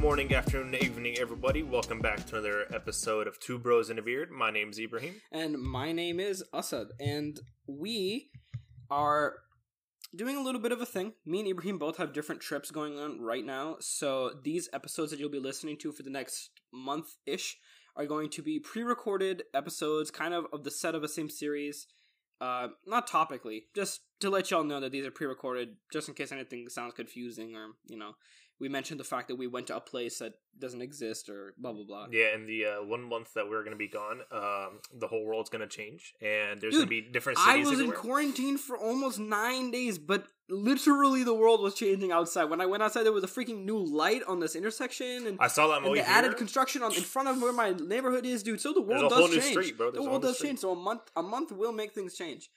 morning, afternoon, evening, everybody. Welcome back to another episode of Two Bros and a Beard. My name's Ibrahim. And my name is Asad, and we are doing a little bit of a thing. Me and Ibrahim both have different trips going on right now, so these episodes that you'll be listening to for the next month ish are going to be pre recorded episodes, kind of of the set of the same series. Uh, not topically, just to let y'all know that these are pre recorded, just in case anything sounds confusing or, you know, we mentioned the fact that we went to a place that doesn't exist or blah blah blah. Yeah, and the uh, one month that we're going to be gone, um, the whole world's going to change, and there's going to be different cities. I was in quarantine for almost nine days, but literally the world was changing outside. When I went outside, there was a freaking new light on this intersection, and, I saw that and movie the added construction on in front of where my neighborhood is, dude. So the world does change. street. The world does street. change. So a month, a month will make things change.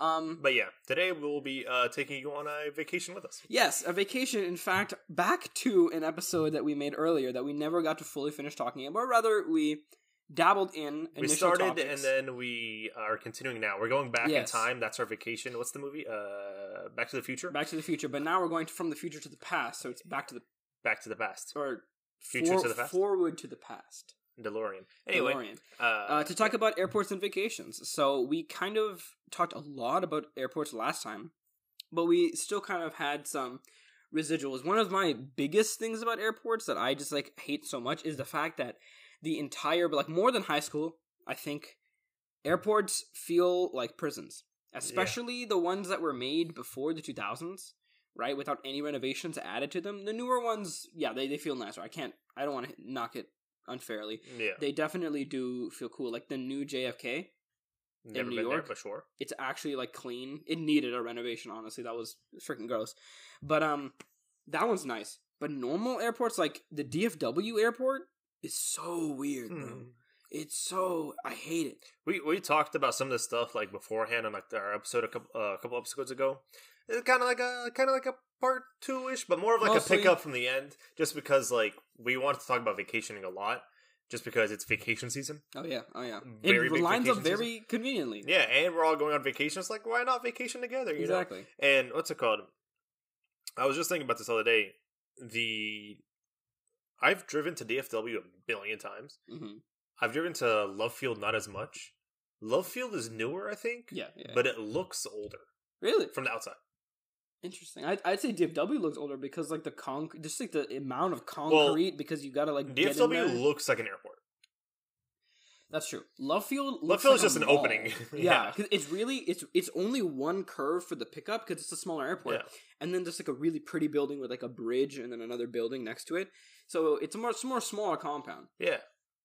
Um, But yeah, today we'll be uh, taking you on a vacation with us. Yes, a vacation. In fact, back to an episode that we made earlier that we never got to fully finish talking about. Rather, we dabbled in. We started topics. and then we are continuing now. We're going back Yes. in time. That's our vacation. What's the movie? Uh, Back to the Future. Back to the Future. But now we're going from the future to the past, so it's back to the Back to the past. or Future for- to the past? forward to the past. DeLorean. Anyway, DeLorean. uh, Uh, to talk about airports and vacations. So we kind of talked a lot about airports last time, but we still kind of had some residuals. One of my biggest things about airports that I just like hate so much is the fact that the entire, but like more than high school, I think airports feel like prisons, especially the ones that were made before the 2000s. Right, without any renovations added to them. The newer ones, yeah, they, they feel nicer. I can't, I don't want to knock it unfairly yeah, they definitely do feel cool. Like the new JFK, never New been there, York? sure. it's actually like clean. It needed a renovation, honestly. That was freaking gross. But um that one's nice. But normal airports like the DFW airport is so weird, bro. It's so I hate it. We we talked about some of this stuff like beforehand on like our episode a couple uh, a couple episodes ago. It's kind of like a kind of like a part two ish, but more of like Mostly- a pickup from the end, just because like we wanted to talk about vacationing a lot, just because it's vacation season. Oh yeah, oh yeah. Very it lines up very conveniently. Yeah, and we're all going on vacation. It's like why not vacation together? You know. exactly. And what's it called? I was just thinking about this the other day. The I've driven to DFW a billion times. hmm I've driven to Love Field not as much. Love Field is newer, I think, Yeah, yeah. but it looks older really from the outside. interesting. I'd, I'd say DFW looks older because like the concrete, just like the amount of concrete because you gotta like get in there. DFW looks like an airport. That's true. Love Field. Love Field like is just an mall. opening. yeah, Yeah. it's really it's it's only one curve for the pickup because it's a smaller airport, Yeah. and then just like a really pretty building with like a bridge and then another building next to it. So it's a more it's a more smaller compound. Yeah.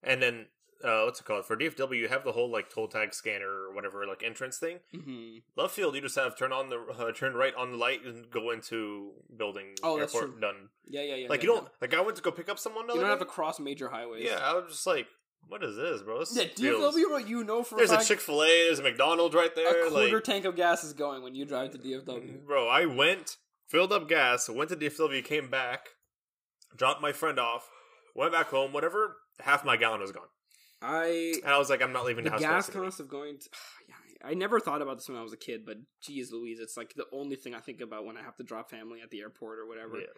And then uh, what's it called? For DFW, you have the whole like toll tag scanner or whatever like entrance thing. Mm-hmm. Love Field, you just have turn on the uh, turn right on the light and go into building. Oh, that's airport true. done. Yeah, yeah, yeah. Like yeah, you don't like I went to go pick up someone. You don't have day. to cross major highways. Yeah, I was just like, what is this, bro? This Yeah, feels- DFW, what you know for There's a Chick Fil A. There's a McDonald's right there. a quarter Like, tank of gas is going when you drive to DFW. bro, I went, filled up gas, went to DFW, came back, dropped my friend off, went back home. Whatever, half my gallon was gone, I and I was like, I'm not leaving the, the house. gas cost of going to yeah, I never thought about this when I was a kid, but geez Louise, it's like the only thing I think about when I have to drop family at the airport or whatever. it.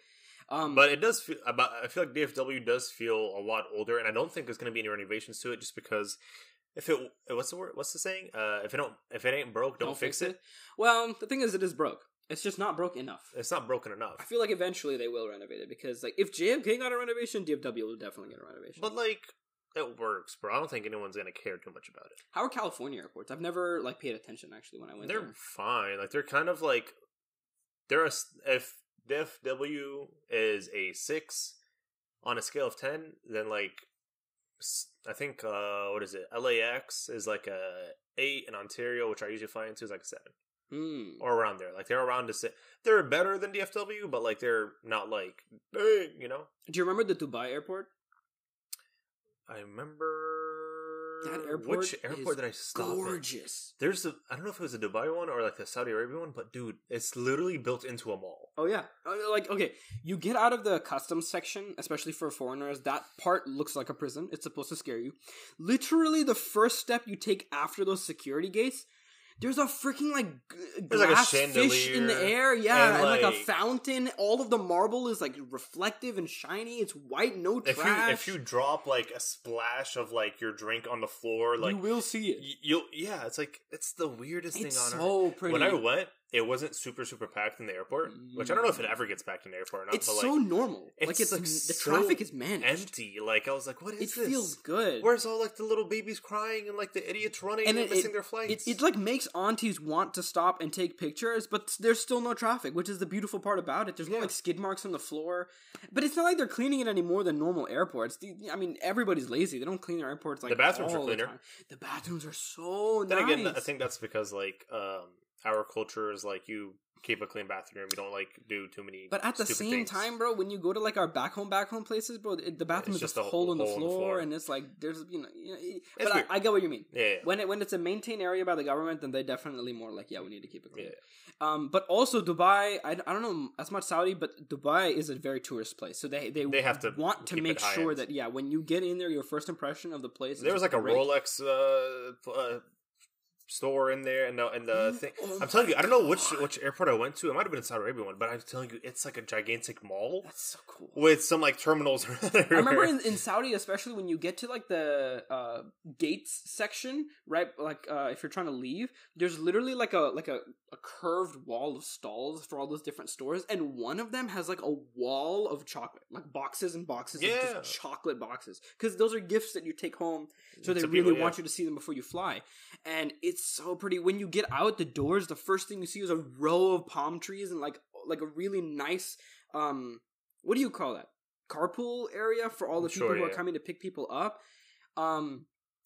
Um But it does feel about. I feel like DFW does feel a lot older, and I don't think there's going to be any renovations to it, just because. If it what's the word? What's the saying? Uh, if it don't, if it ain't broke, don't, fix it. Well, the thing is it is broke. It's just not broke enough. It's not broken enough. I feel like eventually they will renovate it because like if JFK got a renovation, DFW will definitely get a renovation. But like, it works, but I don't think anyone's going to care too much about it. how are California airports? I've never like paid attention actually when I went they're there. fine. Like they're kind of like they're a if DFW is a six on a scale of ten, then like I think uh what is it? LAX is like a eight, and Ontario, which I usually fly into, is like a seven Hmm. or around there. Like they're around to say they're better than DFW, but like they're not like big, you know. Do you remember the Dubai airport? I remember That airport Which airport did I stop? at? Gorgeous. There's a I don't know if it was a Dubai one or like the Saudi Arabia one, but dude, it's literally built into a mall. Oh yeah, Uh, like okay, you get out of the customs section, especially for foreigners. That part looks like a prison. It's supposed to scare you. Literally, the first step you take after those security gates, There's a freaking like g- There's, like, a glass fish in the air, yeah, and, and, like, a fountain. All of the marble is like reflective and shiny. It's white, no If you trash. if you drop like a splash of like your drink on the floor, like you will see it. y- you'll yeah, it's like it's the weirdest It's thing on earth. so pretty. When I went, it wasn't super super packed in the airport, which I don't know if it ever gets packed in the airport or not. it's but like so normal. it's, like it's like, the so traffic is managed. empty. Like I was like, what is It this? feels good. Where's all like the little babies crying and like the idiots running and, And it- missing it- their flights? It, it like makes aunties want to stop and take pictures, but there's still no traffic, which is the beautiful part about it. There's no like skid marks on the floor, but it's not like they're cleaning it any more than normal airports. The, I mean, everybody's lazy; they don't clean their airports like The bathrooms are cleaner. time. The bathrooms are so then nice. again, I think that's because like um our culture is like you keep a clean bathroom. We don't like do too many. But at the same things. time, bro, when you go to like our back home, back home places, bro, it, the bathroom It's is just a a hole in the hole in the floor, floor. and it's like there's you know, you know it- but I. I get what you mean. yeah, yeah. When it when it's a maintained area by the government, then they're definitely more like yeah, we need to keep it clean. Yeah. Um, but also Dubai, I, I don't know as much Saudi, but Dubai is a very tourist place, so they they, They have to want to make sure end. that yeah, when you get in there, your first impression of the place. there is was like a great. Rolex uh, uh, store in there, and the and the thing. Oh I'm telling you, I don't know which which airport I went to. It might have been Saudi Arabia one, but I'm telling you, it's like a gigantic mall That's so cool. with some like terminals. I remember in, in Saudi, especially when you get to like the uh, gates section, right? Like uh, if you're trying to leave, there's literally like a like a, a curved wall of stalls for all those different stores, and one of them has like a wall of chocolate, like boxes and boxes of just chocolate boxes, because those are gifts that you take home. So they To really people, yeah. want you to see them before you fly, and it's so pretty. When you get out the doors, the first thing you see is a row of palm trees and like like a really nice um, what do you call that? carpool area for all the people Sure, who are coming to pick people up. Um,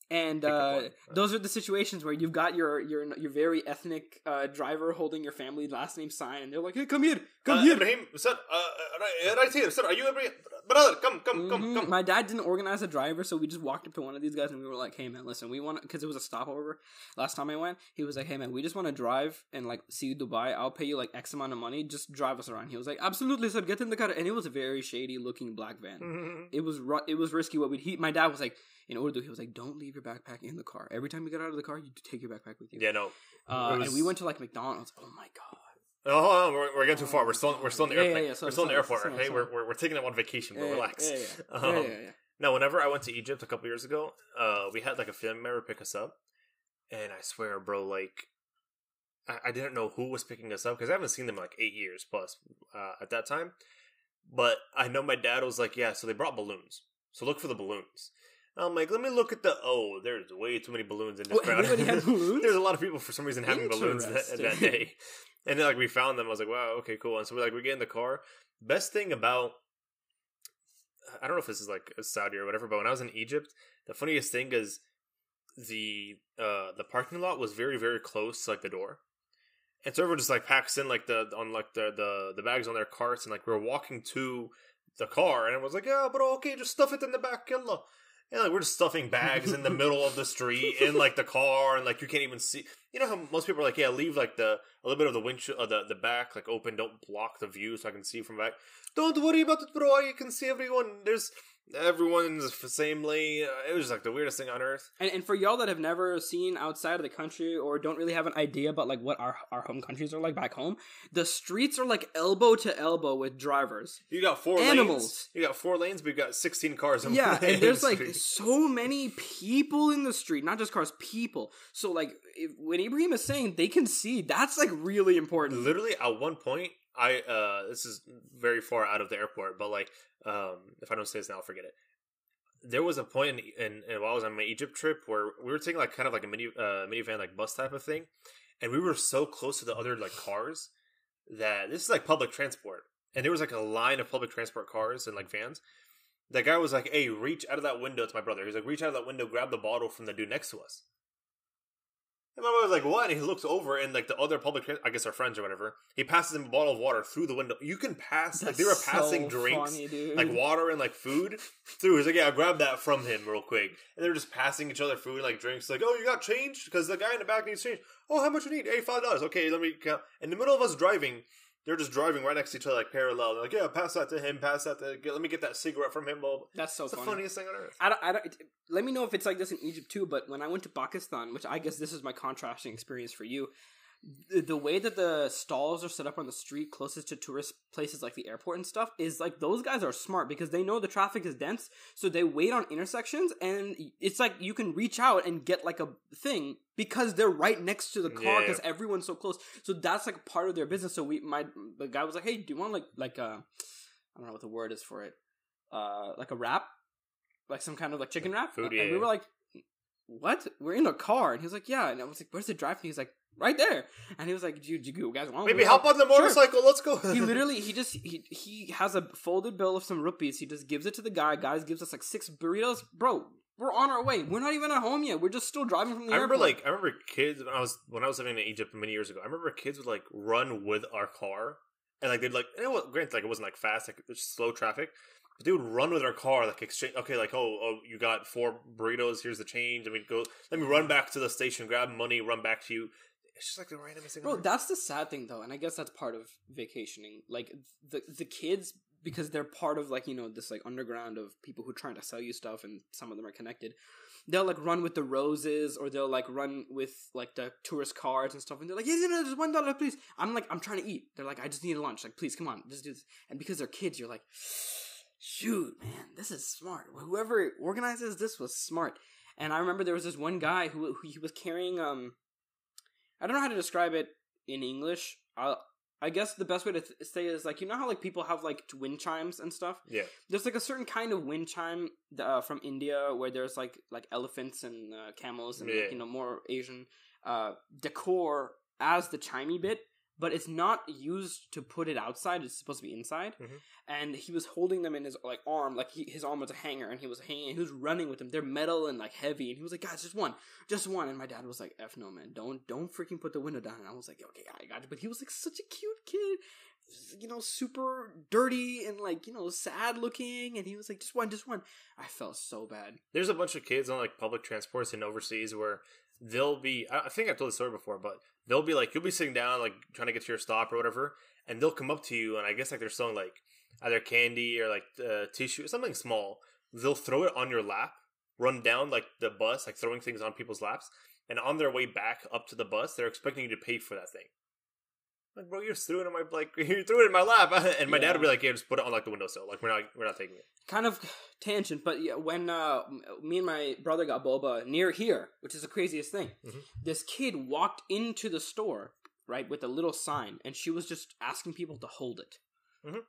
and uh, those are the situations where you've got your your your very ethnic uh, driver holding your family last name sign, and they're like, "Hey, come here, come uh, here." Ibrahim, sir, uh, uh, right, right here, sir. Are you Ibrahim? Brother, come, come, come, Mhm. come. My dad didn't organize a driver, so we just walked up to one of these guys and we were like, "Hey, man, listen, we want because it was a stopover last time I went. He was like, "Hey, man, we just want to drive and like see Dubai. I'll pay you like X amount of money. Just drive us around." He was like, "Absolutely, sir. Get in the car." And it was a very shady looking black van. Mhm. it was ru- it was risky what we he my dad was like in Urdu he was like don't leave your backpack in the car every time you get out of the car you take your backpack with you Yeah, no. uh, it and we went to like McDonald's oh my god Oh, hold on, we're, we're getting too far. We're still we're still in the Yeah, yeah, airplane. yeah, sorry, we're still in the airport. sorry, okay. We're, we're we're taking it on vacation, but relax. yeah, yeah. Um. Now, whenever I went to Egypt a couple years ago, uh, we had like a family member pick us up, and I swear, bro, like I, I didn't know who was picking us up because I haven't seen them in like eight years plus uh, at that time. But I know my dad was like, "Yeah, so they brought balloons. So look for the balloons." I'm like, "Let me look at the oh, there's way too many balloons in this Oh, crowd." everybody had balloons? there's a lot of people for some reason having balloons that, that day. And then like we found them, I was like, "Wow, okay, cool." And so we're like we get in the car. Best thing about I don't know if this is like a Saudi or whatever, but when I was in Egypt, the funniest thing is the uh the parking lot was very very close to like the door, and so everyone just like packs in like the on like the the the bags on their carts, and like we are walking to the car, and it was like, "Yeah, but okay, just stuff it in the back, yalla." And like we're just stuffing bags in the middle of the street in like the car, and like you can't even see. You know how most people are like, "Yeah, leave like the a little bit of the windshield, uh, the the back like open, don't block the view, so I can see from back." Don't worry about it, bro. You can see everyone. There's everyone in the same lane. Uh, It was like the weirdest thing on earth. And, and for y'all that have never seen outside of the country or don't really have an idea about like what our our home countries are like back home, the streets are like elbow to elbow with drivers. You got four Animals. lanes. You got four lanes, but you got sixteen cars. In yeah and there's like street. so many people in the street not just cars people so like if, when ibrahim is saying they can see that's like really important literally at one point. I uh this is very far out of the airport, but like um if I don't say this now, I'll forget it. There was a point in, in, in while I was on my Egypt trip where we were taking like kind of like a mini uh, minivan like bus type of thing, and we were so close to the other like cars that this is like public transport, and there was like a line of public transport cars and like vans. That guy was like, "Hey, reach out of that window." To my brother, he's like, "Reach out of that window, grab the bottle from the dude next to us." And my brother was like, "What?" And he looks over, and like the other public, I guess our friends or whatever, he passes him a bottle of water through the window. You can pass like they were That's passing so drinks, funny, like water and like food through. He's like, "Yeah, I'll grab that from him real quick." And they're just passing each other food and like drinks. Like, "Oh, you got change?" Because the guy in the back needs change. Oh, how much you need? Eighty five dollars. Okay, let me count. In the middle of us driving, they're just driving right next to each other, like parallel. They're like, yeah, pass that to him, pass that to. Let me get that cigarette from him. Well, That's so it's the funny. funniest thing on earth. I don't, I don't, let me know if it's like this in Egypt too. But when I went to Pakistan, which I guess this is my contrasting experience for you, the, way that the stalls are set up on the street closest to tourist places like the airport and stuff is like those guys are smart because they know the traffic is dense, so they wait on intersections, and it's like you can reach out and get like a thing because they're right next to the car Yeah. because everyone's so close. So that's like part of their business. So we, my the guy was like, "Hey, do you want like like uh, I don't know what the word is for it, uh, like a wrap." like some kind of like chicken wrap. Food, and we were like, "What? We're in a car." And he was like, "Yeah." And I was like, "Where's the drive?" And he was like, "Right there." And he was like, "Do you, you guys want?" Maybe hop like, on the "Sure." motorcycle. Let's go. he literally he just he he has a folded bill of some rupees. He just gives it to the guy. Guys gives us like six burritos, bro. We're on our way. We're not even at home yet. We're just still driving from the I remember airport. like I remember kids when I was when I was living in Egypt many years ago. I remember kids would like run with our car and like they'd like and it was granted like it wasn't like fast like it was slow traffic, but they would run with our car like exchange. Okay, like oh oh you got four burritos. Here's the change. I mean go let me run back to the station, grab money, run back to you. It's just like the randomest thing. Bro, ever. that's the sad thing though, and I guess that's part of vacationing. Like the the kids because they're part of like, you know, this like underground of people who are trying to sell you stuff and some of them are connected. They'll like run with the roses or they'll like run with like the tourist cards and stuff and they're like, Yeah, yeah, no, just one dollar, please. I'm like, I'm trying to eat. They're like, I just need a lunch. Like, please come on, just do this. And because they're kids, you're like, shoot, man, this is smart. Whoever organizes this was smart. And I remember there was this one guy who, who he was carrying um I don't know how to describe it in English. I I guess the best way to th- say it is like you know how like people have like wind chimes and stuff. yeah. There's like a certain kind of wind chime uh, from India where there's like like elephants and uh, camels and like, you know more Asian uh, decor as the chimey bit, but it's not used to put it outside. It's supposed to be inside. Mhm. And he was holding them in his like arm, like he, his arm was a hanger, and he was hanging. He was running with them. They're metal and like heavy, and he was like, "Guys, just one, just one." And my dad was like, "F no, man, don't don't freaking put the window down." And I was like, "Okay, I got you." But he was like such a cute kid you know, super dirty and like, you know, sad looking. And he was like, just one, just one. I felt so bad. There's a bunch of kids on like public transports in overseas where they'll be. I think I've told the story before, but they'll be like you'll be sitting down like trying to get to your stop or whatever, and they'll come up to you and I guess like they're selling like either candy or like uh, tissue, something small. They'll throw it on your lap, run down like the bus, like throwing things on people's laps, and on their way back up to the bus, they're expecting you to pay for that thing. Like, bro, you just threw it in my like you threw it in my lap, and my dad Yeah. would be like, "Yeah, just put it on like the windowsill. Like we're not we're not taking it." Kind of tangent, but yeah, when uh, me and my brother got boba near here, which is the craziest thing, Mhm. this kid walked into the store, right, with a little sign, and she was just asking people to hold it. Mhm.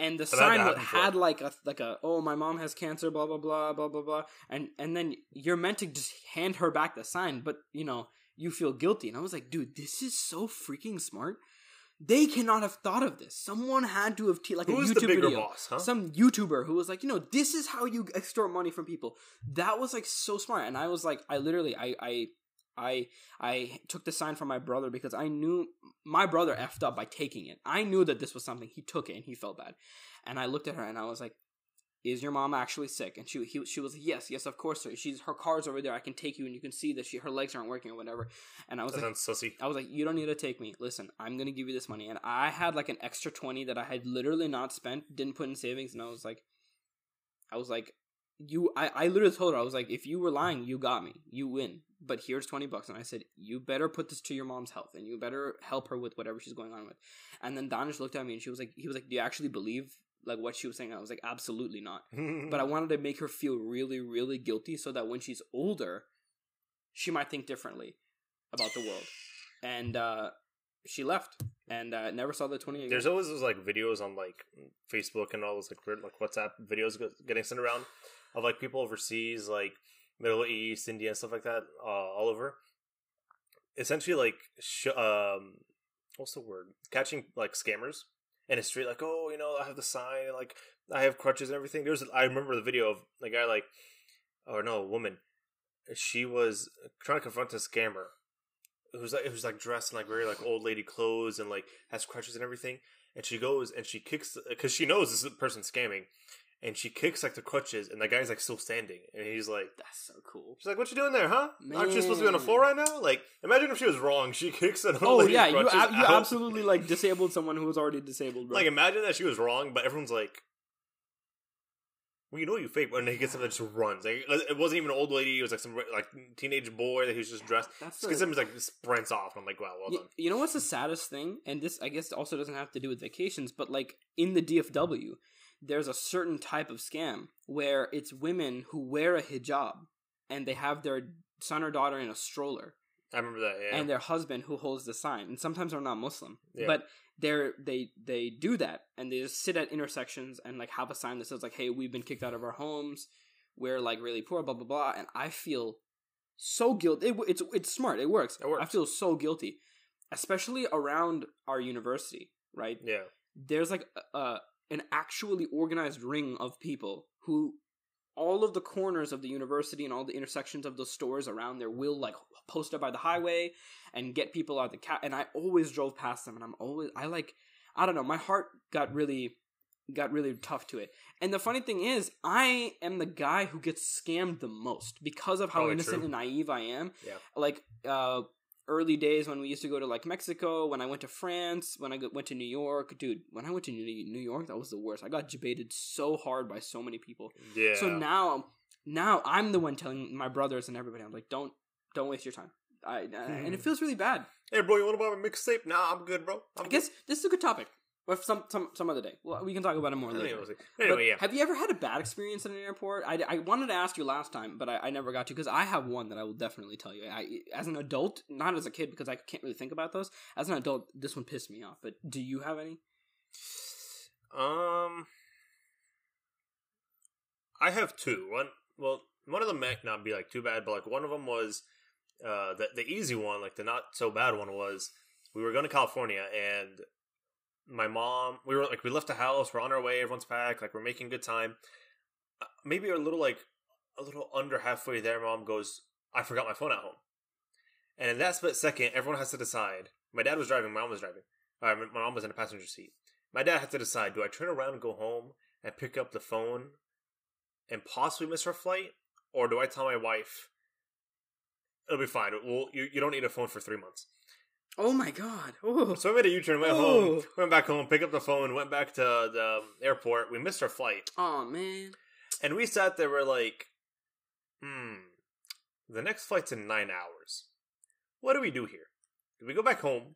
And the had sign that wa- happen before. had like a like a oh my mom has cancer blah blah blah blah blah blah and and then you're meant to just hand her back the sign but you know you feel guilty and I was like dude this is so freaking smart they cannot have thought of this someone had to have te- like a YouTube video boss, huh? some YouTuber who was like, you know, this is how you extort money from people. That was like so smart, and I was like, I literally, I, I, I, I took the sign from my brother because I knew my brother effed up by taking it. I knew that this was something he took it and he felt bad, and I looked at her and I was like. Is your mom actually sick? And she he, she was like, yes, yes, of course. Sir. She's her car's over there. I can take you, and you can see that she her legs aren't working or whatever. And I was That like, sussy. I was like, you don't need to take me. Listen, I'm gonna give you this money, and I had like an extra twenty that I had literally not spent, didn't put in savings, and I was like, I was like, you, I, I literally told her, I was like, if you were lying, you got me, you win. But here's twenty bucks, and I said, you better put this to your mom's health, and you better help her with whatever she's going on with. And then Danish looked at me, and she was like, he was like, do you actually believe like what she was saying? I was like, absolutely not but I wanted to make her feel really, really guilty so that when she's older, she might think differently about the world. And uh, she left and uh, never saw the 20 again. There's always those like videos on like Facebook and all those like weird like WhatsApp videos getting sent around of like people overseas, like Middle East, India, and stuff like that, uh, all over. Essentially, like sh- um, what's the word? Catching like scammers in a street, like oh, you know, I have the sign, and, like I have crutches and everything. There's I remember the video of the guy like, or no, a woman. She was trying to confront a scammer was like was like dressed in like very like old lady clothes and like has crutches and everything. And she goes and she kicks because she knows this person scamming, and she kicks like the crutches, and the guy's like still standing, and he's like, That's so cool. she's like, "What you doing there, huh? Aren't you supposed to be on the floor right now?" Like, imagine if she was wrong. She kicks an Oh yeah, you ab- you absolutely like disabled someone who was already disabled, bro. Like, imagine that she was wrong, but everyone's like, "Well, you know you fake," and he gets up and just runs. Like, it wasn't even an old lady; it was like some like teenage boy that he was just dressed. That's Because him like sprints off. And I'm like, wow, well done. you know what's the saddest thing? And this, I guess, also doesn't have to do with vacations, but like in the DFW, there's a certain type of scam where it's women who wear a hijab and they have their son or daughter in a stroller, I remember that. Yeah, and their husband who holds the sign. And sometimes they're not Muslim, Yeah. but they're they they do that and they just sit at intersections and like have a sign that says like, "Hey, we've been kicked out of our homes. We're like really poor." Blah blah blah. And I feel so guilty. It, it's it's smart. It works. It works. I feel so guilty, especially around our university. Right yeah. there's like a, an actually organized ring of people who all of the corners of the university and all the intersections of the stores around there will like post up by the highway and get people out the cat and i always drove past them and i'm always i like i don't know my heart got really got really tough to it and the funny thing is i am the guy who gets scammed the most because of how Probably innocent true. and naive i am Yeah. like uh early days when we used to go to like Mexico, when I went to France, when I go- went to New York, dude, when I went to New York, that was the worst. I got debated so hard by so many people. Yeah. So now, now I'm the one telling my brothers and everybody, I'm like, don't, don't waste your time. I, uh, and it feels really bad. hey, bro, you want to buy my mixtape? Nah, I'm good, bro. I'm I guess this is a good topic, some some some other day. Well, we can talk about it more later. Anyway, But yeah. Have you ever had a bad experience at an airport? I, I wanted to ask you last time, but I, I never got to because I have one that I will definitely tell you. I, as an adult, not as a kid because I can't really think about those. As an adult, this one pissed me off. But do you have any? Um, I have two. One, well, one of them might not be like too bad, but like one of them was uh the the easy one, like the not so bad one was we were going to California and my mom we were like we left the house, we're on our way, everyone's packed, like we're making good time. Uh, Maybe a little like a little under halfway there, mom goes, "I forgot my phone at home," and in that split second, everyone has to decide. My dad was driving, my mom was driving. Uh, my mom was in the passenger seat. My dad had to decide: do I turn around and go home and pick up the phone and possibly miss her flight, or do I tell my wife it'll be fine? Well, you you don't need a phone for three months. Oh my god! Oh, So I made a U turn, went Oh. home, went back home, picked up the phone, went back to the airport. We missed our flight, oh man! and we sat there. We're like, hmm, the next flight's in nine hours. What do we do here? Do we go back home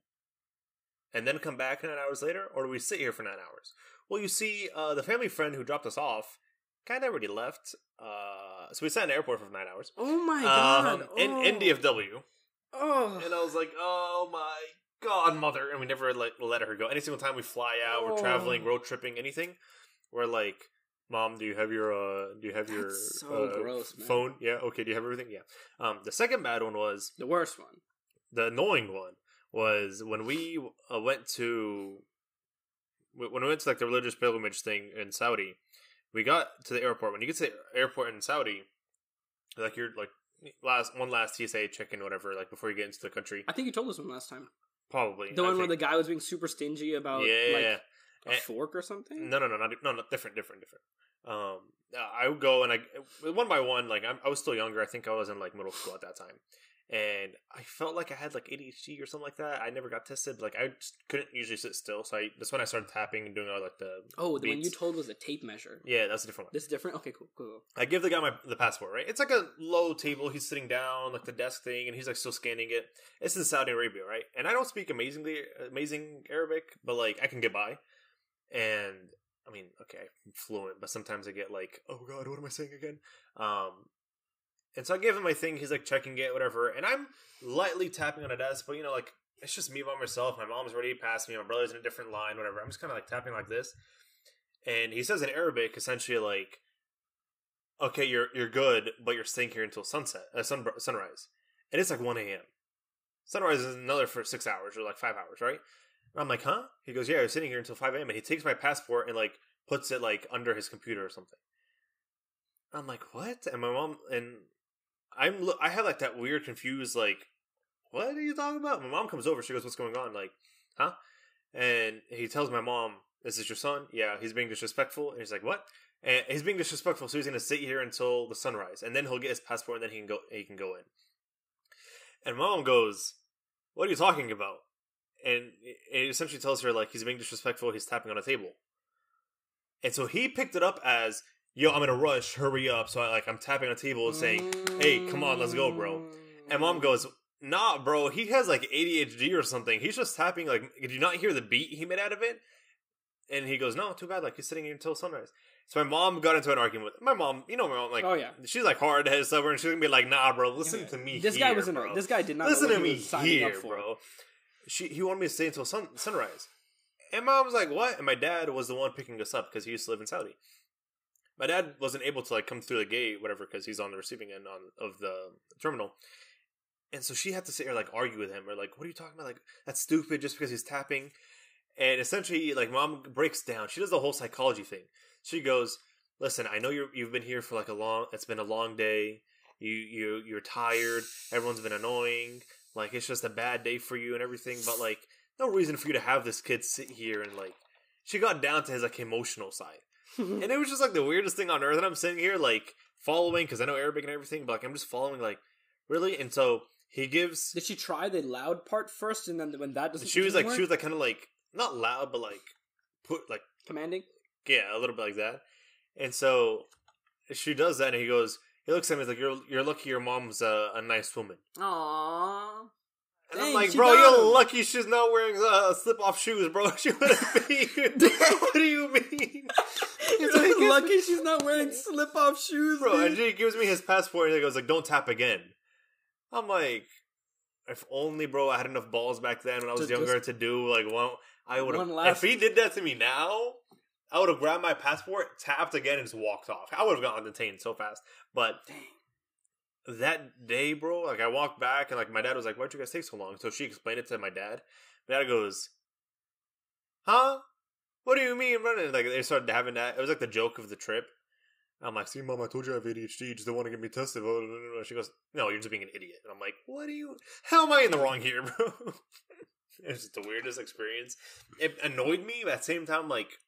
and then come back nine hours later, or do we sit here for nine hours? Well, you see, uh, the family friend who dropped us off kind of already left. Uh, so we sat in the airport for nine hours. Oh my god! Um, in, in oh. DFW. Oh, And I was like, oh my god, mother. And we never let, let her go. Any single time we fly out, we're Oh. traveling, road tripping, anything, we're like, Mom, do you have your uh do you have your so uh, gross, phone? Yeah, okay, do you have everything? Yeah. Um the second bad one was the worst one. the annoying one was when we uh, went to when we went to like the religious pilgrimage thing in Saudi. We got to the airport. When you get to the airport in Saudi, like you're like last one last TSA check in whatever, like before you get into the country. I think you told us one last time. Probably The I one where the guy was being super stingy about yeah, like a Eh, fork or something. no, no, no, not no, not different, different, different. Um, I would go and I one by one, like I'm, I was still younger. I think I was in like middle school at that time, and I felt like I had like ADHD or something like that. I never got tested. Like I couldn't usually sit still, so I that's when I started tapping and doing all like the Oh, the one you told was a tape measure. yeah, that's a different one. This is different. Okay, cool, cool. cool. I give the guy my the passport, right? It's like a low table. He's sitting down, like the desk thing, and he's like still scanning it. It's in Saudi Arabia, right? And I don't speak amazingly amazing Arabic, but like I can get by. And I mean, okay, I'm fluent, but sometimes I get like, oh god, what am I saying again? Um, and so I give him my thing. He's like checking it, whatever, and I'm lightly tapping on a desk, but you know, like it's just me by myself. My mom's already past me. My brother's in a different line, whatever. I'm just kind of like tapping like this, and he says in Arabic, essentially like okay, you're you're good, but you're staying here until sunset, uh, sun, sunrise, and it's like one a.m. Sunrise is another for six hours or like five hours, right? And I'm like, huh? He goes, yeah, was sitting here until five a.m. and he takes my passport and like puts it like under his computer or something. I'm like, what? And my mom and I'm I have like that weird confused like, what are you talking about? My mom comes over, she goes, what's going on? Like, huh? And he tells my mom, "Is "This is your son." Yeah, he's being disrespectful. And he's like, "What?" and he's being disrespectful. So he's to sit here until the sunrise, and then he'll get his passport, and then he can go. He can go in. And mom goes, "What are you talking about?" And it essentially tells her like he's being disrespectful. He's tapping on a table, and so he picked it up as, "Yo, I'm in a rush. Hurry up!" So I, like I'm tapping on a table and saying, "Hey, come on, let's go, bro." And mom goes, "Nah, bro. He has like ADHD or something. He's just tapping. Like, did you not hear the beat he made out of it?" And he goes, "No, too bad. Like he's sitting here until sunrise." So my mom got into an argument with my mom. You know, my mom like, Oh, yeah. she's like hard headed stubborn. She's gonna be like, "Nah, bro, listen Yeah. to me." This here, guy wasn't. bro. This guy did not Listen to me was here, bro. She he wanted me to stay until sun, sunrise, and mom was like, "What?" And my dad was the one picking us up because he used to live in Saudi. My dad wasn't able to like come through the gate, whatever, because he's on the receiving end on of the terminal. And so she had to sit here like argue with him or like, what are you talking about? Like that's stupid just because he's tapping. And essentially, like mom breaks down. She does the whole psychology thing. She goes, "Listen, I know you're you've been here for like a long. It's been a long day. You you you're tired. Everyone's been annoying. Like it's just a bad day for you and everything. But like, no reason for you to have this kid sit here and like." She got down to his like emotional side, and it was just like the weirdest thing on earth. And I'm sitting here like following because I know Arabic and everything, but like I'm just following like really. And so he gives. Did she try the loud part first, and then when that doesn't? She was like work? she was like kind of like not loud, but like put like commanding. yeah, a little bit like that. And so she does that, and he goes. He looks at me he's like, "You're you're lucky your mom's a, a nice woman." Aww. And Dang, I'm like, "Bro, you're him." lucky she's not wearing uh, slip off shoes, bro. She wouldn't be. what do you mean, He's like, lucky she's not wearing slip off shoes, bro? And he gives me his passport, and he goes like, "Don't tap again." I'm like, if only, bro, I had enough balls back then when I was To younger just- to do like one. I would have. If he did that to me now, I would have grabbed my passport, tapped again, and just walked off. I would have gotten detained so fast. But Dang. that day, bro, like I walked back and like my dad was like, "Why'd you guys take so long?" So she explained it to my dad. My dad goes, "Huh? What do you mean running?" Like they started having that. It was like the joke of the trip. I'm like, "See, mom, I told you I have ADHD. You just don't want to get me tested." She goes, "No, you're just being an idiot." And I'm like, "What do you? How am I in the wrong here, bro?" it was just the weirdest experience. It annoyed me, but at the same time, like.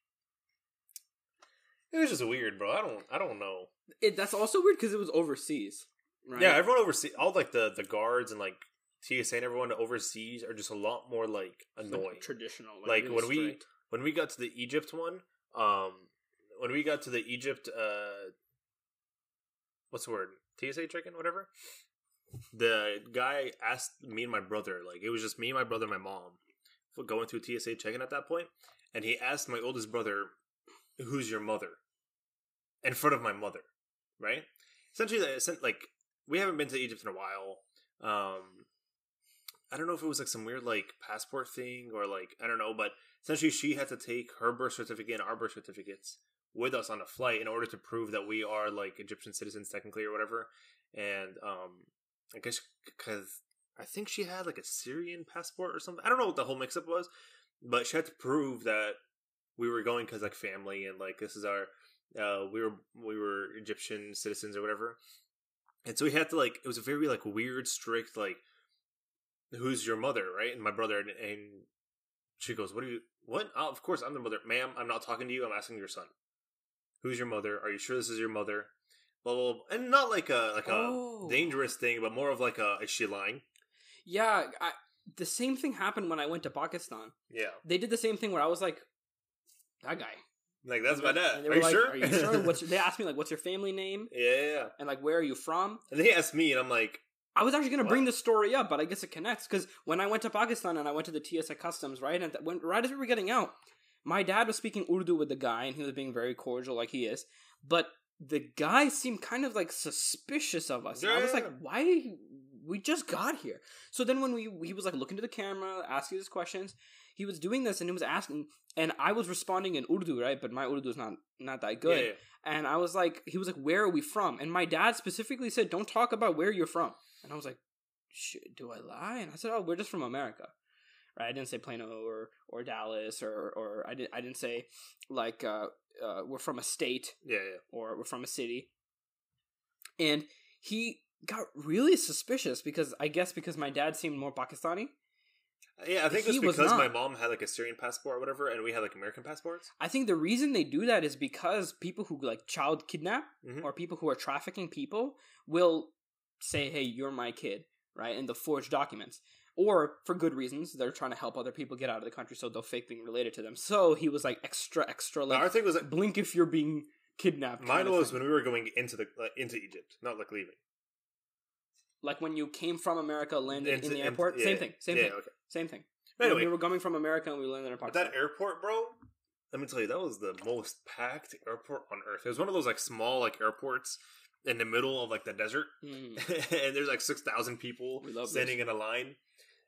It was just weird, bro. I don't, I don't know. It, that's also weird because it was overseas, right? Yeah, everyone overseas, all like the the guards and like TSA and everyone overseas are just a lot more like annoying. traditional. Like, really when we- strict. When we got to the Egypt one, um, when we got to the Egypt, uh, what's the word? TSA check-in, whatever. The guy asked me and my brother, like it was just me, my brother, my mom, going through TSA check-in at that point, and he asked my oldest brother, "Who's your mother?" In front of my mother, right? Essentially, like we haven't been to Egypt in a while. Um, I don't know if it was like some weird like passport thing or like I don't know, but essentially she had to take her birth certificate and our birth certificates with us on a flight in order to prove that we are like Egyptian citizens technically or whatever. And um, I guess because I think she had like a Syrian passport or something. I don't know what the whole mix up was, but she had to prove that we were going because like family and like this is our uh we were we were Egyptian citizens or whatever. And so we had to like it was a very like weird strict like who's your mother right and my brother and, and she goes what are you what oh, of course i'm the mother ma'am i'm not talking to you i'm asking your son who's your mother are you sure this is your mother blah blah, blah. and not like a like a Oh. dangerous thing but more of like a is she lying yeah, I, the same thing happened when I went to Pakistan. yeah They did the same thing where I was like, that guy. like that's my dad are you like, sure Are you sure? What's your, they asked me like, what's your family name yeah, yeah yeah and like where are you from? and they asked me and i'm like I was actually going to bring this story up, but I guess it connects because when I went to Pakistan and I went to the TSA customs, right, and th- when right as we were getting out, my dad was speaking Urdu with the guy, and he was being very cordial, like he is. But the guy seemed kind of like suspicious of us. And I was like, why? We just got here. So then when we he was like looking to the camera, asking us questions, he was doing this and he was asking, and I was responding in Urdu, right? But my Urdu is not not that good. yeah, yeah. And I was like, he was like, where are we from? And my dad specifically said, don't talk about where you're from. And I was like, Shit, do I lie? And I said, oh, we're just from America. Right? I didn't say Plano or, or Dallas or, or I, didn't, I didn't say, like, uh, uh, we're from a state yeah, yeah. or we're from a city. And he got really suspicious because I guess because my dad seemed more Pakistani. Yeah, I think it's because my mom had like a Syrian passport or whatever, and we had like American passports. I think the reason they do that is because people who like child kidnap Mhm. or people who are trafficking people will say, "Hey, you're my kid," right? And they'll forge documents. Or for good reasons, they're trying to help other people get out of the country, so they'll fake being related to them. So he was like extra, extra, But our thing was like blink if you're being kidnapped. mine was when we were going into the like, into Egypt, not like leaving. like when you came from America, landed Into- in the into- airport. yeah, same thing. Same yeah, thing. Okay. Same thing. Anyway, When we were coming from America and we landed in Pakistan. that airport, bro, let me tell you, that was the most packed airport on earth. It was one of those like small like airports in the middle of like the desert, Mm. and there's like six thousand people standing in a line.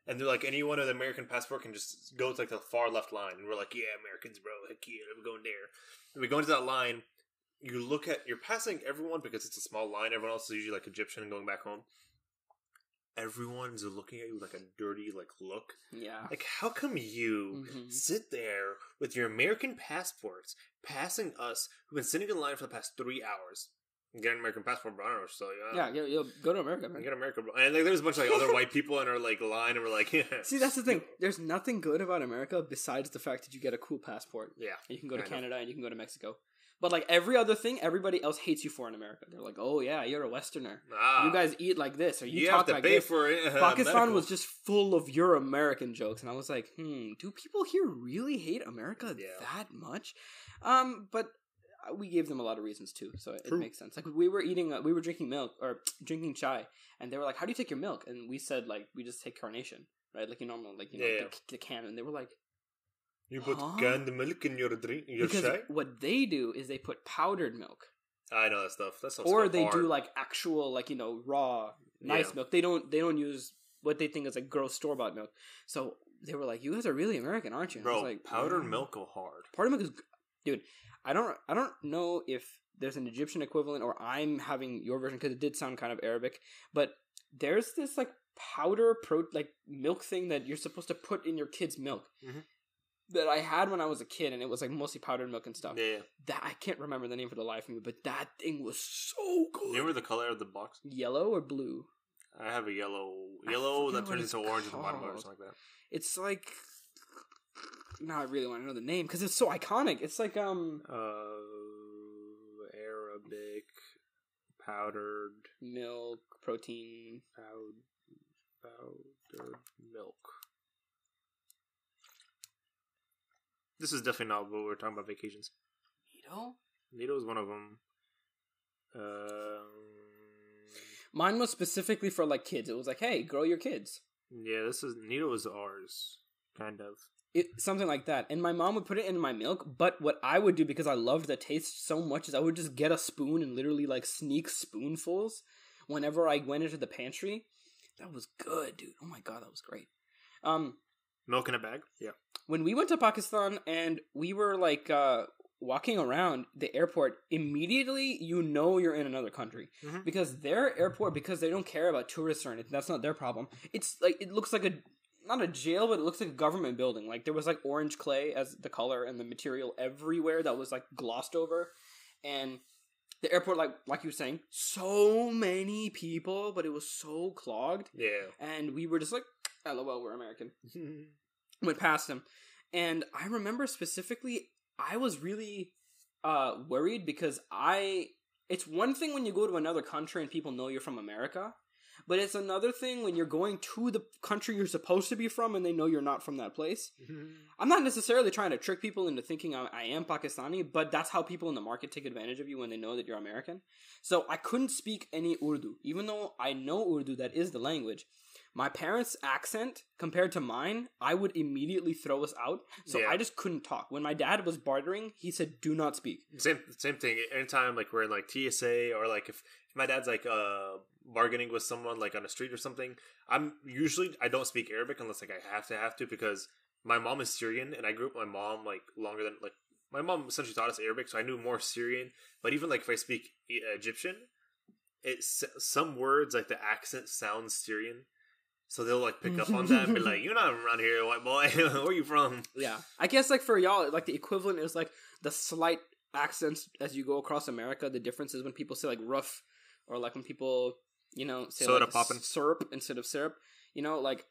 And they're like, anyone with an American passport can just go to like the far left line. And we're like, yeah, Americans, bro. Heck yeah, we're going there. And we go into that line. You look at, you're passing everyone because it's a small line. Everyone else is usually like Egyptian and going back home. Everyone's looking at you with like a dirty like look. Yeah. Like, how come you Mhm. sit there with your American passports, passing us who've been sitting in line for the past three hours? Get an American passport, bro. I don't know what to tell you. Yeah, you'll, you'll go to America, man. Get America, bro. And like, there's a bunch of like other white people in our like line, and we're like, yeah, See, that's the thing. There's nothing good about America besides the fact that you get a cool passport. yeah. You can go to I know. Canada and you can go to Mexico. But like every other thing, everybody else hates you for in America. They're like, "Oh yeah, you're a Westerner. Ah, you guys eat like this, or you, you, talk have to like pay this." for it. uh, Pakistan medical. was just full of your American jokes, and I was like, "Hmm, do people here really hate America Yeah. that much?" Um, but uh, we gave them a lot of reasons too, so it, it makes sense. Like we were eating, uh, we were drinking milk or drinking chai, and they were like, "How do you take your milk?" And we said like, "We just take carnation." Right, like you normal, like you know, Yeah, the, the can, and they were like, You put Huh? canned milk in your drink, your because chai. what they do is they put powdered milk, I know that stuff. That sounds or they hard. do like actual, like you know, raw nice Yeah. milk. They don't they don't use what they think is like gross store bought milk. So they were like, "You guys are really American, aren't you?" And I bro. was like, powdered "Yeah." milk go hard. Powdered milk is, dude. I don't I don't know if there's an Egyptian equivalent or I'm having your version because it did sound kind of Arabic, but there's this like powder pro like milk thing that you're supposed to put in your kid's milk. Mhm. That I had when I was a kid, and it was like mostly powdered milk and stuff Yeah. that I can't remember the name for the life of me, but that thing was so good. You remember the color of the box? Yellow or blue? I have a yellow, yellow that turns into orange at the bottom or something like that. It's like. Now I really want to know the name because it's so iconic. It's like um Uh, Arabic powdered milk protein. powd, powdered milk. This is definitely not what we're talking about vacations. Know, Nido is one of them. Um, mine was specifically for like kids. It was like, hey, grow your kids. yeah, this is Nido is ours, kind of. It, something like that. And my mom would put it in my milk, but what I would do because I loved the taste so much is I would just get a spoon and literally like sneak spoonfuls whenever I went into the pantry. That was good, dude. Oh my god, that was great. Um, Milk in a bag. Yeah. When we went to Pakistan and we were like uh, walking around the airport, immediately you know you're in another country Mhm. because their airport, because they don't care about tourists or anything, that's not their problem. It's like it looks like a not a jail, but it looks like a government building. Like there was like orange clay as the color and the material everywhere that was like glossed over, and the airport, like like you were saying, so many people, but it was so clogged, Yeah. and we were just like, "LOL, we're American." went past him. And i remember specifically i was really uh worried because i it's one thing when you go to another country and people know you're from america but it's another thing when you're going to the country you're supposed to be from and they know you're not from that place. I'm not necessarily trying to trick people into thinking i, I am pakistani but that's how people in the market take advantage of you when they know that you're american. So i couldn't speak any urdu even though i know urdu that is the language my parents' accent compared to mine, I would immediately throw us out. So Yeah. I just couldn't talk. When my dad was bartering, he said, "Do not speak." Same same thing. Anytime like we're in like TSA or like if, if my dad's like uh bargaining with someone like on the street or something, I'm usually I don't speak Arabic unless like I have to have to because my mom is Syrian and I grew up with my mom like longer than like my mom essentially taught us Arabic, so I knew more Syrian. But even like if I speak Egyptian, it's some words like the accent sounds Syrian. So they'll like pick up on that and be like, "You're not around here, white boy. Where are you from?" Yeah, I guess like for y'all, like the equivalent is like the slight accents as you go across America. The difference is when people say like rough, or like when people you know say Soda like poppin'. syrup instead of syrup. You know, like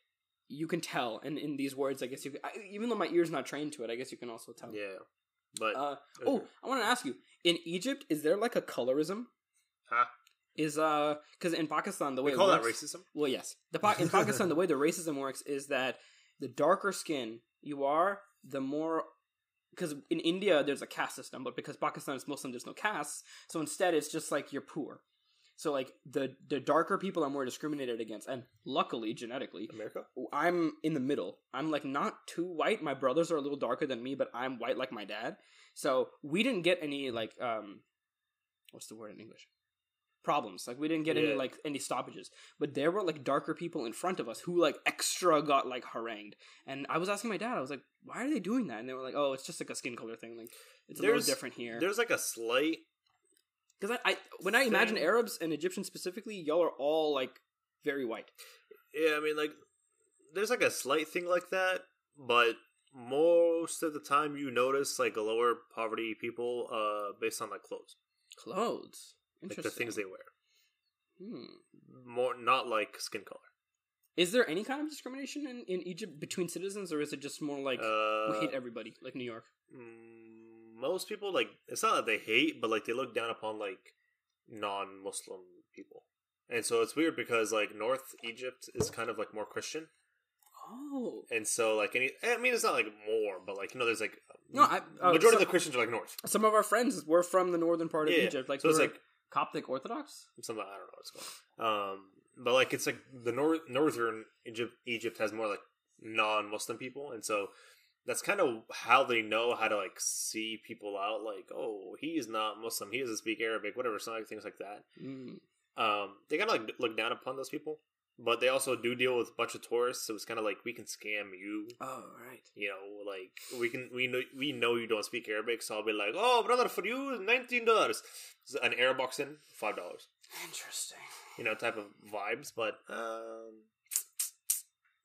you can tell, and in these words, I guess you, I, even though my ear's not trained to it, I guess you can also tell. Yeah, but Uh, oh, I want to ask you: in Egypt, is there like a colorism? Huh? Is uh, because in Pakistan the way we call that racism. Well, yes. The Pa- in Pakistan, the way the racism works is that the darker skin you are, the more. Because in India there's a caste system, but because Pakistan is Muslim, there's no castes. So instead, it's just like you're poor. So like the the darker people are more discriminated against, and luckily genetically, America. I'm in the middle. I'm like not too white. My brothers are a little darker than me, but I'm white like my dad. So we didn't get any like um, what's the word in English? Problems. Like we didn't get any like any stoppages. But there were like darker people in front of us who like extra got like harangued. And I was asking my dad. I was like, why are they doing that? And they were like, oh, it's just like a skin color thing. Like it's a There's- little different here. There's like a slight. Because I, I when I imagine thing. Arabs and Egyptians specifically, y'all are all like very white. Yeah, I mean, like, there's like a slight thing like that, but most of the time you notice like a lower poverty people, uh, based on like clothes, Clothes. Like the things they wear. Hmm. More not like skin color. Is there any kind of discrimination in, in Egypt between citizens, or is it just more like uh, we hate everybody, like New York? mm, most people like it's not that they hate, but like they look down upon like non-Muslim people, and so it's weird because like North Egypt is kind of like more Christian, Oh, and so like any I mean it's not like more, but like you know there's like No, I- uh, majority so- of the Christians are like North. some of our friends were from the northern part of Yeah, Egypt, like so it's like Coptic Orthodox. something I don't know what's on. Um, but like it's like the north northern Egypt Egypt has more like non-Muslim people, and so that's kind of how they know how to like see people out. Like, oh, he is not Muslim. He doesn't speak Arabic. Whatever, some like things like that. Mm. Um, they kind of like look down upon those people, but they also do deal with a bunch of tourists. So it's kind of like we can scam you. Oh, right. You know, like we can we know we know you don't speak Arabic, so I'll be like, oh, brother, for you, nineteen dollars. An Arab box in five dollars Interesting. you know, type of vibes. But um,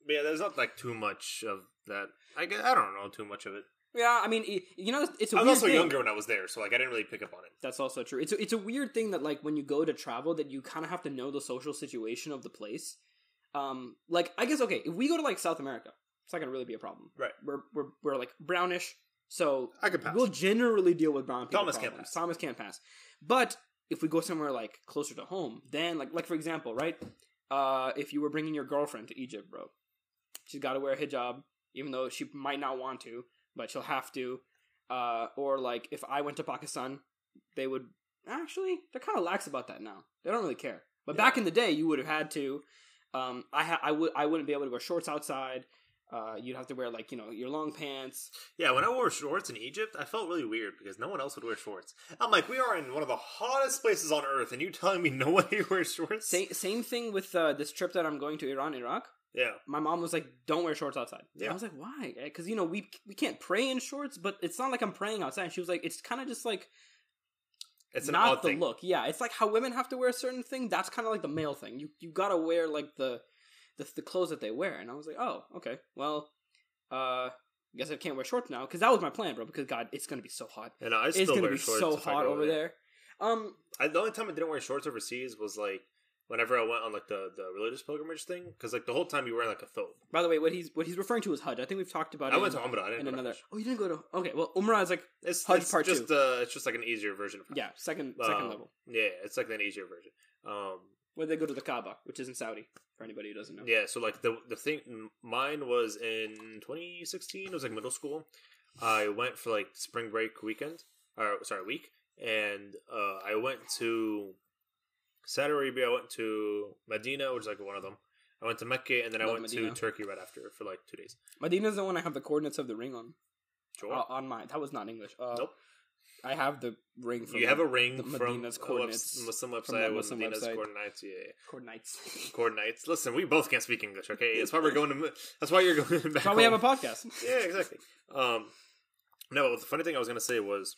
but yeah, there's not like too much of that. I guess, I don't know too much of it. Yeah, I mean, you know, it's a I was also thing. younger when I was there, so like I didn't really pick up on it. That's also true. It's a, it's a weird thing that like when you go to travel that you kind of have to know the social situation of the place. Um, like I guess okay, if we go to like South America, it's not gonna really be a problem. Right. We're we're we're like brownish, so I could pass. we'll generally deal with brown people. Thomas can't pass. Thomas can't pass. But if we go somewhere like closer to home, then like like for example, right? Uh, if you were bringing your girlfriend to Egypt, bro, she's got to wear a hijab, even though she might not want to, but she'll have to. Uh, or like if I went to Pakistan, they would actually they're kind of lax about that now. They don't really care. But back in the day, you would have had to. Um, I ha- I would I wouldn't be able to wear shorts outside. Uh, you'd have to wear like you know your long pants. yeah, when I wore shorts in Egypt, I felt really weird because no one else would wear shorts. I'm like, we are in one of the hottest places on earth, and you telling me no one here wears shorts? Same same thing with uh, this trip that I'm going to Iran, Iraq. Yeah, My mom was like, "Don't wear shorts outside." Yeah. I was like, "Why?" Because you know we we can't pray in shorts, but it's not like I'm praying outside. And she was like, "It's kind of just like it's an not odd the thing. look. Yeah, it's like how women have to wear a certain thing. That's kind of like the male thing. You you gotta wear like the, the the clothes that they wear. And I was like, oh, okay. Well, uh, I guess I can't wear shorts now because that was my plan, bro. Because God, it's gonna be so hot. And I It's still gonna wear be shorts so hot over there. Um, I, the only time I didn't wear shorts overseas was like whenever I went on like the, the religious pilgrimage thing, because like the whole time you were in like a thobe. by the way, what he's what he's referring to is Hajj. I think we've talked about. I it went in, to Umrah. I didn't go to another. Hajj. Oh, you didn't go to. Okay, well, Umrah is like It's, Hajj it's part just two. uh, it's just like an easier version of Hajj. yeah, second second Um, level. Yeah, it's like an easier version. Um, Where they go to the Kaaba, which is in Saudi. For anybody who doesn't know. yeah, so like the the thing, mine was in 2016. It was like middle school. I went for like spring break weekend, or sorry, week, and uh, I went to Saudi Arabia. I went to Medina, which is like one of them. I went to Mecca, and then I went Medina. to Turkey right after for like two days. Medina's the one I have the coordinates of the ring on. Sure. Uh, on mine. That was not English. Uh, Nope. I have the ring from you have a ring the from Medina's webs- coordinates Muslim from website with Medina's website. coordinates. Yeah, coordinates. coordinates. Listen, we both can't speak English. Okay, that's why we're going to. That's why you're going back. That's why we have a podcast. yeah, exactly. Um, no, but the funny thing I was gonna say was,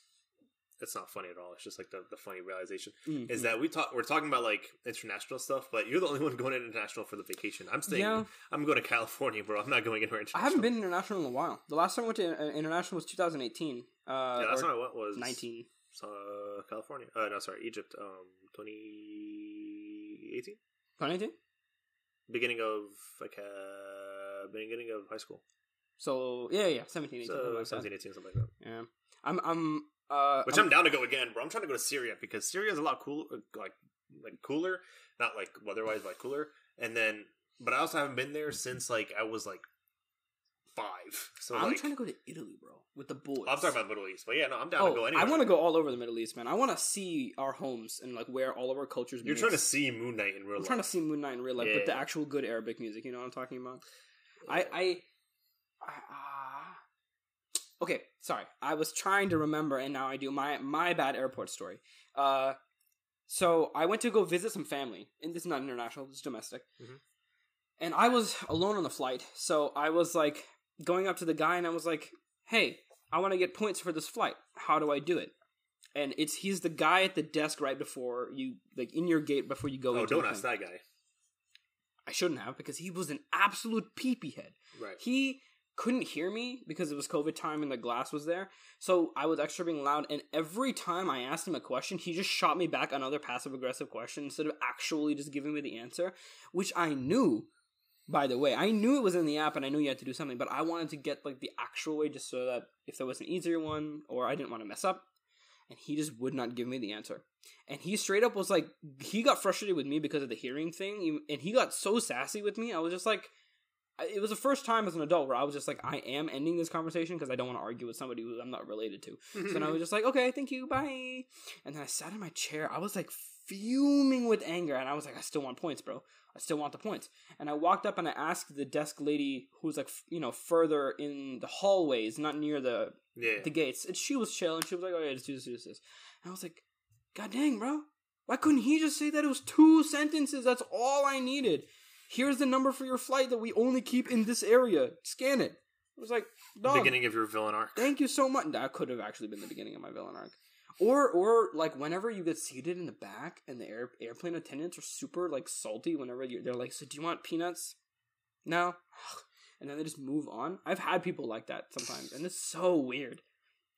it's not funny at all. It's just like the, the funny realization Mhm. is that we talk. We're talking about like international stuff, but you're the only one going international for the vacation. I'm staying. Yeah. I'm going to California, bro. I'm not going anywhere international. I haven't been international in a while. The last time I went to uh, international was 2018. Uh, Yeah, last time I went was 19. Uh, California. Uh, no, sorry, Egypt. Um, 2018. 2018? beginning of like uh beginning of high school. So yeah, yeah, 17, 18, something like that. 17, 18, something like that. Yeah, I'm, I'm, uh, Which I'm, down to go again, bro. I'm trying to go to Syria because Syria is a lot cool, uh, like like cooler, not like weather-wise, but cooler. And then, but I also haven't been there since like I was like five. So I'm like, trying to go to Italy, bro, with the boys. I'm talking about Middle East, but yeah, no, I'm down Oh, to go anywhere. I want to go all over the Middle East, man. I want to see our homes and like where all of our cultures. You're trying to see Moon Knight in real life. I'm life. trying to see Moon Knight in real life with the actual good Arabic music. You know what I'm talking about? I, I, I uh, okay. Sorry, I was trying to remember, and now I do. My my bad airport story. Uh, so I went to go visit some family, and this is not international. Is domestic. Mhm. And I was alone on the flight, so I was like going up to the guy, and I was like, "Hey, I want to get points for this flight. How do I do it?" And it's he's the guy at the desk right before you, like in your gate before you go. oh, don't ask thing. that guy. I shouldn't have because he was an absolute peepee head. Right. He couldn't hear me because it was COVID time and the glass was there. So I was extra being loud. And every time I asked him a question, he just shot me back another passive aggressive question instead of actually just giving me the answer, which I knew. By the way, I knew it was in the app and I knew you had to do something, but I wanted to get like the actual way just so that if there was an easier one or I didn't want to mess up, and he just would not give me the answer. And he straight up was like, he got frustrated with me because of the hearing thing, and he got so sassy with me. I was just like, it was the first time as an adult where I was just like, I am ending this conversation because I don't want to argue with somebody who I'm not related to. So then I mm-hmm. was just like, okay, thank you, bye. And then I sat in my chair. I was like fuming with anger, and I was like, I still want points, bro. I still want the points. And I walked up and I asked the desk lady who's like, you know, further in the hallways, not near the yeah. the gates. And she was chill, and she was like, "Oh yeah, just do this, do this, do this." And I was like, "God dang, bro! Why couldn't he just say that it was two sentences? That's all I needed. Here's the number for your flight that we only keep in this area. Scan it." It was like, dog, Beginning of your villain arc. thank you so much. That could have actually been the beginning of my villain arc. Or, or like whenever you get seated in the back and the air, airplane attendants are super like salty. Whenever you're, they're like, "So do you want peanuts?" No, and then they just move on. I've had people like that sometimes, and it's so weird.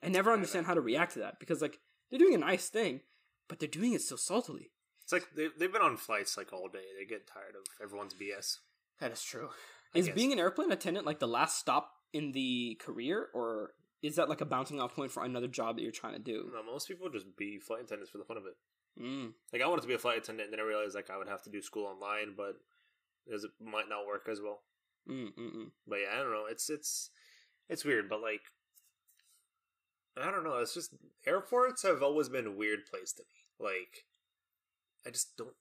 I never understand how to react to that because like they're doing a nice thing, but they're doing it so saltily. It's like they, they've been on flights like all day. They get tired of everyone's BS. That is true. I Is guess. being an airplane attendant like the last stop in the career, or is that like a bouncing off point for another job that you're trying to do? No, most people just be flight attendants for the fun of it. Mm. Like I wanted to be a flight attendant, and then I realized like I would have to do school online, but it might not work as well. Mm, mm, mm. But yeah, I don't know. It's it's it's weird, but like I don't know. It's just airports have always been a weird place to me. Like I just don't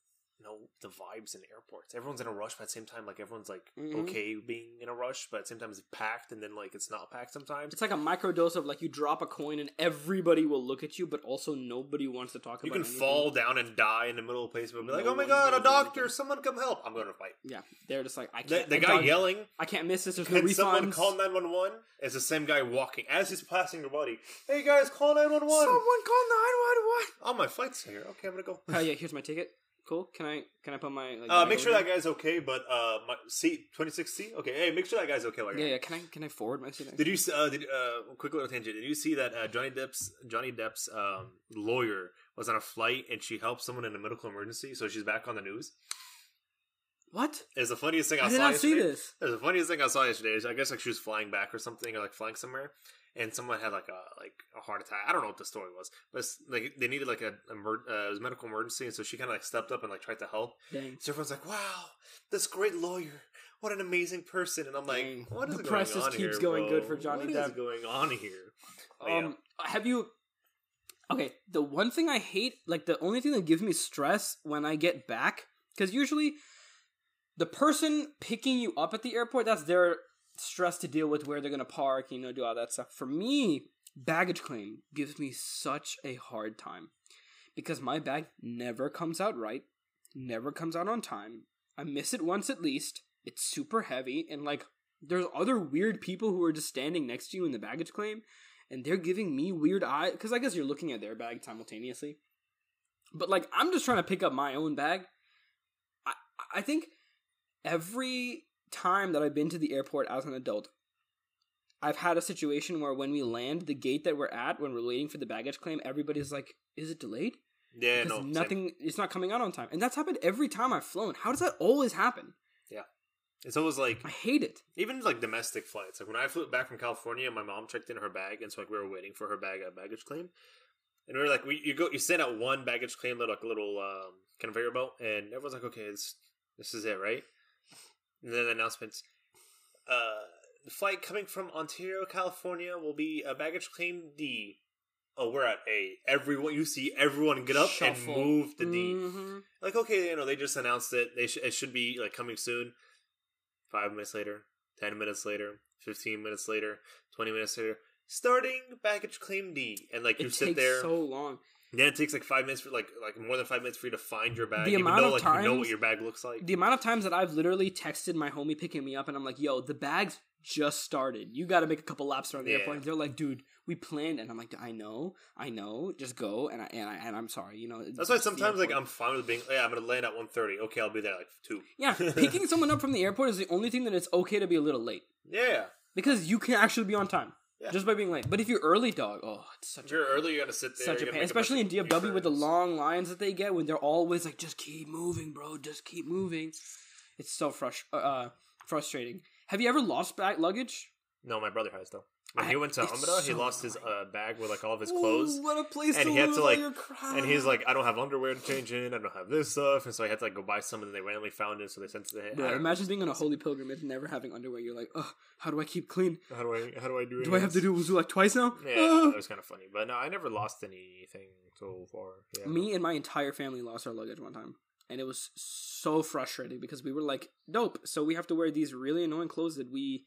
know the vibes in airports. Everyone's in a rush, but at the same time, like everyone's like Mhm. okay being in a rush, but at the same time it's packed, and then like it's not packed sometimes. It's like a microdose of like you drop a coin and everybody will look at you, but also nobody wants to talk about You can anything. fall down and die in the middle of a place, but be like, "Oh my god, a doctor! anything. Someone come help! I'm going to fight." Yeah, they're just like I The, can't. the I guy don't- yelling, I can't miss this. There's no "Can someone call 911?" is the same guy walking as he's passing your body. Hey guys, call 911! Someone call nine one one. Oh, my flight's here. Okay, I'm gonna go. Oh yeah, here's my ticket. Cool. Can I can I put my like, Uh, make sure that guy's okay, but uh, my seat twenty six C. Okay, hey, make sure that guy's okay. While Yeah, yeah. Can I can I forward my seat? Did you uh, did uh quick little tangent? Did you see that uh, Johnny Depp's Johnny Depp's um lawyer was on a flight and she helped someone in a medical emergency, so she's back on the news? What? It's the funniest thing I, I did saw not see yesterday. this. It's the funniest thing I saw yesterday. is I guess like she was flying back or something, or like flying somewhere, and someone had like a like a heart attack. I don't know what the story was, but like they needed like a, emer- uh, it was a medical emergency, and so she kind of like stepped up and like tried to help. Dang. So everyone's like, "Wow, this great lawyer! What an amazing person!" And I'm like, Dang. "What is The going press on just keeps here, going bro? good for Johnny What is Depp. going on here?" But yeah. Um, have you? Okay, the one thing I hate, like the only thing that gives me stress when I get back, because usually the person picking you up at the airport, that's their stress to deal with where they're gonna park, you know, do all that stuff. For me, baggage claim gives me such a hard time because my bag never comes out right, never comes out on time. I miss it once at least. It's super heavy, and like there's other weird people who are just standing next to you in the baggage claim and they're giving me weird eye because I guess you're looking at their bag simultaneously. But like I'm just trying to pick up my own bag. I I think every time that I've been to the airport as an adult, I've had a situation where when we land the gate that we're at when we're waiting for the baggage claim, everybody's like, "Is it delayed?" yeah, Because no, same. nothing. It's not coming out on time, and that's happened every time I've flown. How does that always happen? Yeah, it's always like I hate it. even like domestic flights. Like when I flew back from California, my mom checked in her bag, and so like we were waiting for her bag at baggage claim, and we were like, we you go you stand at one baggage claim, little like a little um, conveyor belt, and everyone's like, okay, this this is it, right? And then the announcements, uh, the flight coming from Ontario, California, will be a baggage claim D. Oh, we're at A. Everyone, you see everyone get up Shuffle. and move to D Mhm. like okay you know they just announced it they sh- it should be like coming soon five minutes later 10 minutes later 15 minutes later 20 minutes later starting baggage claim d and like you It sit takes there so long. Then it takes like five minutes for like like more than five minutes for you to find your bag The amount though of like you know what your bag looks like The amount of times that I've literally texted my homie picking me up, and I'm like, "Yo, the bag's just started. You got to make a couple laps around the Yeah. airport." They're like, "Dude, we planned," and I'm like, "I know, I know. Just go." And I and I and I'm sorry, you know. that's why sometimes like i'm fine with being yeah i'm gonna land at 1.30 okay i'll be there like 2 yeah, picking someone up from the airport is the only thing that it's okay to be a little late yeah because you can actually be on time Yeah. just by being late. But if you're early, dog, oh, it's such if a you're early you're gonna sit there such a pain, especially in DFW with the long lines that they get when they're always like, "Just keep moving, bro. Just keep moving." It's so frust- uh, frustrating. Have you ever lost bag luggage? no my brother has though when he went to it's Umrah, he so lost his uh, bag with like all of his clothes Ooh, what a place and to he had to, like-. And he's like, I don't have underwear to change in. I don't have this stuff, and so I had to like go buy some, and then they randomly found it, so they sent it to him. Bro, imagine being on a holy pilgrimage, and never having underwear. You're like, oh, how do I keep clean? How do I? How do I do it? Do I have to do wuzu like twice now? Yeah, Ah. that was kind of funny, but no, I never lost anything so far. Yeah. Me and my entire family lost our luggage one time. And it was so frustrating because we were like, dope. So we have to wear these really annoying clothes that we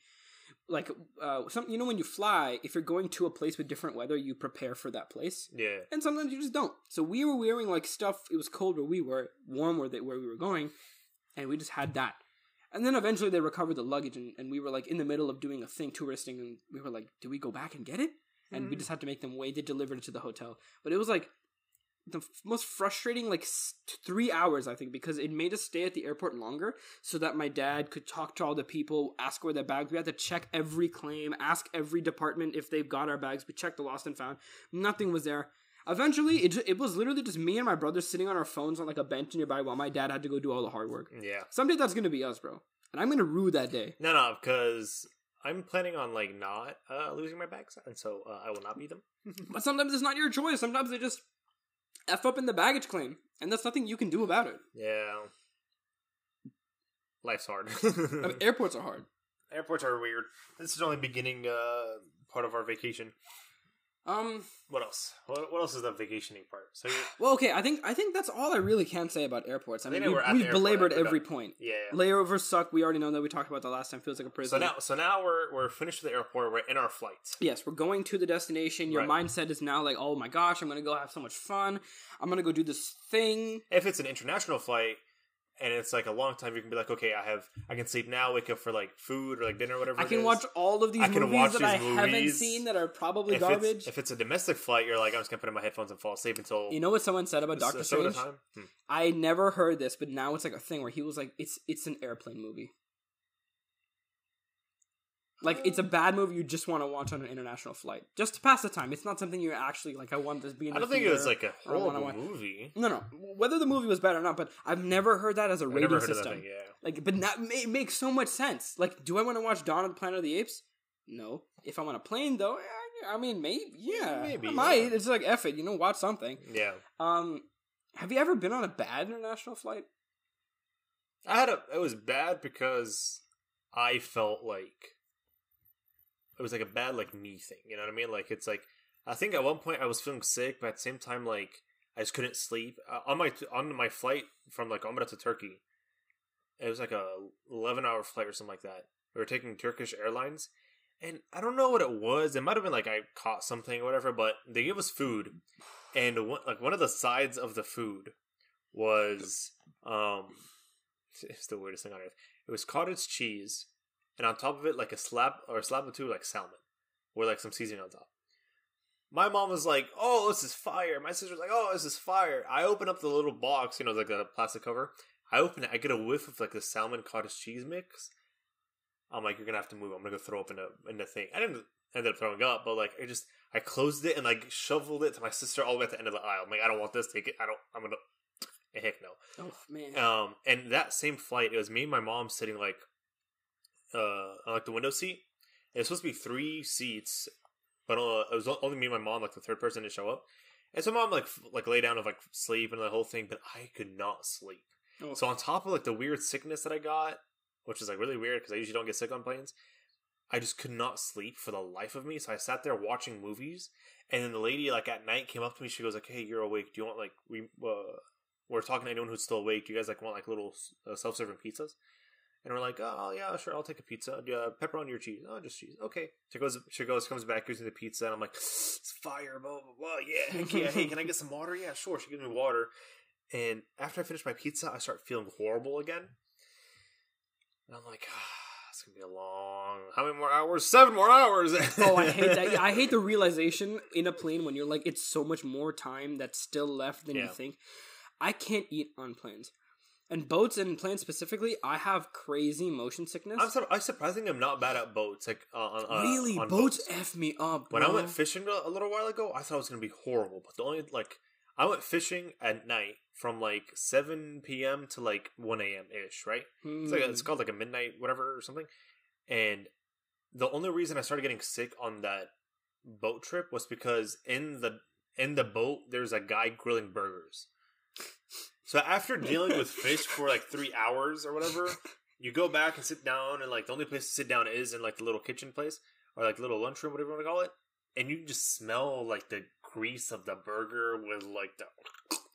like uh some you know when you fly, if you're going to a place with different weather, you prepare for that place. Yeah, And sometimes you just don't. So we were wearing like stuff it was cold where we were, warm where they where we were going, and we just had that. And then eventually they recovered the luggage and, and we were like in the middle of doing a thing touristing and we were like, Do we go back and get it? And we Mhm. just had to make them wait. They delivered it to the hotel. But it was like the f- most frustrating like s- three hours i think because it made us stay at the airport longer so that my dad could talk to all the people ask where their bags we had to check every claim ask every department if they've got our bags we checked the lost and found nothing was there. Eventually it, it was literally just me and my brother sitting on our phones on like a bench nearby while my dad had to go do all the hard work. Yeah. someday that's gonna be us bro. And i'm gonna rue that day. No, no, because I'm planning on like not uh, losing my bags, and so uh, I will not be them. but sometimes it's not your choice. Sometimes they just f up in the baggage claim and that's nothing you can do about it Yeah, life's hard. I mean, airports are hard Airports are weird. This is only beginning uh, part of our vacation. Um What else? What, what else is the vacationing part? So Well, okay, I think I think that's all I really can say about airports. I mean, we, we're at the we've airport, belabored every done. point. yeah. Layovers suck. We already know that. We talked about the last time. Feels like a prison. So now, so now we're we're finished with the airport. We're in our flight. yes, we're going to the destination. Your Right. mindset is now like, oh my gosh, I'm gonna go have so much fun. I'm gonna go do this thing. If it's an international flight and it's like a long time, you can be like, okay, I have, I can sleep now, wake up for like food or like dinner, or whatever. I can watch all of these I can movies that I these haven't seen that are probably If garbage. it's, if it's a domestic flight, you're like, I'm just gonna put in my headphones and fall asleep until you know what someone said about Doctor Strange? Hmm. I never heard this, but now it's like a thing where he was like, it's it's an airplane movie. Like it's a bad movie you just want to watch on an international flight, just to pass the time. It's not something you're actually like. I want this to be. I don't think it was like a or I wanna horrible movie. No, no. Whether the movie was bad or not, but I've never heard that as a I rating system. thing. Yeah. Like, but that ma- makes so much sense. Like, do I want to watch Dawn of the Planet of the Apes? No. If I'm on a plane, though, I, I mean, maybe, yeah, Maybe, I might. yeah. It's like F it, you know, watch something. Yeah. Um, have you ever been on a bad international flight? I had a. It was bad because I felt like it was like a bad like me thing. You know what I mean? Like it's like I think at one point I was feeling sick, but at the same time like I just couldn't sleep uh, on my on my flight from like Umrah to Turkey. It was like a eleven hour flight or something like that. We were taking Turkish Airlines, and I don't know what it was. It might have been like I caught something or whatever, but they gave us food, and one, like one of the sides of the food was um it's the weirdest thing on earth. It was cottage cheese, and on top of it, like a slab or a slab of two, like salmon, with like some seasoning on top. My mom was like, "Oh, this is fire." My sister's like, "Oh, this is fire." I open up the little box, you know, like the plastic cover. I open it. I get a whiff of like the salmon cottage cheese mix. I'm like, "You're gonna have to move. I'm gonna go throw up in the in the thing." I didn't end up throwing up, but like, I just I closed it and like shoveled it to my sister all the way at the end of the aisle. I'm like, "I don't want this. Take it. I don't. I'm gonna." Heck no. Oh man, Um, and that same flight, it was me and my mom sitting like uh, on like the window seat. It was supposed to be three seats, but uh, it was only me and my mom, like the third person to show up. And so mom like like lay down to like sleep and the whole thing, but I could not sleep. Oh. So on top of like the weird sickness that I got, which is like really weird because I usually don't get sick on planes, I just could not sleep for the life of me. So I sat there watching movies, and then the lady like at night came up to me. She goes like, "Hey, you're awake. Do you want like we uh, we're talking to anyone who's still awake? Do you guys like want like little uh, self serving pizzas?" And we're like, "Oh yeah, sure. I'll take a pizza. Uh, pepperoni or cheese? Oh, just cheese. Okay." She goes. She goes. Comes back, gives me the pizza, and I'm like, "It's fire, blah blah blah. Yeah, okay, hey, can I get some water? Yeah, sure." She gives me water, and after I finish my pizza, I start feeling horrible again. And I'm like, ah, it's gonna be a long. How many more hours? Seven more hours. oh, I hate that. I hate the realization in a plane when you're like, it's so much more time that's still left than you think. I can't eat on planes. And boats and planes specifically, I have crazy motion sickness. I'm, sur- I'm surprisingly I'm not bad at boats. Like uh, on, uh, really, on boats, f me up. When I went fishing a little while ago, I thought it was gonna be horrible. But the only like I went fishing at night from like 7 p.m. to like 1 a.m. ish, right? It's like a, it's Hmm. called like a midnight whatever or something. And the only reason I started getting sick on that boat trip was because in the in the boat there's a guy grilling burgers. So after dealing with fish for like three hours or whatever, you go back and sit down and like the only place to sit down is in like the little kitchen place or like little lunchroom, whatever you want to call it, and you just smell like the grease of the burger with like the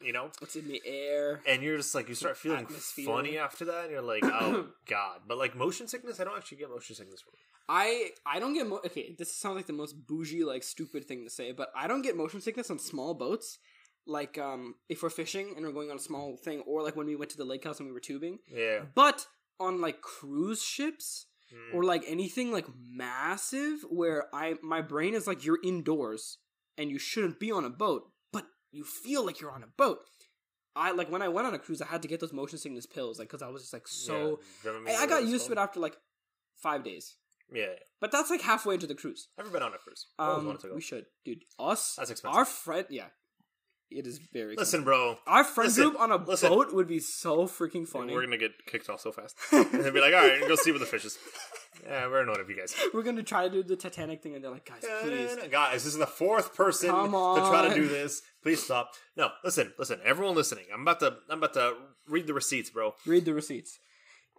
you know It's in the air. and you're just like you start feeling Atmosphere. funny after that and you're like oh god but like motion sickness i don't actually get motion sickness from. I I don't get mo- okay. This sounds like the most bougie, like stupid thing to say, but I don't get motion sickness on small boats. Like um, if we're fishing and we're going on a small thing, or like when we went to the lake house and we were tubing. yeah But on like cruise ships Mm. or like anything like massive, where I my brain is like you're indoors and you shouldn't be on a boat, but you feel like you're on a boat. I like when I went on a cruise, I had to get those motion sickness pills, like because I was just like so. yeah, I, I got used to it after like five days, yeah, yeah. but that's like halfway into the cruise. ever been on a cruise Um, we should, dude. Us, That's expensive. our friend, yeah, it is very. listen bro our friend listen, group on a listen. boat would be so freaking funny. we're gonna get kicked off so fast and they'll be like all right go see where the fish is yeah we're annoyed of you guys We're gonna try to do the Titanic thing, and they're like, guys, please. Guys, this is the fourth person to try to do this. Please stop. No, listen, listen. Everyone listening, I'm about to, I'm about to read the receipts, bro. Read the receipts.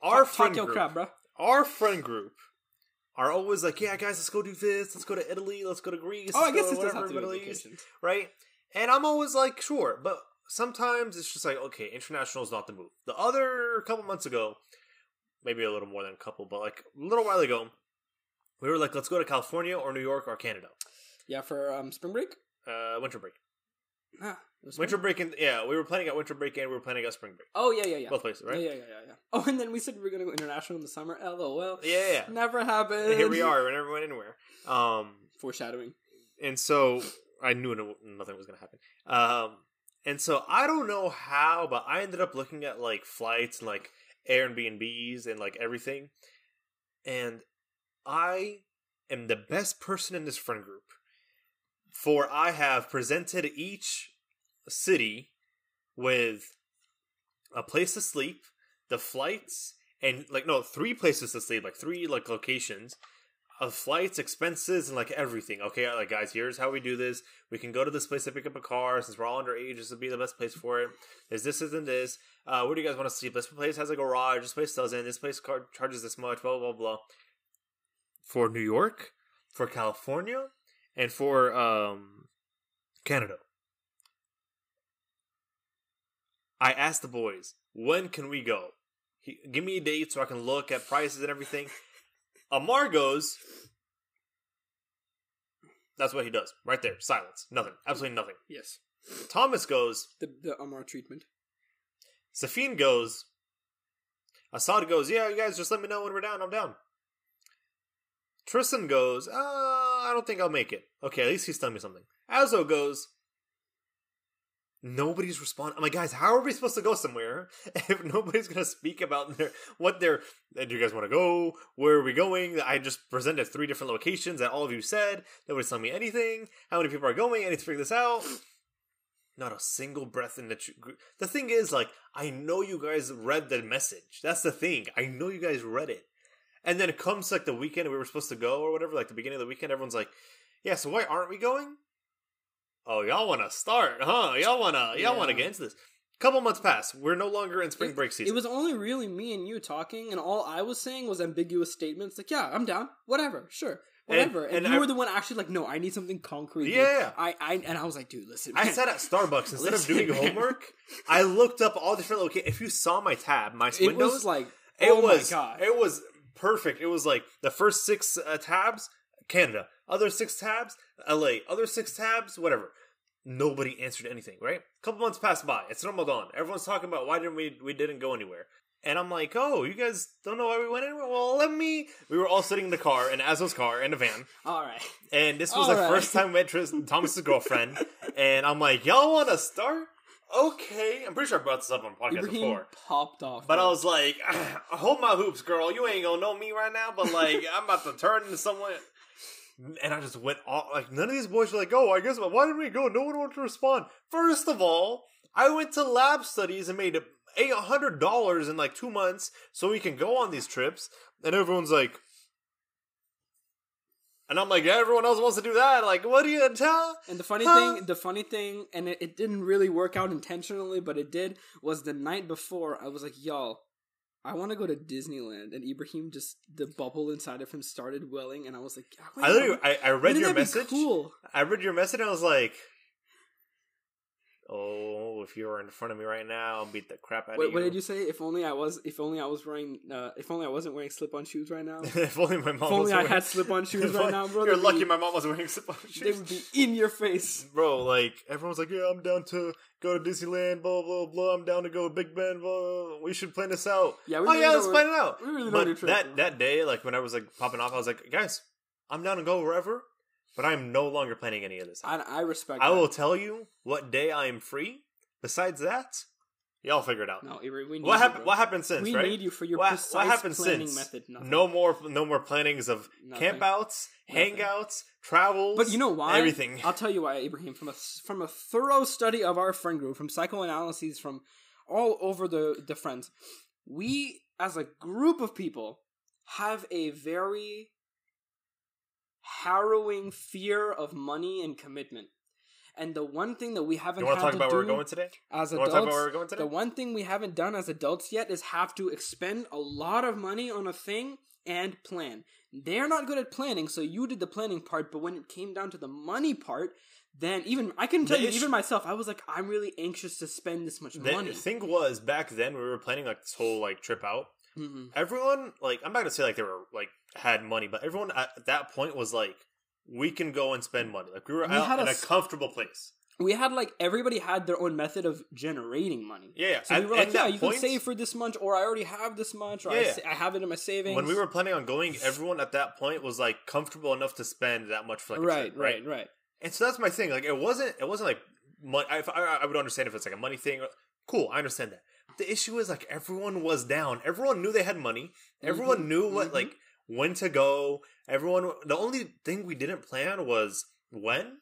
Our friend your group, crap, bro. our friend group, are always like, yeah, guys, let's go do this. Let's go to Italy. Let's go to Greece. Oh, I guess this does whatever, have to do Middle East, vacations. right? And I'm always like, sure, but sometimes it's just like, okay, international is not the move. The other couple months ago, maybe a little more than a couple, but like a little while ago, we were like, let's go to California or New York or Canada. Yeah, for um, spring break. Uh, winter break. It Winter break and yeah, we were planning at winter break and we were planning at spring break. Oh yeah, yeah, yeah. Both places, right? Yeah, yeah, yeah, yeah, yeah. Oh, and then we said we were gonna go international in the summer. LOL. Yeah, yeah. Never happened. And here we are. We never went anywhere. Um, Foreshadowing. and so I knew no, nothing was gonna happen. Um, and so I don't know how, but I ended up looking at like flights and like Airbnbs and like everything, and I am the best person in this friend group. For I have presented each city with a place to sleep, the flights, and like no three places to sleep, like three like locations of flights, expenses, and like everything. Okay, like guys, here's how we do this. We can go to this place to pick up a car since we're all underage. This would be the best place for it. Is this, isn't this. Uh, where do you guys want to sleep? This place has a garage. This place doesn't. This place car- charges this much. Blah blah blah. For New York, for California, and for um, Canada. I asked the boys, when can we go? He, give me a date so I can look at prices and everything. Amar goes, that's what he does. Right there. Silence. Nothing. Absolutely nothing. Yes. Thomas goes, The the Amar treatment. Safine goes, Assad goes, yeah, you guys just let me know when we're down. I'm down. Tristan goes, uh, I don't think I'll make it. Okay, at least he's telling me something. Azo goes, nobody's responding. I'm like, guys, how are we supposed to go somewhere if nobody's going to speak about their what their uh, do you guys want to go? Where are we going? I just presented three different locations that all of you said. Nobody's telling me anything. How many people are going? I need to figure this out. Not a single breath in the tr- The thing is, like, I know you guys read the message. That's the thing. I know you guys read it. And then it comes like the weekend we were supposed to go or whatever, like the beginning of the weekend, everyone's like, "Yeah, so why aren't we going?" Oh, y'all want to start, huh? Y'all want to, y'all want to get into this. Couple months pass. We're no longer in spring It- break season. It was only really me and you talking, and all I was saying was ambiguous statements like, "Yeah, I'm down, whatever, sure, whatever." And, and you I- were the one actually like, "No, I need something concrete." dude." Yeah. I, I, and I was like, "Dude, listen." I man. sat at Starbucks instead of doing man. homework. I looked up all different locations. If you saw my tab, my it windows, was like, it oh was my god, it was perfect. It was like the first six uh, tabs, Canada. Other six tabs, LA. Other six tabs, whatever. Nobody answered anything. Right? A couple months passed by. It's Ramadan. Everyone's talking about why didn't we we didn't go anywhere. And I'm like, oh, you guys don't know why we went anywhere? Well, let me. We were all sitting in the car, in Azo's car, in a van. all right. And this was All the right. first time we met Tris- Thomas's girlfriend. and I'm like, y'all want to start? Okay. I'm pretty sure I brought this up on podcast Ibrahim before. popped off, But I was like, hold my hoops, girl. You ain't gonna know me right now, but like, I'm about to turn into someone. And I just went off. Like, none of these boys were like, oh, I guess, why didn't we go? No one wanted to respond. First of all, I went to lab studies and made $800 in like two months so we can go on these trips. And everyone's like, and I'm like, everyone else wants to do that. Like, what do you tell? And the funny Huh? thing, the funny thing, and it, it didn't really work out intentionally, but it did, was the night before, I was like, y'all, I want to go to Disneyland. And Ibrahim just, the bubble inside of him started welling, and I was like, I literally, I, I read your message. cool? I read your message and I was like, "Oh, if you were in front of me right now, I'll beat the crap out What, of you. what did you say? If only I was, if only I was wearing, uh, if only I wasn't wearing slip-on shoes right now. if only my mom. Was wearing. If only I wearing- had slip-on shoes right now, bro. You're lucky be- my mom was wearing slip-on shoes. They would be in your face. Bro, like everyone's like, "Yeah, I'm down to go to Disneyland." Blah blah blah. I'm down to go to Big Bend. Blah. We should plan this out. Yeah, we oh really yeah, let's plan it out. we really know but your trip, that bro. that day, like when I was like popping off, I was like, "Guys, I'm down to go wherever." But I'm no longer planning any of this. I, I respect. I that. will tell you what day I am free. Besides that, y'all figure it out. No, we need what happened? What happened since? We right? need you for your what, precise what happened planning since? method. Nothing. No more, no more plannings of Nothing. campouts, Nothing. hangouts, travels. But you know why? Everything. I'll tell you why, Ibrahim. From a from a thorough study of our friend group, from psychoanalyses, from all over the the friends, we as a group of people have a very harrowing fear of money and commitment. And the one thing that we haven't you want to talk about do where we're going today? as You want talk about adults, where we're going today? the one thing we haven't done as adults yet is have to expend a lot of money on a thing and plan. They're not good at planning, so you did the planning part, but when it came down to the money part, then even I can tell The you, issue- even myself, I was like, I'm really anxious to spend this much The money. The thing was back then we were planning like this whole like trip out. Mhm. Everyone like I'm not gonna say like they were like had money, but everyone at that point was like, we can go and spend money. Like we were We out had in a a comfortable place. We had like everybody had their own method of generating money. Yeah, yeah. So we At- were like, yeah, you point- can save for this much, or I already have this much, or I, Yeah. sa- I have it in my savings. When we were planning on going, everyone at that point was like comfortable enough to spend that much for like a right, trip, right, right. And so that's my thing. Like it wasn't. It wasn't like. money. I, I, I would understand if it's like a money thing. Cool, I understand that. The issue is like everyone was down. Everyone knew they had money. Everyone Mhm, knew what mhm. like when to go. Everyone. The only thing we didn't plan was when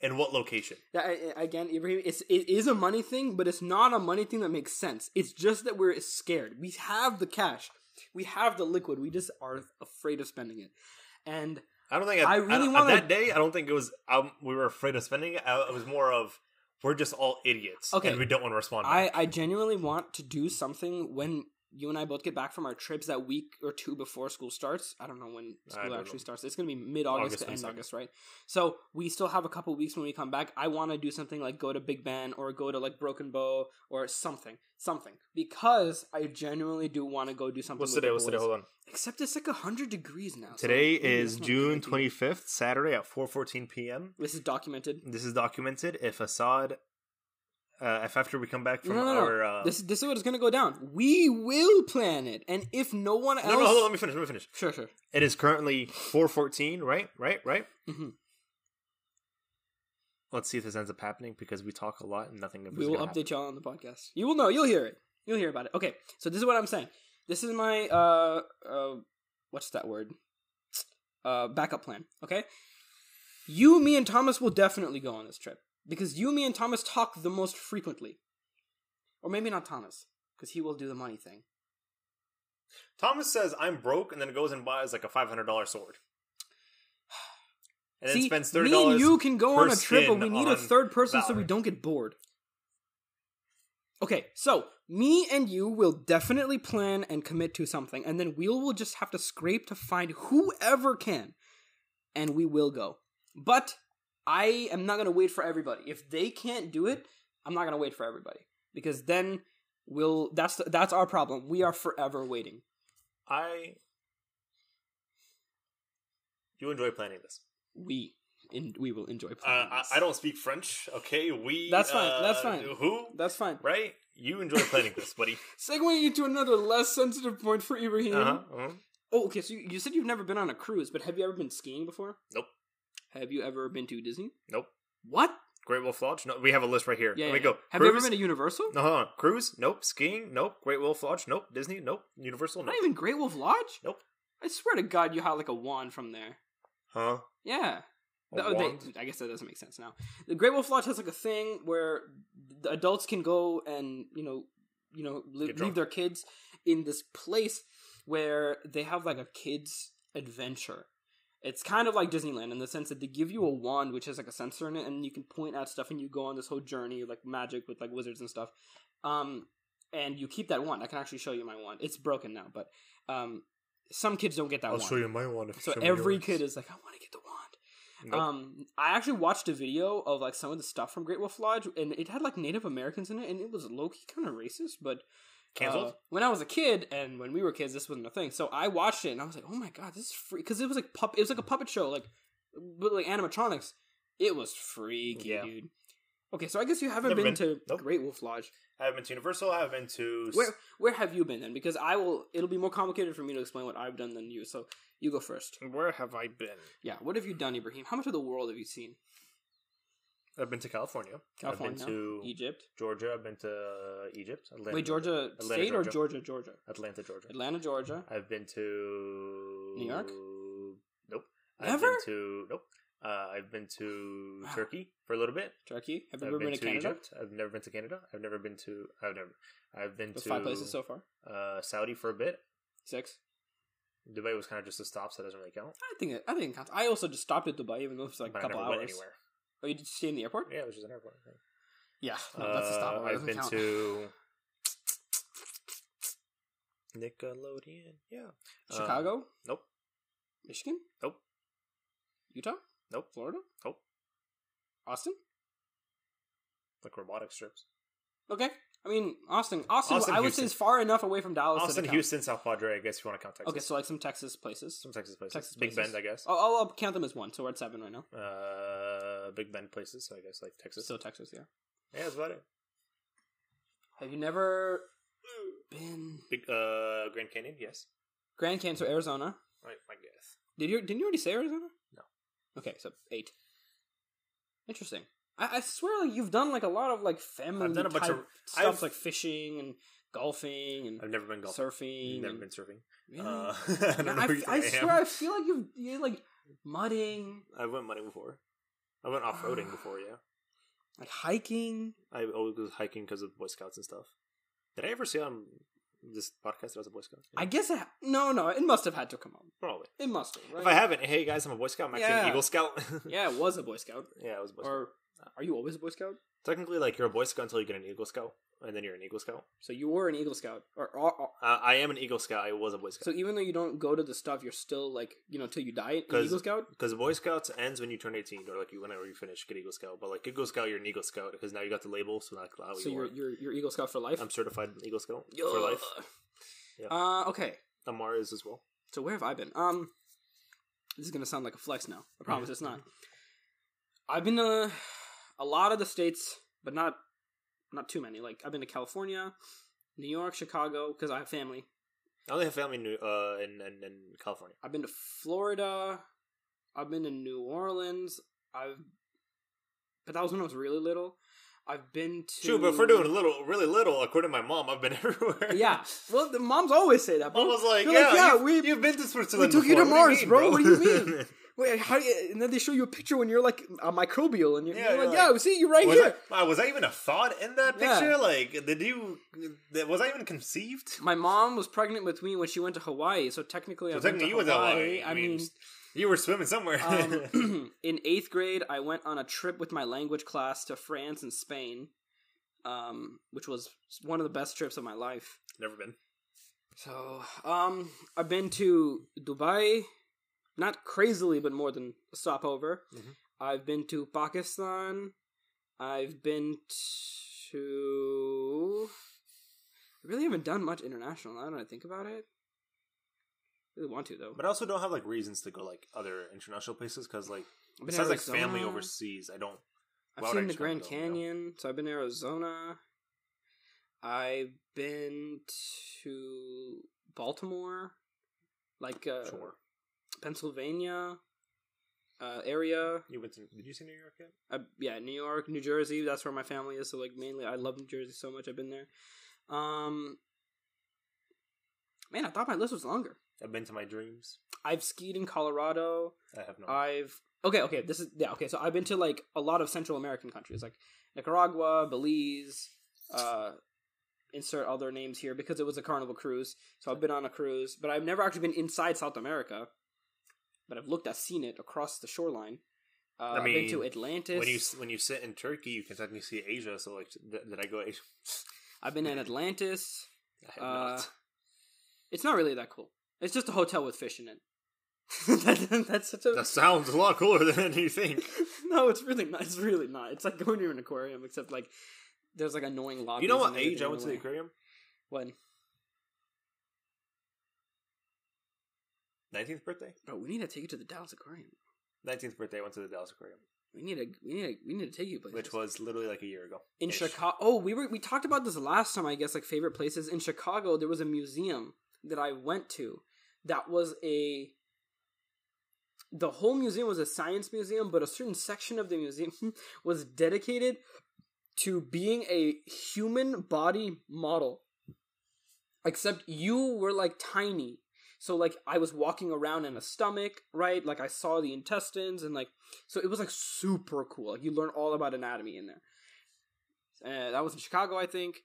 and what location. Yeah, again, Ibrahim, it's it is a money thing, but it's not a money thing that makes sense. It's just that we're scared. We have the cash, we have the liquid. We just are afraid of spending it. And I don't think. I I, really wanna- that day. I don't think it was. Um, we were afraid of spending it. I, it was more of we're just all idiots. Okay. and we don't want to respond. I. I genuinely want to do something when you and I both get back from our trips that week or two before school starts. I don't know when school actually know. starts. It's going to be mid August to end 22nd. August, right? So we still have a couple weeks when we come back. I want to do something like go to Big Bend or go to like Broken Bow or something, something, because I genuinely do want to go do something. What's today? What's today? Hold on. Except it's like hundred degrees now. Today maybe is June twenty fifth, Saturday at four fourteen p.m. This is documented. This is documented. If Assad, uh, if after we come back from No, no, no. our, uh, this this is what it's gonna go down. We will plan it, and if no one else, no, no, hold on, let me finish. Let me finish. sure, sure. It is currently four fourteen. Right, right, right. hmm Let's see if this ends up happening because we talk a lot and nothing. We will update y'all on the podcast. You will know. You'll hear it. You'll hear about it. Okay, so this is what I'm saying. This is my uh uh what's that word? Uh backup plan. Okay. You, me, and Thomas will definitely go on this trip because you, me, and Thomas talk the most frequently, or maybe not Thomas because he will do the money thing. Thomas says I'm broke, and then goes and buys like a five hundred dollar sword, and then See, spends $30. me and you can go on a trip, but we need a third person so we don't get bored. Okay, so me and you will definitely plan and commit to something, and then we will just have to scrape to find whoever can, and we will go. But I am not gonna wait for everybody. If they can't do it, I'm not gonna wait for everybody because then we'll. That's the, that's our problem. We are forever waiting. I. You enjoy planning this. We in, we will enjoy Uh, playing. I. I don't speak French. Okay, we. That's fine, uh, that's fine. Who? That's fine. Right? You enjoy planning this, buddy. Segueing into another less sensitive point for Ibrahim. Uh-huh, uh-huh. Oh, okay. So you, you said you've never been on a cruise, but have you ever been skiing before? Nope. Have you ever been to Disney? Nope. What? Great Wolf Lodge? No, we have a list right here. Yeah. Let me yeah, go. yeah. Have you ever been to Universal? No, hold on. Cruise? Nope. Skiing? Nope. Great Wolf Lodge? Nope. Disney? Nope. Universal? Nope. Not even Great Wolf Lodge. Nope. I swear to God, you had like a wand from there. Huh? Yeah. A No, they-? I guess that doesn't make sense now. The Great Wolf Lodge has like a thing where the adults can go and you know, you know, li- drunk. leave their kids in this place where they have like a kids adventure. It's kind of like Disneyland in the sense that they give you a wand which has like a sensor in it, and you can point at stuff, and you go on this whole journey like magic with like wizards and stuff. Um, and you keep that wand. I can actually show you my wand. It's broken now, but um, some kids don't get that I'll wand. show you my wand. If you So every yours. kid is like, I want to get the wand. Nope. Um, I actually watched a video of like some of the stuff from Great Wolf Lodge, and it had like Native Americans in it, and it was low key kind of racist. But Cancelled? uh, when I was a kid, and when we were kids, this wasn't a thing. So I watched it, and I was like, Oh my god, this is free because it was like pup. It was like a puppet show, like but like animatronics. It was freaky, Yeah. dude. Okay, so I guess you haven't been, been. to Nope. Great Wolf Lodge. I haven't been to Universal. I haven't been to. Where where have you been then? Because I will. It'll be more complicated for me to explain what I've done than you. So you go first. Where have I been? Yeah, what have you done, Ibrahim? How much of the world have you seen? I've been to California. California, I've been to Egypt. Georgia. I've been to uh, Egypt. Atlanta, Wait, Georgia Atlanta, State or Georgia. Georgia, Georgia? Atlanta, Georgia. Atlanta, Georgia. I've been to New York? Nope. Never? I've been to nope. Uh, I've been to Wow. Turkey for a little bit. Turkey. Have you I've ever been, to Canada? Egypt. I've never been to Canada. I've never been to. I've never. I've been Those to five places so far. uh, Saudi for a bit. Six. Dubai was kind of just a stop, so it doesn't really count. I think it, I think it counts. I also just stopped at Dubai, even though it's like a But I couple never hours. went anywhere. Oh, you did stay in the airport? Yeah, which is an airport. thing. Yeah, no, that's a Uh, stopover. I've doesn't been count. to Nickelodeon. Yeah. Uh, Chicago, nope. Michigan, Nope. Utah, Nope. Florida, Nope. Austin. Like robotic strips. Okay, I mean Austin. Austin, Austin, I would say is far enough away from Dallas. Austin. Houston, South Padre. I guess if you want to count Texas. Okay, so like some Texas places. some Texas places. Texas Big places. Bend, I guess. I'll, I'll count them as one. So we're at seven right now. Uh, Big Bend places. So I guess like Texas. Still Texas, yeah. yeah, that's about it. Have you never been Big uh, Grand Canyon. Yes. Grand Canyon, so Arizona? I, I guess. Did you didn't you already say Arizona? No. Okay, so eight. Interesting. I, I swear, like you've done like a lot of like family I've done a bunch of- stuff, I've- like fishing and golfing and I've never been golfing. surfing. Never and, been surfing. Really? Uh, I I, I I swear, I feel like you've you like mudding, I went mudding before. I went off roading before. Yeah. like hiking. I always was hiking because of Boy Scouts and stuff. Did I ever say on this podcast that I was a Boy Scout? I guess it, no, no, it must have had to come up. Probably. It must have. Right? If I haven't, hey guys, I'm a Boy Scout. I'm actually Yeah. an Eagle Scout. yeah, it was a Boy Scout. yeah, I was a Boy Scout. Or are you always a Boy Scout? Technically, like you're a Boy Scout until you get an Eagle Scout, and then you're an Eagle Scout. So you were an Eagle Scout, or, or, or Uh, I am an Eagle Scout. I was a Boy Scout so even though you don't go to the stuff, you're still like you know till you die an Eagle Scout. because Boy Scouts ends when you turn 18, or like you whenever you finish get Eagle Scout. But like Eagle Scout, you're an Eagle Scout because now you got the label, so like how So you you're are. you're you're Eagle Scout for life. I'm certified Eagle Scout Yeah. for life. Yeah. Uh, okay. Amar is as well. So where have I been? Um, this is gonna sound like a flex now. I promise it's not. I've been to a lot of the states, but not not too many. Like I've been to California, New York, Chicago, because I have family. I only have family in uh in, in in California. I've been to Florida. I've been to New Orleans. I've, but that was when I was really little. I've been to. True, but if we're doing little, really little, according to my mom, I've been everywhere. Yeah, well, the moms always say that. Bro. Mom was like, "Yeah, yeah, you've, we you've been to Switzerland. we took you to before. What do Mars, bro. What do you mean?" Wait, how? do you- And then they show you a picture when you're like a microbial, and you're, Yeah, you're like, you're yeah, see, you're right was, here. I, was I even a thought in that Yeah. picture? Like, did you? Was I even conceived? My mom was pregnant with me when she went to Hawaii, so technically, So I went technically, to you went to Hawaii. Hawaii. I mean, you were swimming somewhere. um, in eighth grade, I went on a trip with my language class to France and Spain, um, which was one of the best trips of my life. Never been. So, um, I've been to Dubai, not crazily, but more than a stopover. Mhm. I've been to Pakistan. I've been to. I really haven't done much international now that I think about it. I really want to though. But I also don't have like reasons to go like other international places because like to besides like family overseas, I don't. I've seen the Grand you know? Canyon, so I've been to Arizona. I've been to Baltimore, like uh, Sure. Pennsylvania uh, area. You went to? Did you see New York yet? Uh, yeah, New York, New Jersey. That's where my family is. So like mainly, I love New Jersey so much. I've been there. Um, man, I thought my list was longer. I've been to my dreams. I've skied in Colorado. I have not. I've okay, okay. This is yeah, okay. So I've been to like a lot of Central American countries, like Nicaragua, Belize. Uh, insert other names here because it was a Carnival cruise. So I've been on a cruise, but I've never actually been inside South America. But I've looked, I've seen it across the shoreline. Uh, I I've been to Atlantis. when you when you sit in Turkey, you can technically see Asia. So like, th- did I go Asia? I've been in Atlantis. I have Uh, not. It's not really that cool. It's just a hotel with fish in it. that, that's such a That sounds a lot cooler than you think. no. It's really not. It's really not. It's like going to an aquarium, except like there's like annoying lobbies. You know what age I went to the aquarium? When? Nineteenth birthday. Bro, we need to take you to the Dallas Aquarium. Nineteenth birthday. I went to the Dallas Aquarium, We need to. We need to. We need to take you places. which was literally like a year ago. in Chicago. Oh, we were we talked about this last time. I guess like favorite places in Chicago. There was a museum that I went to. That was a. The whole museum was a science museum, but a certain section of the museum was dedicated to being a human body model. Except you were like tiny. So like I was walking around in a stomach, right? Like I saw the intestines and like so it was like super cool. Like you learn all about anatomy in there. Uh, that was in Chicago, I think.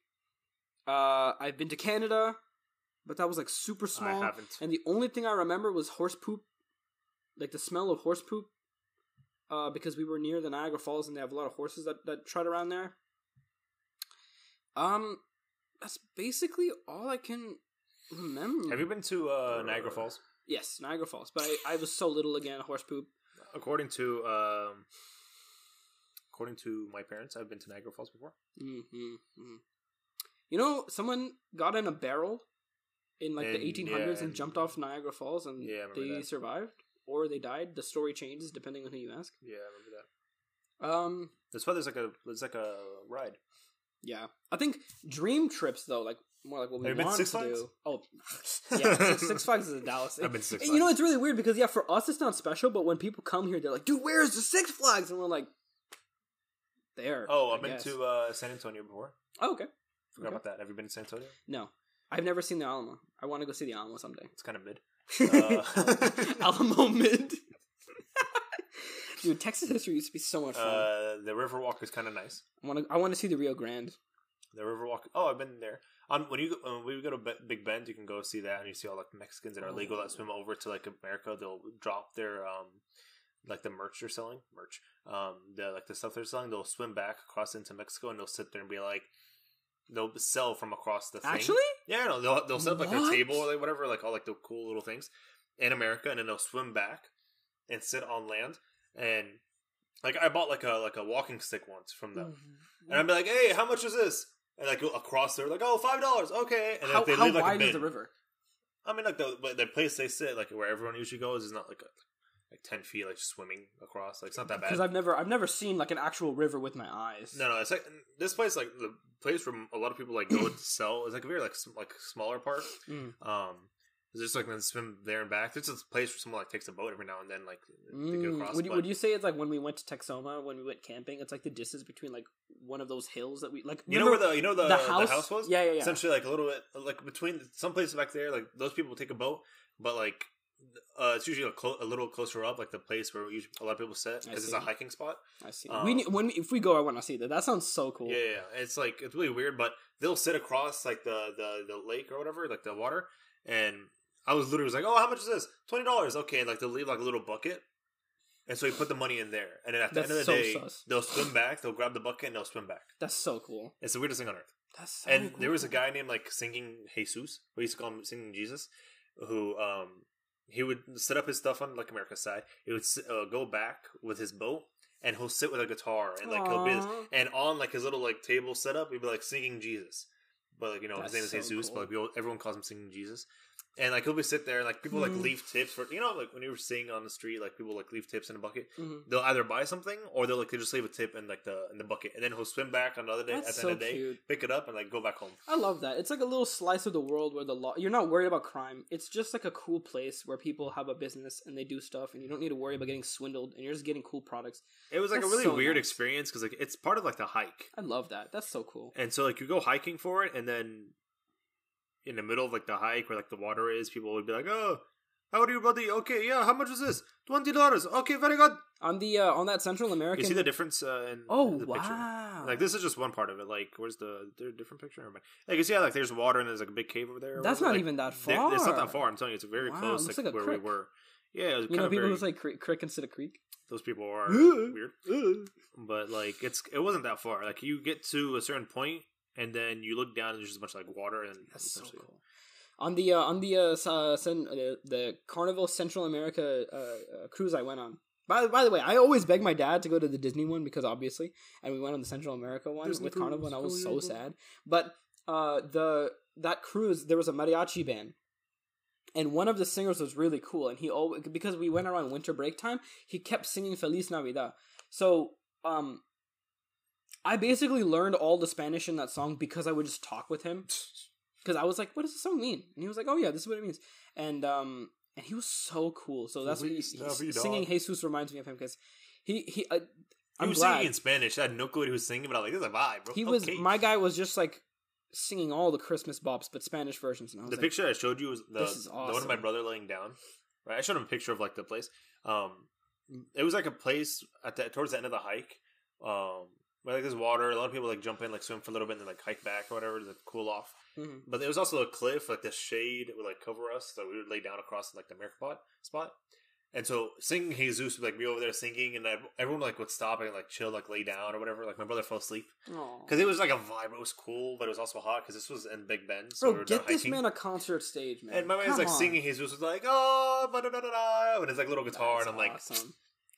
Uh, I've been to Canada, but that was like super small. I haven't. And the only thing I remember was horse poop, like the smell of horse poop, uh, because we were near the Niagara Falls and they have a lot of horses that, that trot around there. Um, that's basically all I can remember. Have you been to uh, Niagara Falls? Yes, Niagara Falls, but I, I was so little again. Horse poop. According to um, according to my parents, I've been to Niagara Falls before. Mm-hmm. You know, someone got in a barrel in like the 1800s yeah, and and- jumped off Niagara Falls, and Yeah, they that. survived or they died. The story changes depending on who you ask. Yeah, I remember that. Um, That's why there's like a there's like a ride. yeah, I think dream trips though, like more like what we Have want to Flags? do. Oh, yeah, Six, Six Flags is in Dallas. I've been Six And You know, it's really weird because yeah, for us it's not special, but when people come here, they're like, "Dude, where's the Six Flags?" And we're like, "There." Oh, I I've been guess. to uh, San Antonio before. Oh, okay. Forgot Okay. about that. Have you been to San Antonio? No, I've never seen the Alamo. I want to go see the Alamo someday. It's kind of mid. Uh, Alamo mid. Dude, Texas history used to be so much fun. Uh, the Riverwalk is kind of nice. I want to. I want to see the Rio Grande. The Riverwalk. Oh, I've been there. On when you go- when we go to Big Bend, you can go see that, and you see all like the Mexicans that are legal that swim over to like America. They'll drop their um like the merch they're selling, merch. Um, the like the stuff they're selling. They'll swim back across into Mexico, and they'll sit there and be like, they'll sell from across the thing. Actually, Yeah, no, they'll they'll set up like a table or like whatever, like all like the cool little things in America, and then they'll swim back and sit on land. And like I bought like a like a walking stick once from them, Mm-hmm. and I'd be like, "Hey, how much is this?" And like go across there, like, oh five dollars, okay." And how, they how leave like wide is the river? I mean, like the the place they sit, like where everyone usually goes, is not like a, like ten feet, like swimming across. Like it's not that bad. Because I've never, I've never seen like an actual river with my eyes. No, no, it's like this place, like the place where a lot of people like go to sell, is like a very like sm- like smaller part. Mm. Um, it's just like swim there and back. There's a place where someone like takes a boat every now and then, like to get Mm. across. Would you, would you say it's like when we went to Texoma when we went camping? It's like the distance between like one of those hills that we like. You know where the you know the, the the, house? house? was? Yeah, yeah, yeah. Essentially, like a little bit like between some places back there, like those people take a boat, but like Uh, it's usually a, clo- a little closer up, like the place where usually a lot of people sit because it's a hiking spot. I see. Um, we need, when if we go, I want to see that. That sounds so cool. Yeah, yeah, yeah. It's like it's really weird, but they'll sit across like the the the lake or whatever, like the water, and I was literally was like, oh, how much is this? Twenty dollars. Okay, and like they'll leave like a little bucket. And so you put the money in there, and then at the That's end of the so day, sus. they'll swim back. They'll grab the bucket and they'll swim back. That's so cool. It's the weirdest thing on earth. That's so and cool. there was a guy named like singing Jesus. We used to call him singing Jesus, who um he would set up his stuff on like America's side. He would uh, go back with his boat, and he'll sit with a guitar and like he'll be and on like his little like table setup, he'd be like singing Jesus. But like you know That's his name is so Jesus, cool. but like, everyone calls him singing Jesus. And like he'll be sit there, and like people like Hmm. leave tips for you know like when you were seeing on the street, like people like leave tips in a bucket. Mhm. They'll either buy something or they'll like they just leave a tip in like the in the bucket, and then he'll swim back another day That's at the so end of the day, cute. pick it up, and like go back home. I love that. It's like a little slice of the world where the law you're not worried about crime. It's just like a cool place where people have a business and they do stuff and you don't need to worry about getting swindled and you're just getting cool products. It was like That's a really so weird nice. experience because like it's part of like the hike, I love that. That's so cool. and so like you go hiking for it, and then in the middle of like the hike where like the water is, people would be like, "Oh, how are you, buddy? Okay, yeah, how much is this? Twenty dollars. Okay, very good." On the uh, on that Central American You see the difference uh, in Oh in the picture? wow. Like this is just one part of it. Like, where's the there a different picture? Never mind. Like you see, how, like there's water and there's like a big cave over there. That's not Like, even that far. It's not that far. I'm telling you, it's very Wow, close. Like, like where creek. we were. Yeah, it was You kind know of people very, who say creek, crick instead of creek? those people are weird. But like it's it wasn't that far. Like you get to a certain point and then you look down and there's just a bunch of like water and That's so cool. On the uh, on the uh, s- uh, uh, the Carnival Central America uh, uh, cruise I went on. By, by the way, I always beg my dad to go to the Disney one because obviously, and we went on the Central America one Disney with Carnival, and I was so sad. But uh, the that cruise there was a mariachi band, and one of the singers was really cool, and he always because we went around winter break time, he kept singing Feliz Navidad. So um, I basically learned all the Spanish in that song because I would just talk with him because I was like, "What does this song mean?" And he was like, "Oh yeah, this is what it means." And um, and he was so cool. So that's what he, singing Jesus reminds me of him because he he. Uh, He I'm was glad singing in Spanish. I had no clue what he was singing, but I was like, "This is a vibe, bro." he was. My guy was just like singing all the Christmas bops, but Spanish versions. And I was the like, picture I showed you was the, This is the one of my brother laying down. Right, I showed him a picture of like the place. Um, it was like a place at the towards the end of the hike. Um, where like there's water. A lot of people like jump in, like swim for a little bit, and then like hike back or whatever to like, cool off. Mhm. But there was also a cliff, like the shade would like cover us, so we would lay down across like the America spot. And so singing Jesus would like be over there singing, and everyone like would stop and like chill, like lay down or whatever. Like my brother fell asleep because it was like a vibe. It was cool, but it was also hot because this was in Big Bend. So we Bro, were get this hiking. man a concert stage, man. And my man's like on. singing Jesus was like oh da da da da with his like little guitar, That's and I'm like awesome.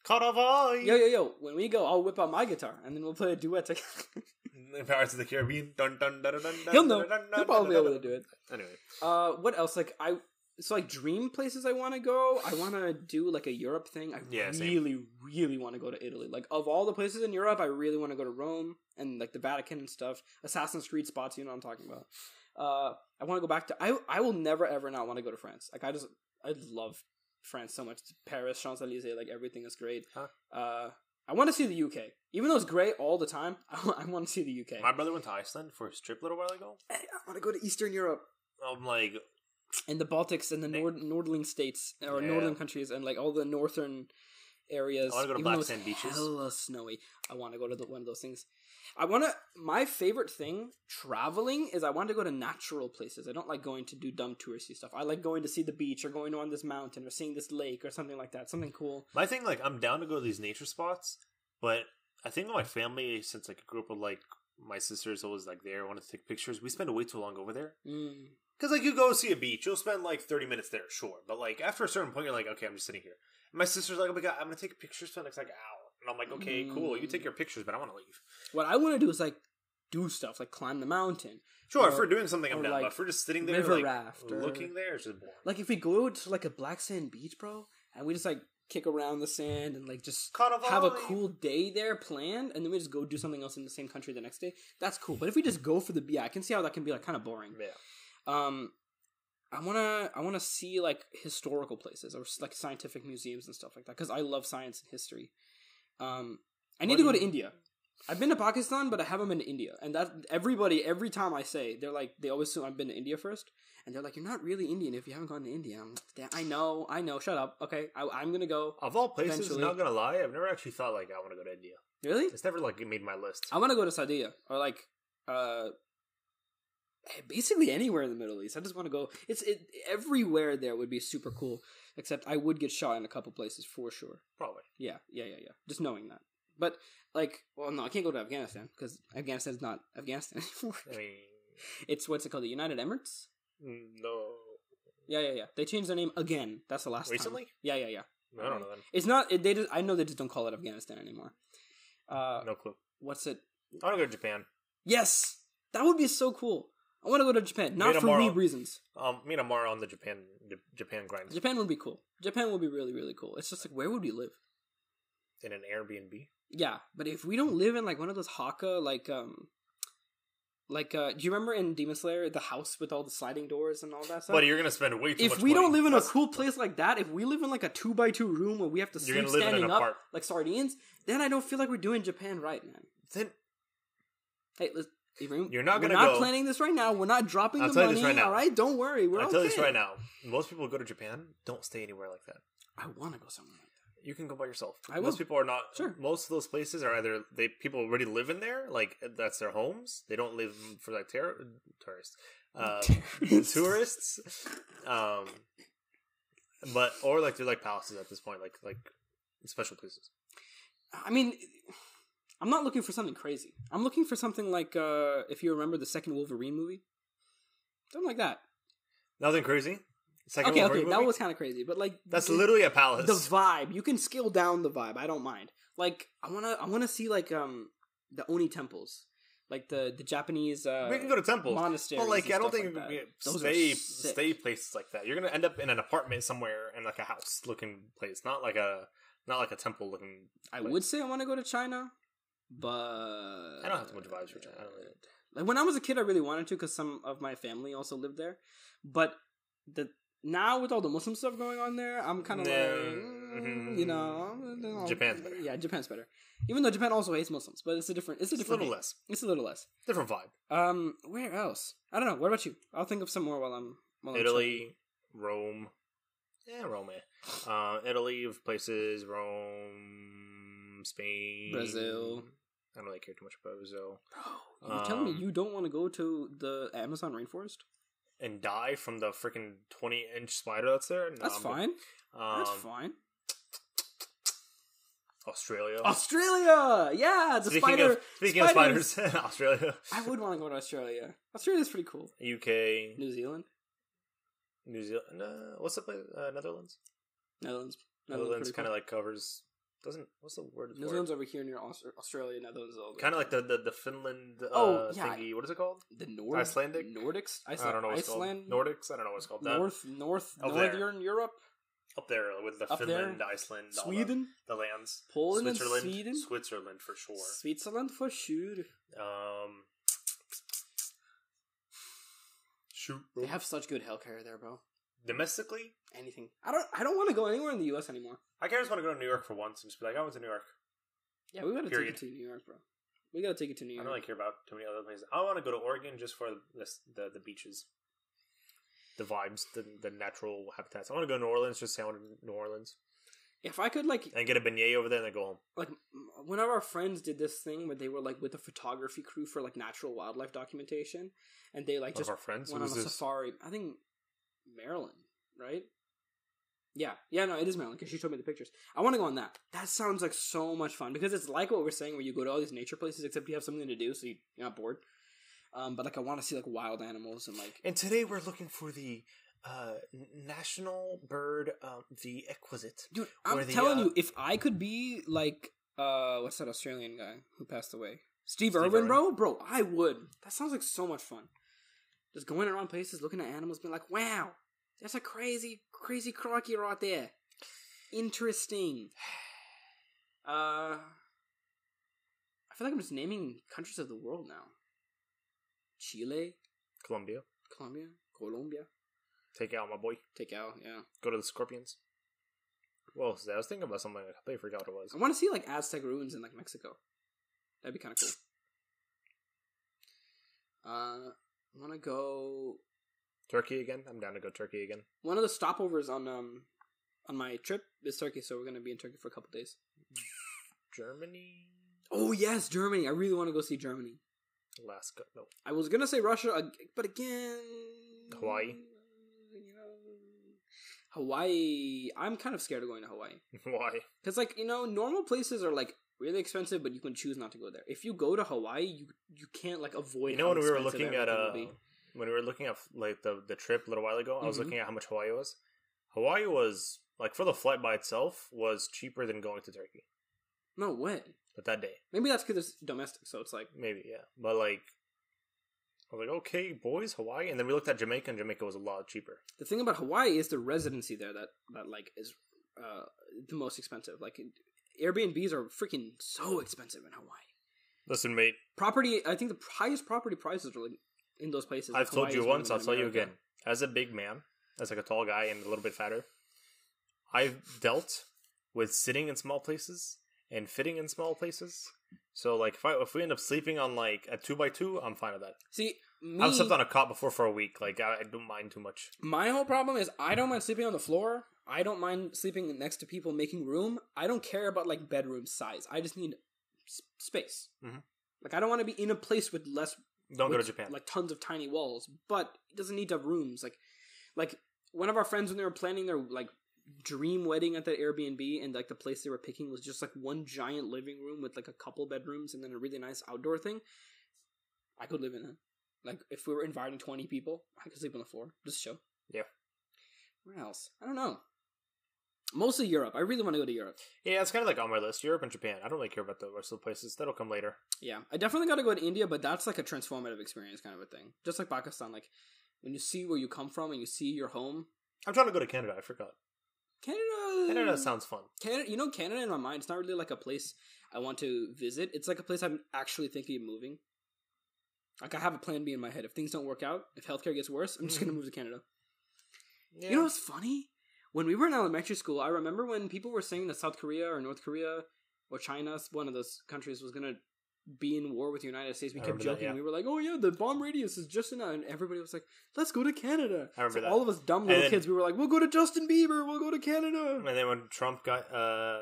Caravai. yo yo yo. When we go, I'll whip out my guitar and then we'll play a duet together. Pirates of the Caribbean. Dun, dun, dun, dun, dun, He'll know. He'll probably be able to do it. Anyway, Uh, what else? Like I, so like dream places I want to go. I want to do like a Europe thing. I Yeah, same. really, really want to go to Italy. Like of all the places in Europe, I really want to go to Rome and like the Vatican and stuff. Assassin's Creed spots. You know what I'm talking about. Uh, I want to go back to. I I will never ever not want to go to France. Like I just I love France so much. Paris, Champs Elysees, like everything is great. Huh. Uh, I want to see the UK, even though it's great all the time. I, want to see the UK. my brother went to Iceland for his trip a little while ago. I want to go to Eastern Europe. I'm like, and the Baltics and the nord- northern states or Yeah. northern countries and like all the northern areas. I wanna go to black sand beaches. Hella snowy. I want to go to the, one of those things. I want to. My favorite thing traveling is I want to go to natural places. I don't like going to do dumb touristy stuff. I like going to see the beach or going on this mountain or seeing this lake or something like that. Something cool. my thing, like, I'm down to go to these nature spots, but I think my family, since like I grew up with like my sister's always like there, wanted to take pictures. We spend way too long over there. Mm. Because like you go see a beach, you'll spend like thirty minutes there, sure. But like after a certain point, you're like, okay, I'm just sitting here. And my sister's like, oh my god, I'm gonna take pictures for the next like hour. And I'm like, okay, cool. You take your pictures, but I want to leave. What I want to do is like do stuff like climb the mountain. Sure, Or- if we're doing something, I'm down. like, but if we're just sitting there, river like raft or- looking there, it's just boring. Like if we go to like a black sand beach, bro, and we just like kick around the sand and like just Carnival. have a cool day there planned, and then we just go do something else in the same country the next day. That's cool. But if we just go for the yeah, I can see how that can be like kind of boring. Yeah. Um, I wanna I wanna see like historical places or like scientific museums and stuff like that because I love science and history. Um, I need What to go to India. I've been to Pakistan, but I haven't been to India. And that everybody, every time I say, they're like, they always assume I've been to India first, and they're like, "You're not really Indian if you haven't gone to India." I'm like, I know, I know. Shut up. Okay, I, I'm gonna go. Of all places, Eventually. not gonna lie, I've never actually thought like I want to go to India. Really? It's never like made my list. I want to go to Saudi or like, uh, basically anywhere in the Middle East. I just want to go. It's it everywhere there would be super cool. Except I would get shot in a couple places for sure. Probably. Yeah, yeah, yeah, yeah. Just knowing that. But like, well, no, I can't go to Afghanistan because Afghanistan's not Afghanistan anymore. I mean, It's what's it called? The United Emirates. no. Yeah, yeah, yeah. They changed their name again. That's the last time. Recently? Yeah, yeah, yeah. I don't know then. It's not. It, they just. I know they just don't call it Afghanistan anymore. Uh, No clue. what's it? I want to go to Japan. Yes, that would be so cool. I want to go to Japan, not for weed reasons. Um, me and Amar on the Japan Japan grind Japan would be cool. Japan would be really, really cool. It's just like, where would we live? in an Airbnb. Yeah, but if we don't live in like one of those Haka, like um, like uh, do you remember in Demon Slayer the house with all the sliding doors and all that stuff? But you're gonna spend way too much. if we don't live in a cool place like that, if we live in like a two by two room where we have to sleep gonna live in an standing up like sardines, then I don't feel like we're doing Japan right, man. then Hey, let's. You're not gonna. we're not go- planning this right now. We're not dropping I'll the money. right now. All right, don't worry. We're I'll okay. tell you this right now. Most people who go to Japan don't stay anywhere like that. I want to go somewhere like that. You can go by yourself. I most will. people are not. Sure. Most of those places are either they people already live in there, like that's their homes. They don't live for like ter- tourists, uh, tourists. Um, but or like they're like palaces at this point, like like special places. I mean, I'm not looking for something crazy. I'm looking for something like uh, if you remember the second Wolverine movie, something like that. Nothing crazy. Second okay, Wolverine okay, that was kind of crazy, but like that's the, literally a palace. the vibe. You can scale down the vibe. I don't mind. Like I wanna, I wanna see like um the Oni temples, like the the Japanese. Uh, we can go to temples, monasteries but like I don't think like we that. Those are stay stay places like that. You're gonna end up in an apartment somewhere in like a house looking place, not like a not like a temple looking. I would say I want to go to China, but I don't have too much vibes for China. I don't really- Like when I was a kid, I really wanted to because some of my family also lived there. But the now with all the Muslim stuff going on there, I'm kind of like, mm, you know, Japan's better. Yeah, Japan's better. Even though Japan also hates Muslims, but it's a different. It's a It's a different. little hate. less, It's a little less. different vibe. Um, where else? I don't know. What about you? I'll think of some more while I'm. While I'm Italy, Rome, yeah, Rome. Uh, Italy of places, Rome, Spain, Brazil. I don't really care too much about Brazil. Bro, you telling me Um, you don't want to go to the Amazon rainforest? And die from the freaking twenty inch spider that's there. No, That's I'm good. fine. Um, That's fine. Australia. Australia, yeah, the speaking spider. of speaking spiders. of spiders, Australia, I would want to go to Australia. Australia's pretty cool. UK, New Zealand, New Zealand. Uh, what's the place? Uh, Netherlands. Netherlands. Netherlands pretty kind of cool. like covers. Doesn't what's the word? New Zealand's over here near Aus- Australia. Netherlands is over. Kind of like the, the the Finland. Uh, Oh, yeah. thingy. What is it called? the Nord Icelandic? Nordics. Iceland, I don't know what's Iceland, called. Nordics. I don't know what's called. That, North, North, Up there. Northern Europe, up there with the Up there. Finland, Iceland, all the- Sweden, the, lands, Poland, and Switzerland, Sweden, Switzerland for sure. Switzerland for sure. Um, shoot, They have such good healthcare there, bro. Domestically, Anything. I don't. I don't want to go anywhere in the U.S. anymore. I kind of just want to go to New York for once and just be like, I went to New York. Yeah, we gotta Period. take it to New York, bro. We gotta take it to New York. I don't really care about too many other places. I want to go to Oregon just for the the, the beaches, the vibes, the the natural habitats. I want to go to New Orleans just to say I went to New Orleans if I could, like, and get a beignet over there and then go home. like one of our friends did this thing where they were like with a photography crew for like natural wildlife documentation, and they like One just our friends. went Who on a this? safari. I think Maryland, right? Yeah, yeah, no, it is Maryland because she showed me the pictures. I want to go on that. That sounds like so much fun because it's like what we're saying, where you go to all these nature places, except you have something to do, so you, you're not bored. Um, but like, I want to see like wild animals and like And today we're looking for the uh, national bird, um, the exquisite. Dude, I'm the, telling uh, you, if I could be like, uh, what's that Australian guy who passed away? Steve, Steve Irwin, Irwin. bro, bro, I would. That sounds like so much fun. Just going around places, looking at animals, being like, "Wow, that's a crazy, crazy crocky right there. Interesting." Uh, I feel like I'm just naming countries of the world now. Chile, Colombia. Colombia, Colombia. Take out my boy. Take out, yeah. Go to the Scorpions. Well? I was thinking about something. I completely forgot what it was. I want to see like Aztec ruins in like Mexico. That'd be kind of cool. Uh, I want to go. Turkey again. I'm down to go Turkey again. One of the stopovers on um on my trip is Turkey, so we're gonna be in Turkey for a couple days. Germany, Oh yes, Germany. I really want to go see Germany. Alaska. No, I was gonna say Russia, but again, Hawaii? You know, Hawaii. I'm kind of scared of going to Hawaii why? because, like, you know, normal places are like really expensive, but you can choose not to go there. If you go to Hawaii, you you can't like avoid. You know when we were looking at uh. When we were looking at like the the trip a little while ago, I was Mhm. looking at how much Hawaii was. Hawaii was like for the flight by itself was cheaper than going to Turkey. No way. But that day, Maybe that's because it's domestic, so it's like maybe yeah. But like, I was like, okay, boys, Hawaii, and then we looked at Jamaica, and Jamaica was a lot cheaper. the thing about Hawaii is the residency there that that like is uh the most expensive. Like Airbnbs are freaking so expensive in Hawaii. Listen, mate, Property, I think the highest property prices are like in those places. I've told you is one of once, I'll tell you again. As a big man, as like a tall guy and a little bit fatter, I've dealt with sitting in small places and fitting in small places. So like if I if we end up sleeping on like a two by two, I'm fine with that. See, me, I've slept on a cot before for a week. Like I, I don't mind too much. my whole problem is I don't mind sleeping on the floor. I don't mind sleeping next to people making room. I don't care about like bedroom size. I just need s- space. Mhm. Like I don't want to be in a place with less Don't go to Japan. Like tons of tiny walls, but it doesn't need to have rooms. Like, like one of our friends when they were planning their like dream wedding at the Airbnb, and like the place they were picking was just like one giant living room with like a couple bedrooms and then a really nice outdoor thing. I could live in it. Like if we were inviting twenty people, I could sleep on the floor. Just chill. Yeah. Where else? I don't know. Mostly Europe. I really want to go to Europe. yeah, it's kind of like on my list. Europe and Japan. I don't really care about the rest of the places. That'll come later. Yeah, I definitely got to go to India, but that's like a transformative experience kind of a thing. Just like Pakistan, like when you see where you come from and you see your home. I'm trying to go to Canada. I forgot. Canada, Canada sounds fun. Canada. You know, Canada in my mind, it's not really like a place I want to visit. It's like a place I'm actually thinking of moving. Like I have a plan B in my head. If things don't work out, if healthcare gets worse, I'm just gonna mm-hmm. move to Canada. Yeah. You know what's funny? When we were in elementary school, I remember when people were saying that South Korea or North Korea or China, one of those countries, was gonna be in war with the United States. We I kept remember that, joking. yeah. We were like, "Oh yeah, the bomb radius is just enough," and everybody was like, "Let's go to Canada." I remember so that. all of us dumb little then- kids, we were like, "We'll go to Justin Bieber. We'll go to Canada." And then when Trump got uh,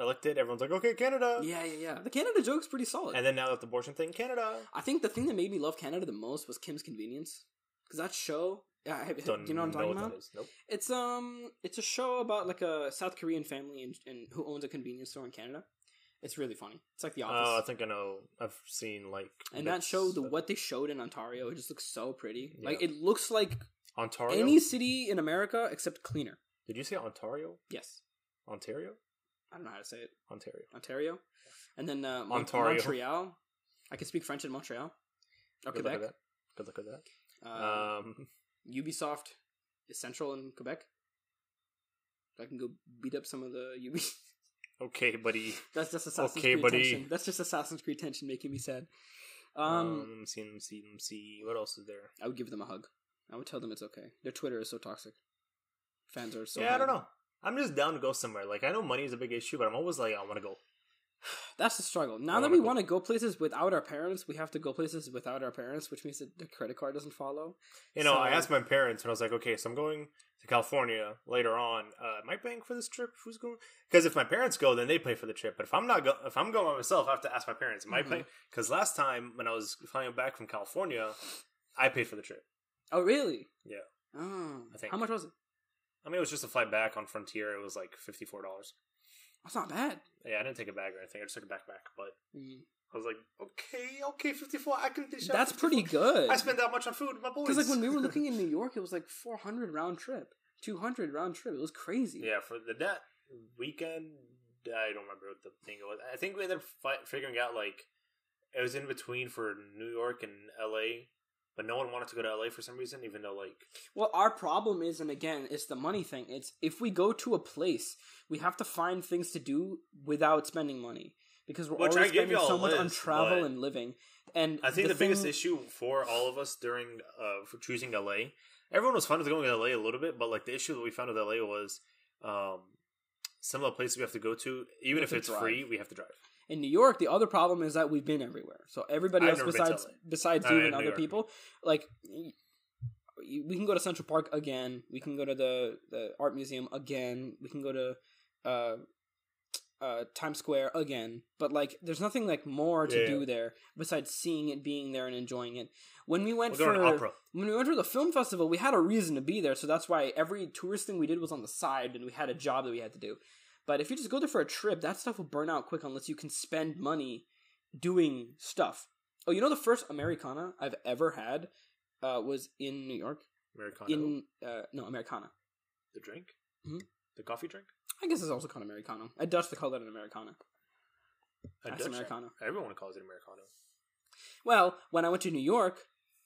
elected, everyone's like, "Okay, Canada." Yeah, yeah, yeah. The Canada joke's pretty solid. And then now that the abortion thing, Canada. I think the thing that made me love Canada the most was Kim's Convenience, because that show. Yeah, Don't do you know what I'm talking about? Nope. It's um, it's a show about like a South Korean family and, and who owns a convenience store in Canada. It's really funny. It's like The Oh, I think I know. I've seen like and that show, the what they showed in Ontario, it just looks so pretty. Like it looks like Ontario. any city in America except cleaner. Did you say Ontario? Yes, Ontario? I don't know how to say it. Ontario. Ontario, and then uh, Mon- Ontario. Montreal. I can speak French in Montreal or Good luck Quebec. at that. Good luck at that. Uh, Um, Ubisoft is central in Quebec. I can go beat up some of the Ubi. okay, buddy. That's just Assassin's Okay, Creed buddy. tension. That's just Assassin's Creed tension making me sad. Um, Um, let me see. Let me see. Let me see. What else is there? I would give them a hug. I would tell them it's okay. Their Twitter is so toxic. Fans are so. yeah, I don't know. I'm just down to go somewhere. Like I know money is a big issue, but I'm always like, I want to go. That's the struggle. Now I that we want to go places without our parents, we have to go places without our parents, which means that the credit card doesn't follow. You know, I asked my parents, and I was like, okay, so I'm going to California later on. Uh, am I paying for this trip? Who's going? Because if my parents go, then they pay for the trip. But if I'm not, go- if I'm going by myself, I have to ask my parents, am I Mhm. paying? Because last time when I was flying back from California, I paid for the trip. Oh, really? Yeah. Oh, I think. How much was it? I mean, it was just a flight back on Frontier. It was like fifty four dollars. That's not bad. Yeah, I didn't take a bag or anything. I just took a backpack. But Mm. I was like, okay, okay, fifty four. I can. dish out That's 54. pretty good. I spend that much on food, my boys. Because like when we were looking in New York, it was like four hundred round trip, two hundred round trip. It was crazy. Yeah, for the that weekend, I don't remember what the thing was. I think we ended up fi- figuring out like it was in between for New York and L.A., but no one wanted to go to L.A. for some reason, even though like Well, our problem is, and again, it's the money thing. It's if we go to a place, we have to find things to do without spending money because we're Which give spending so much on travel and living. And I think the, biggest thing- issue for all of us during uh for choosing L.A. Everyone was fine with going to L.A. a little bit, but like the issue that we found with L.A. was um some of the places we have to go to, even if it's drive. free, we have to drive. In New York, the other problem is that we've been everywhere. So everybody I've else never been to besides besides you and other York. people, like we can go to Central Park again. We can go to the the art museum again. We can go to uh, uh, Times Square again. But like, there's nothing like more to Yeah. do there besides seeing it, being there, and enjoying it. When we went to for when we went to the film festival, we had a reason to be there, so that's why every tourist thing we did was on the side, and we had a job that we had to do. But if you just go there for a trip, that stuff will burn out quick unless you can spend money doing stuff. Oh, you know the first Americana I've ever had uh, was in New York. Americano. In uh, no Americana. the drink? Mhm. The coffee drink? I guess it's also called Americano. At Dutch, they call that an Americana. A That's Dutch- Americano. Everyone calls it Americano. Well, when I went to New York,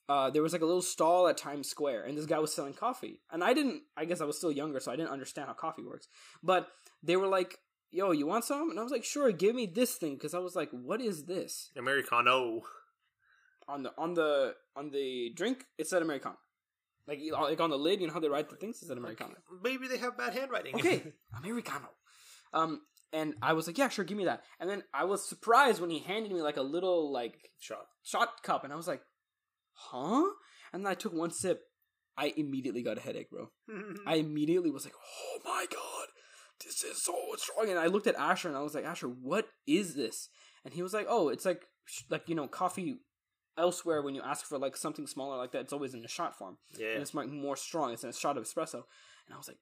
uh, there was like a little stall at Times Square, and this guy was selling coffee. And I didn't, I guess I was still younger, so I didn't understand how coffee works. But they were like, yo, you want some? And I was like, sure, give me this thing. Because I was like, what is this? Americano. On the, on the, on the drink, it said Americano. Like, like on the lid, you know how they write the things? It said Americano. Maybe they have bad handwriting. Okay, Americano. Um, and I was like, yeah, sure, give me that. And then I was surprised when he handed me like a little, like, Shot. shot cup, and I was like, huh? And then I took one sip. I immediately got a headache, bro. I immediately was like, oh my god, this is so strong. And I looked at Asher and I was like, Asher, what is this? And he was like, oh, it's like, like you know, coffee elsewhere when you ask for like something smaller like that, it's always in a shot form. yeah. And it's like more strong. It's in a shot of espresso. And I was like,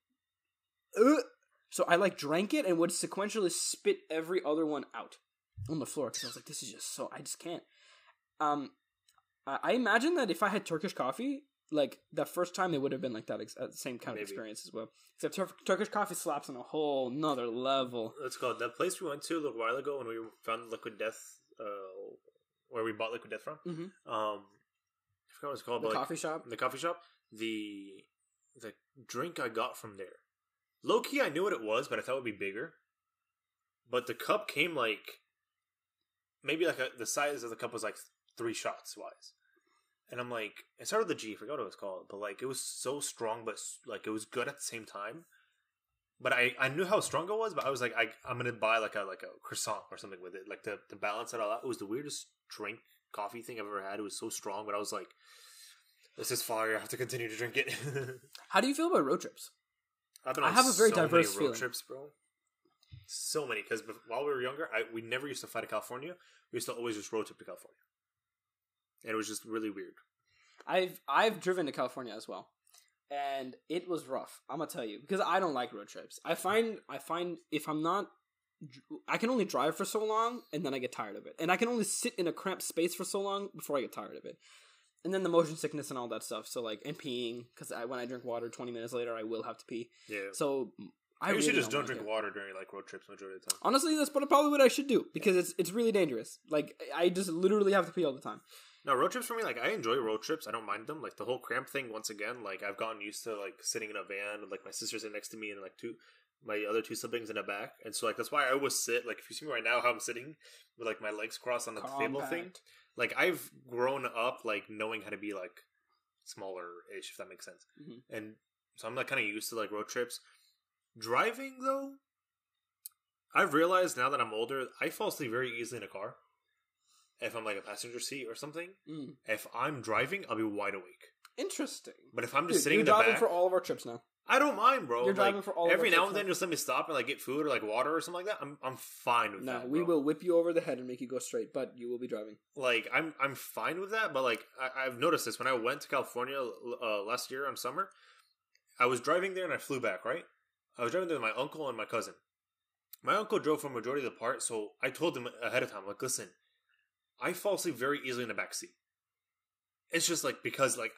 Ugh. So I like drank it and would sequentially spit every other one out on the floor because I was like, this is just so I just can't. Um, I I imagine that if I had Turkish coffee, like the first time it would have been like that, ex- uh, same kind of experience as well. Except Tur- Turkish coffee slaps on a whole nother level. Let's it that place we went to a little while ago when we found Liquid Death, uh, where we bought Liquid Death from. Mhm. Um, I forgot what it's called. The but like, coffee shop. the coffee shop. The the drink I got from there. Low key, I knew what it was, but I thought it would be bigger. But the cup came like maybe like a, the size of the cup was like three shots wise. And I'm like, it started with the G. I forgot what it was called, but like it was so strong, but like it was good at the same time. But I, I knew how strong it was, but I was like, I, I'm gonna buy like a like a croissant or something with it, like to, to balance it all out. It was the weirdest drink coffee thing I've ever had. It was so strong, but I was like, this is fire. I have to continue to drink it. How do you feel about road trips? I've been I have a very so diverse many road feeling. trips, bro. So many because while we were younger, I we never used to fly to California. We used to always just road trip to California, and it was just really weird. I've I've driven to California as well, and it was rough. I'm gonna tell you because I don't like road trips. I find I find if I'm not, I can only drive for so long, and then I get tired of it, and I can only sit in a cramped space for so long before I get tired of it, and then the motion sickness and all that stuff. So like and peeing because I, when I drink water, 20 minutes later I will have to pee. Yeah, So I, I usually really just don't like drink it. water during like road trips majority of the time. Honestly, that's probably what I should do because it's it's really dangerous. Like I just literally have to pee all the time. No, road trips for me, like I enjoy road trips. I don't mind them. Like the whole cramp thing. Once again, like I've gotten used to like sitting in a van with like my sister's sitting next to me and like two my other two siblings in the back, and so like that's why I always sit. Like if you see me right now, how I'm sitting with like my legs crossed on the table thing. Like I've grown up like knowing how to be like smaller ish, if that makes sense. Mhm. And so I'm like kind of used to like road trips. Driving though, I've realized now that I'm older, I fall asleep very easily in a car. If I'm like a passenger seat or something, Mm. if I'm driving, I'll be wide awake. Interesting. But if I'm Dude, just sitting you're in the back, driving back, for all of our trips now. I don't mind, bro. You're Like, driving for all of every now and then, now. just let me stop and like get food or like water or something like that. I'm I'm fine with No, that. we bro. will whip you over the head and make you go straight, but you will be driving. like I'm I'm fine with that, but like I, I've noticed this when I went to California uh, last year on summer, I was driving there and I flew back. Right, I was driving there with my uncle and my cousin. My uncle drove for majority of the part, so I told him ahead of time, like, listen, I fall asleep very easily in the back seat. It's just like because like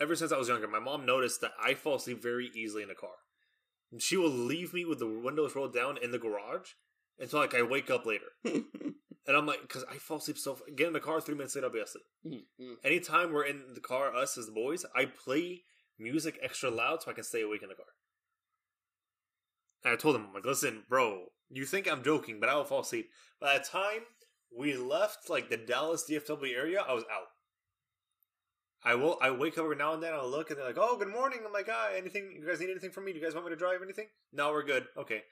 ever since I was younger, my mom noticed that I fall asleep very easily in the car. And she will leave me with the windows rolled down in the garage until like I wake up later. And I'm like, because I fall asleep so. Get in the car, three minutes later, I'll be asleep. Mm-mm. Anytime we're in the car, us as the boys, I play music extra loud so I can stay awake in the car. And I told him, I'm like, listen, bro, you think I'm joking, but I will fall asleep. By the time we left, like the Dallas DFW area, I was out. I will. I wake up every now and then. I'll look and they're like, "Oh, good morning." I'm like, "Ah, anything? You guys need anything from me? Do you guys want me to drive anything?" No, we're good. Okay.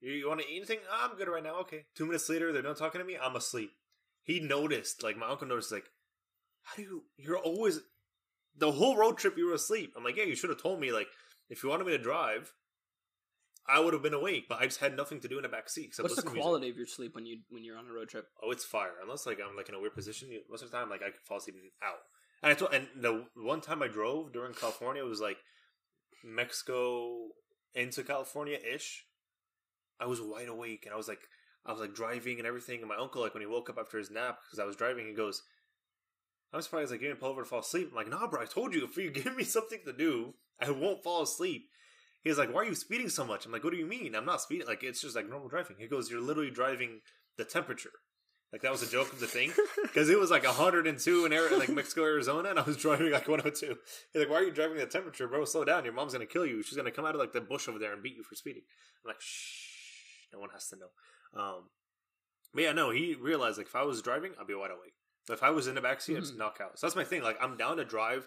You, you want to eat anything? "Ah, I'm good right now. Okay. Two minutes later, they're not talking to me. I'm asleep. He noticed, like my uncle noticed, like, how do you? You're always the whole road trip. You were asleep. I'm like, yeah, you should have told me. Like, if you wanted me to drive, I would have been awake. But I just had nothing to do in the back seat. What's the to music. quality of your sleep when you when you're on a road trip? Oh, it's fire. Unless like I'm like in a weird position, most of the time like I could fall asleep out. And I told, and the one time I drove during California it was like Mexico into California ish. I was wide awake and I was like I was like driving and everything. And my uncle like when he woke up after his nap because I was driving, he goes, "I'm surprised like you didn't pull over to fall asleep." I'm like, "Nah, bro. I told you if you give me something to do, I won't fall asleep." He's like, "Why are you speeding so much?" I'm like, "What do you mean? I'm not speeding. Like it's just like normal driving." He goes, "You're literally driving the temperature." Like that was a joke of the thing because it was like 102 in Ari- like Mexico, Arizona, and I was driving like 102. He's like, "Why are you driving the temperature, bro? Slow down. Your mom's gonna kill you. She's gonna come out of like the bush over there and beat you for speeding." I'm like, "Shh, no one has to know." Um, but yeah, no, he realized like if I was driving, I'd be wide awake. But if I was in the backseat, I'd just Mhm. knock out. So that's my thing. Like I'm down to drive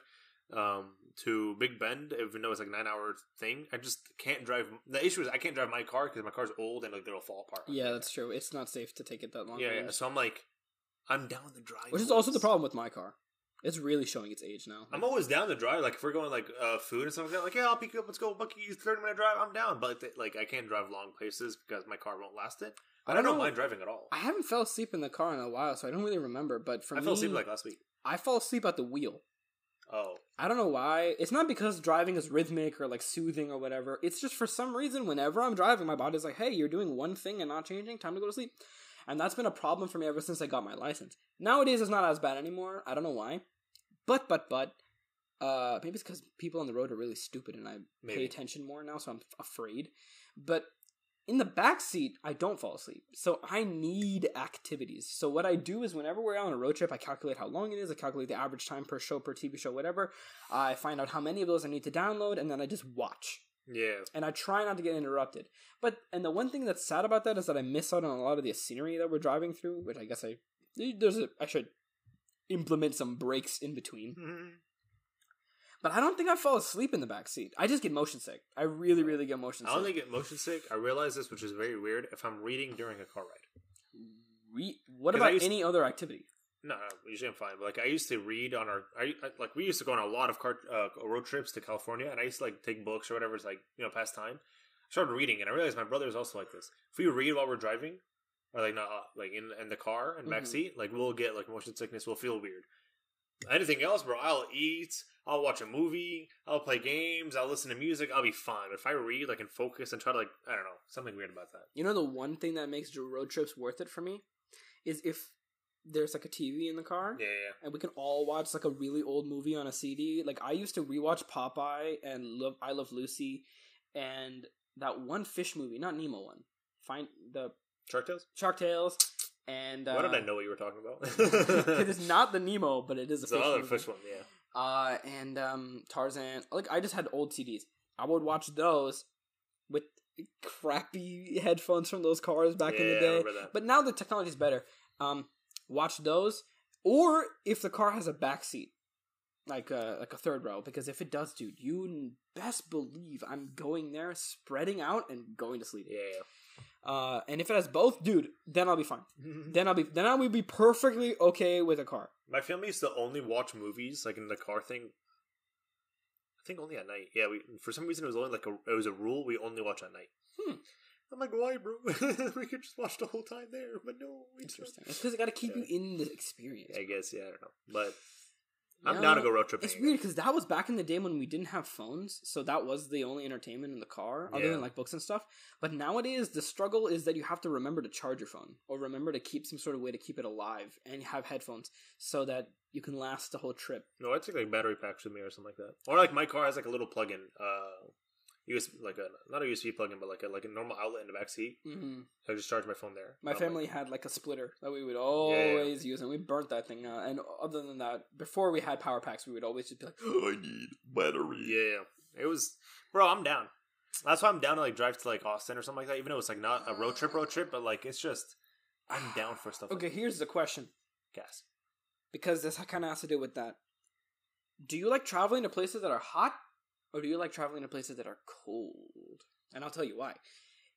um, to Big Bend, even though it's like a nine hour thing. I just can't drive. The issue is I can't drive my car because my car's old and like it'll fall apart. Yeah, that's true. It's not safe to take it that long. yeah, yeah. So I'm like, I'm down the drive. Which is also the problem with my car. It's really showing its age now. I'm always down the drive. Like if we're going like uh, food and stuff like that, like yeah, I'll pick you up. Let's go, Buc-ee's thirty minute drive. I'm down, but like I can't drive long places because my car won't last it. But I, don't don't know. mind driving at all. I haven't fell asleep in the car in a while, so I don't really remember. But for I me, fell asleep like last week. I fall asleep at the wheel. Oh, I don't know why. It's not because driving is rhythmic or like soothing or whatever. It's just for some reason, whenever I'm driving, my body's like, hey, you're doing one thing and not changing. Time to go to sleep. And that's been a problem for me ever since I got my license. Nowadays, it's not as bad anymore. I don't know why. But, but, but, uh, maybe it's because people on the road are really stupid and I pay attention more now, so I'm f- afraid. But in the back seat, I don't fall asleep. So I need activities. So what I do is whenever we're on a road trip, I calculate how long it is, I calculate the average time per show, per TV show, whatever. I find out how many of those I need to download, and then I just watch. yeah. And I try not to get interrupted. But and the one thing that's sad about that is that I miss out on a lot of the scenery that we're driving through, which I guess I there's a I should implement some breaks in between. Mhm. But I don't think I fall asleep in the back seat. I just get motion sick. I really, really get motion sick. I only get motion sick. I realize this, which is very weird. If I'm reading during a car ride, Re- what about used- any other activity? no, usually I'm fine. But like I used to read on our, I, I like we used to go on a lot of car uh, road trips to California, and I used to like take books or whatever. It's like you know past time. I started reading, and I realized my brother is also like this. If we read while we're driving, or like not uh, like in in the car and back Mhm. seat, like we'll get like motion sickness. We'll feel weird. Anything else, bro? I'll eat. I'll watch a movie. I'll play games. I'll listen to music. I'll be fine. But if I read, like, and focus and try to, like, I don't know, something weird about that. You know, the one thing that makes road trips worth it for me is if there's like a TV in the car. Yeah, yeah. and we can all watch like a really old movie on a CD. Like I used to rewatch Popeye and Love I Love Lucy and that one fish movie, not Nemo one. Find the Shark Tales. Shark Tales and uh, Why did I know what you were talking about? it is not the Nemo, but it is a It's fish other movie. fish one, yeah. Uh, and um, Tarzan. Like I just had old CDs. I would watch those with crappy headphones from those cars back in the day. But now the technology is better. Um, watch those, or if the car has a back seat, like a like a third row, because if it does, dude, you best believe I'm going there, spreading out and going to sleep. Yeah. Uh, and if it has both, dude, then I'll be fine. Then I'll be then I will be perfectly okay with a car. My family used to only watch movies, like in the car thing. I think only at night. Yeah, we for some reason it was only like a it was a rule we only watch at night. Hmm. I'm like, why, bro? we could just watch the whole time there, but no, we don't. Interesting. It's because I got to keep Yeah. you in the experience. I guess, yeah, I don't know, but I'm Yeah, down to go road tripping. It's again. weird because that was back in the day when we didn't have phones, so that was the only entertainment in the car, other Yeah. than like books and stuff. But nowadays, the struggle is that you have to remember to charge your phone or remember to keep some sort of way to keep it alive and have headphones so that you can last the whole trip. No, I take like battery packs with me or something like that. Or like my car has like a little plug-in, uh, USB, like a not a USB plug-in, but like a like a normal outlet in the back seat. hmm I just charge my phone there. My family like, had like a splitter that we would yeah. always use, and we burnt that thing out. And other than that, before we had power packs, we would always just be like, I need battery. Yeah, it was, bro. I'm down. That's why I'm down to like drive to like Austin or something like that. Even though it's like not a road trip, road trip, but like it's just I'm down for stuff. okay, like here's the question. gas. because this kind of has to do with that. Do you like traveling to places that are hot, or do you like traveling to places that are cold? And I'll tell you why.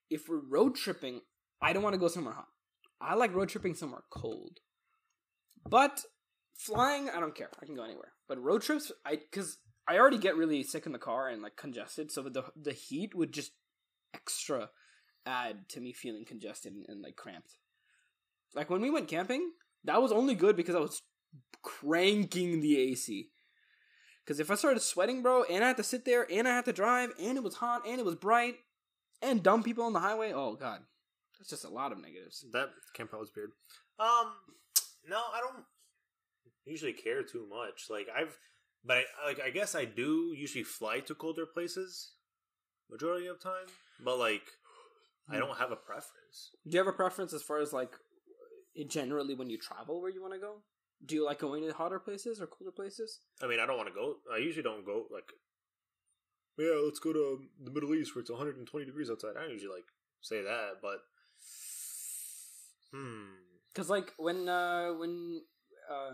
if we're road tripping, I don't want to go somewhere hot. I like road tripping somewhere cold. But flying, I don't care. I can go anywhere. But road trips, I because I already get really sick in the car and like congested, so the the heat would just extra add to me feeling congested and, and like cramped. Like when we went camping, that was only good because I was cranking the AC. Because if I started sweating, bro, and I had to sit there, and I had to drive, and it was hot, and it was bright, and dumb people on the highway, oh god, that's just a lot of negatives. That camp out was weird. Um, no, I don't usually care too much. Like I've, but I, like I guess I do usually fly to colder places majority of time. But like, I don't have a preference. Do you have a preference as far as like generally when you travel where you want to go? Do you like going to hotter places or colder places? I mean, I don't want to go. I usually don't go like. Yeah, let's go to the Middle East where it's 120 degrees outside. I don't usually like say that, but hmm. Because like when uh when uh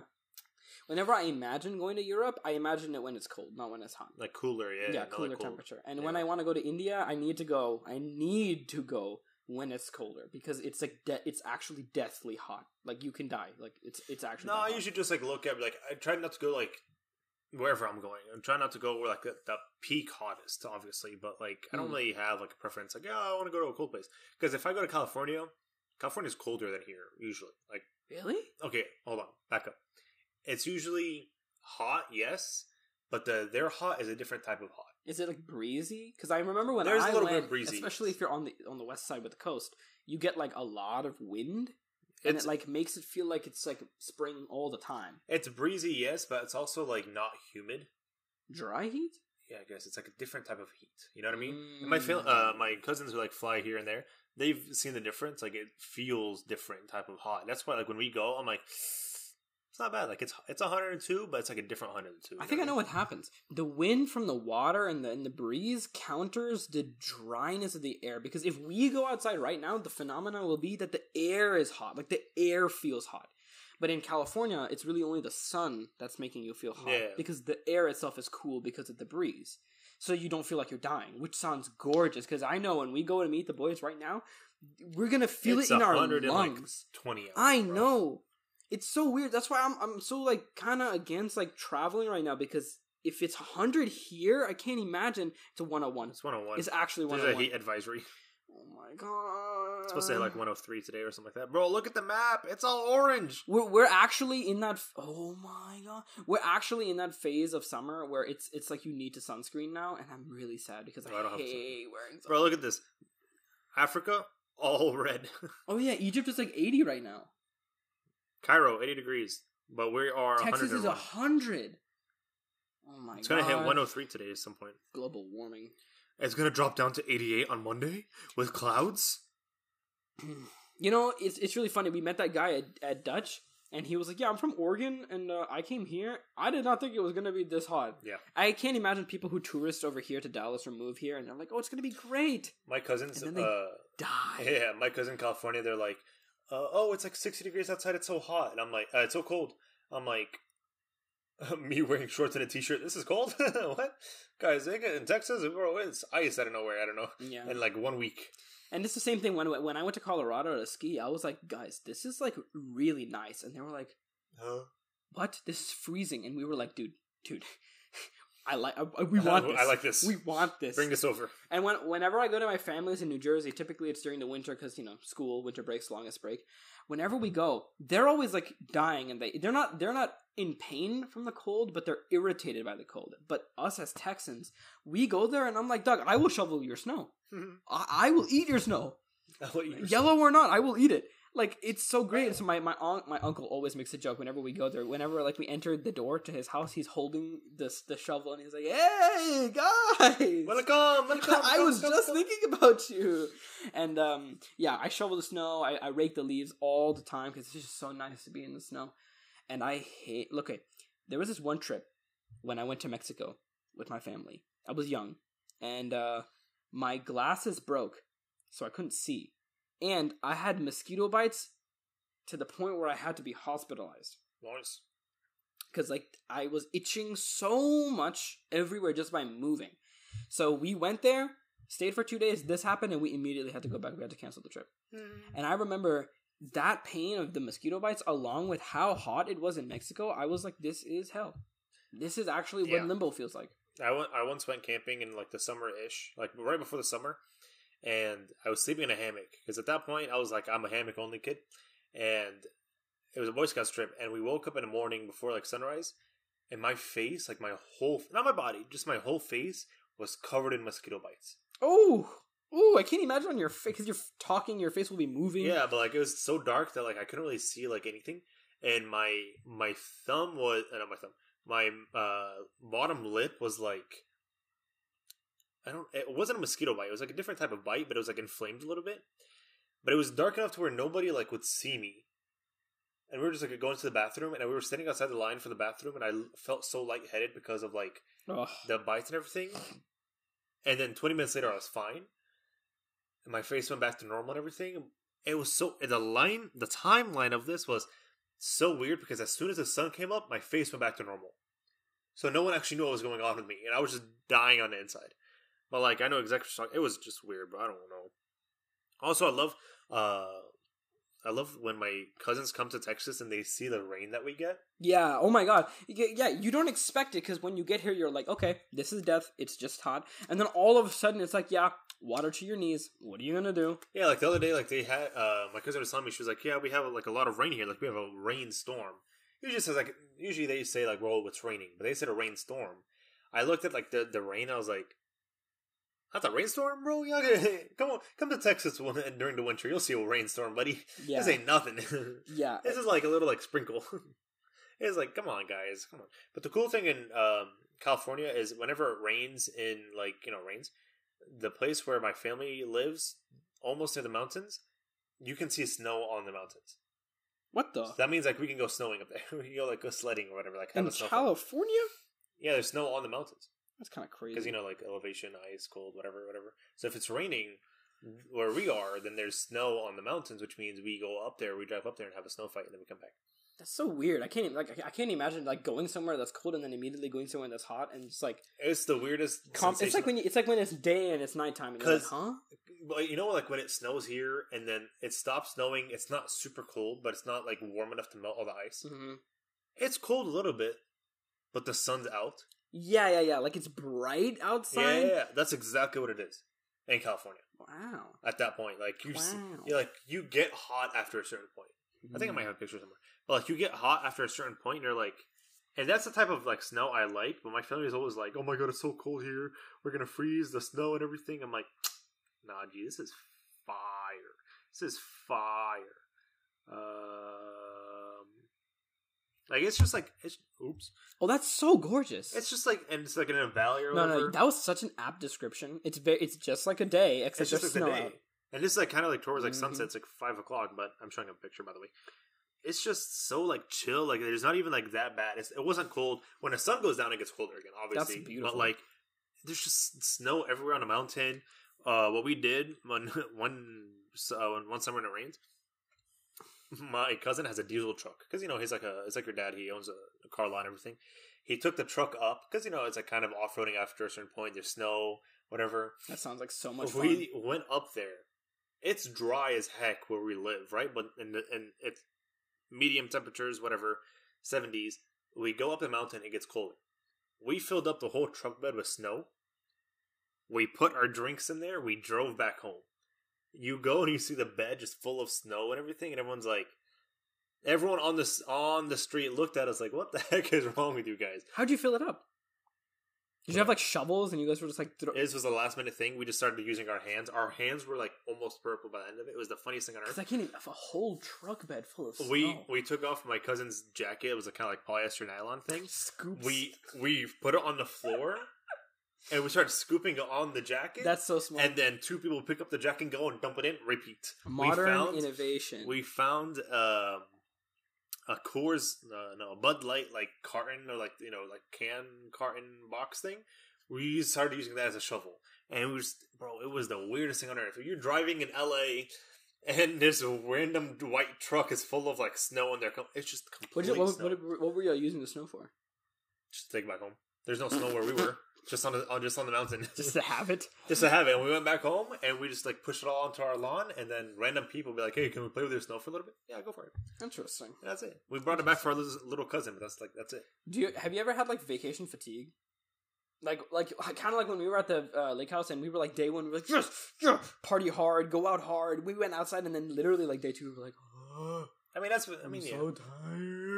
whenever I imagine going to Europe, I imagine it when it's cold, not when it's hot. Like cooler, yeah. Yeah, cooler like temperature. And Yeah. when I want to go to India, I need to go. I need to go when it's colder because it's like de- it's actually deathly hot. Like you can die. Like it's it's actually. No, I hot. usually just like look at like I try not to go like wherever I'm going. I'm trying not to go where like the, the peak hottest, obviously. But like I don't Mm. really have like a preference. Like, oh, I want to go to a cold place because if I go to California, California's colder than here usually. Like, really. okay, hold on, back up. It's usually hot, yes, but the their hot is a different type of hot. Is it like breezy? Because I remember when I was. There's a I little bit went, of breezy. especially if you're on the on the west side with the coast, you get like a lot of wind, and It's it like makes it feel like it's like spring all the time. it's breezy, yes, but it's also like not humid. Dry heat. Yeah, I guess it's like a different type of heat. You know what I mean? And my fam- uh, my cousins who like fly here and there, they've seen the difference. Like it feels different type of hot. That's why like when we go, I'm like, it's not bad. Like it's it's 102, but it's like a different 102. I think I know what happens. The wind from the water and the and the breeze counters the dryness of the air. Because if we go outside right now, the phenomenon will be that the air is hot. Like the air feels hot. But in California, it's really only the sun that's making you feel hot. Yeah. Because the air itself is cool because of the breeze. So you don't feel like you're dying, which sounds gorgeous. Because I know when we go to meet the boys right now, we're gonna feel It's it in our 100 and, like, lungs. 20. out I bro. know. It's so weird. That's why I'm I'm so like kind of against like traveling right now because if it's 100 here, I can't imagine it's a 101. It's 101. It's actually 101. There's a 101. heat advisory. Oh my god. It's supposed to say like 103 today or something like that. Bro, look at the map. It's all orange. we're we're actually in that f- Oh my god. We're actually in that phase of summer where it's it's like you need to sunscreen now and I'm really sad because Oh, I I, don't have hate wearing sunscreen. Bro, look at this. Africa, all red. Oh yeah, Egypt is like 80 right now. Cairo, 80 degrees. But we are Texas is 101. 100. Oh my god. It's gonna hit 103 today at some point. global warming. It's gonna drop down to 88 on Monday with clouds. You know, it's it's really funny. We met that guy at, at Dutch, and he was like, "Yeah, I'm from Oregon, and uh, I came here. I did not think it was gonna be this hot. Yeah. I can't imagine people who tourist over here to Dallas or move here, and they're like, "Oh, it's gonna be great." My cousins, And then they- uh, Die. yeah, my cousin in California, they're like, uh, "Oh, it's like 60 degrees outside. It's so hot," and I'm like, uh, "It's so cold." I'm like, "Me wearing shorts and a t-shirt. This is cold. what, guys? In Texas, it's ice out of nowhere. I don't know. Yeah, In like one week. and it's the same thing when when I went to Colorado to ski. I was like, "Guys, this is like really nice," and they were like, Huh? "What? This is freezing," and we were like, "Dude, dude." I like. I, we want this. I like this. We want this. Bring this over. And when whenever I go to my family's in New Jersey, typically it's during the winter because you know school, winter breaks, longest break. Whenever we go, they're always like dying, and they they're not they're not in pain from the cold, but they're irritated by the cold. But us as Texans, we go there, and I'm like, Doug, I will shovel your snow. I, I will eat your snow, eat your- yellow or not. I will eat it. Like it's so great. So my my aunt, my uncle always makes a joke whenever we go there. Whenever like we enter the door to his house, he's holding this the shovel, and he's like, "Hey guys, Welcome, welcome. I was welcome, just welcome. thinking about you. And um, yeah, I shovel the snow. I, I rake the leaves all the time because it's just so nice to be in the snow. And I hate. Look, okay, there was this one trip when I went to Mexico with my family. I was young, and uh, my glasses broke, so I couldn't see, and I had mosquito bites to the point where I had to be hospitalized Nice. because like I was itching so much everywhere just by moving. So we went there, stayed for two days. This happened, and we immediately had to go back. We had to cancel the trip. Hmm. And I remember that pain of the mosquito bites, along with how hot it was in Mexico. I was like, "This is hell. This is actually Yeah. what limbo feels like." I went. I once went camping in like the summer ish, like right before the summer, and I was sleeping in a hammock because at that point I was like, I'm a hammock only kid, and it was a Boy Scouts trip, and we woke up in the morning before like sunrise, and my face, like my whole, not my body, just my whole face was covered in mosquito bites. Oh, oh! I can't imagine on your face because you're talking. Your face will be moving. Yeah, but like it was so dark that like I couldn't really see like anything, and my my thumb was uh, not my thumb, my uh bottom lip was like I don't. It wasn't a mosquito bite. It was like a different type of bite, but it was like inflamed a little bit. But it was dark enough to where nobody like would see me. And we were just like going to the bathroom, and we were standing outside the line for the bathroom, and I felt so lightheaded because of like Ugh. the bites and everything. And then 20 minutes later, I was fine. And my face went back to normal and everything. It was so, the line, the timeline of this was so weird because as soon as the sun came up, my face went back to normal. So no one actually knew what was going on with me. And I was just dying on the inside. But like, I know exactly what It was just weird, but I don't know. Also, I love, uh, I love when my cousins come to Texas and they see the rain that we get. Yeah. Oh my god. Yeah. You don't expect it because when you get here, you're like, okay, this is death. It's just hot, and then all of a sudden, it's like, yeah, water to your knees. What are you gonna do? Yeah, like the other day, like they had uh my cousin was telling me she was like, Yeah, we have like a lot of rain here, like we have a rainstorm. Usually says like usually they say like well it's raining, but they said a rainstorm. I looked at like the, the rain, I was like that's a rainstorm, bro. Come on, come to Texas during the winter. You'll see a rainstorm, buddy. Yeah. This ain't nothing. Yeah. this is like a little like sprinkle. it's like, come on, guys, come on. But the cool thing in um, California is whenever it rains in like you know rains, the place where my family lives, almost near the mountains, you can see snow on the mountains. What the? So that means like we can go snowing up there. we can go like go sledding or whatever. Like In. California? Yeah, there's snow on the mountains That's kind of crazy. because you know like elevation, ice, cold, whatever, whatever. So if it's raining where we are, then there's snow on the mountains, which means we go up there, we drive up there and have a snow fight, and then we come back. that's so weird. I can't even, like I can't imagine like going somewhere that's cold and then immediately going somewhere that's hot and just like It's the weirdest. com- it's like when you, it's like when it's day and it's nighttime and you're like, huh? Well, you know, like when it snows here and then it stops snowing, it's not super cold, but it's not like warm enough to melt all the ice. hmm It's cold a little bit, but the sun's out. Yeah, yeah, yeah. Like it's bright outside. yeah, yeah. that's exactly what it is in California. Wow. At that point, like you, Wow. you like you get hot after a certain point. I think I might have a picture somewhere, but like you get hot after a certain point, and you're like, and that's the type of like snow I like. But my family is always like, "Oh my god, it's so cold here. We're gonna freeze the snow and everything." I'm like, "Nah, gee, this is fire. This is fire." Um, like it's just like it's oops, Oh, that's so gorgeous. it's just like and it's like in a valley or no, whatever. no, that was such an apt description. It's very, it's just like a day, except it's just there's like the snow day. out. And this is like kind of like towards like Mhm. sunset. It's like five o'clock, but I'm showing a picture by the way. It's just so like chill. Like there's not even like that bad. It's, it wasn't cold. When the sun goes down, it gets colder again. Obviously, that's beautiful. But like there's just snow everywhere on the mountain. Uh, what we did when one uh, when one summer when it rained, my cousin has a diesel truck because you know he's like a it's like your dad. He owns a, a car lot and everything. He took the truck up because you know it's like kind of off roading after a certain point. There's snow, whatever That sounds like so much if fun. we went up there, it's dry as heck where we live, right? But and and it's medium temperatures, whatever, seventies. We go up the mountain, it gets colder. We filled up the whole truck bed with snow. We put our drinks in there. We drove back home. You go and you see the bed just full of snow and everything, and everyone's like, everyone on this on the street looked at us like, "What the heck is wrong with you guys?" How'd you fill it up? Did you have like shovels and you guys were just like throw- This was a last minute thing. We just started using our hands. Our hands were like almost purple by the end of it. It was the funniest thing on earth. I can't even, a whole truck bed full of snow. we we took off my cousin's jacket. It was a kind of like polyester nylon thing. scoops. We we put it on the floor, and we started scooping on the jacket. That's so smart. and then two people pick up the jacket and go and dump it in. Repeat. Modern we found, innovation. We found um, a Coors, uh, no, a Bud Light like carton or like you know like can carton box thing. We started using that as a shovel, and it was bro. It was the weirdest thing on earth. You're driving in L.A. And this random white truck is full of like snow, and they're com- it's just what, complete you, what, snow. what, what were y'all using the snow for? Just take it back home. There's no snow where we were. just on the on just on the mountain, just to have it. just to have it. And we went back home and we just like pushed it all onto our lawn, and then random people be like, "Hey, can we play with your snow for a little bit?" Yeah, go for it. Interesting. And that's it. We brought it back for our little little cousin, but that's like that's it. Do you have you ever had like vacation fatigue? Like like kind of like when we were at the uh, lake house and we were like day one we were like yes, yes party hard go out hard we went outside and then literally like day two we were like I mean, that's what I mean. I'm yeah. so tired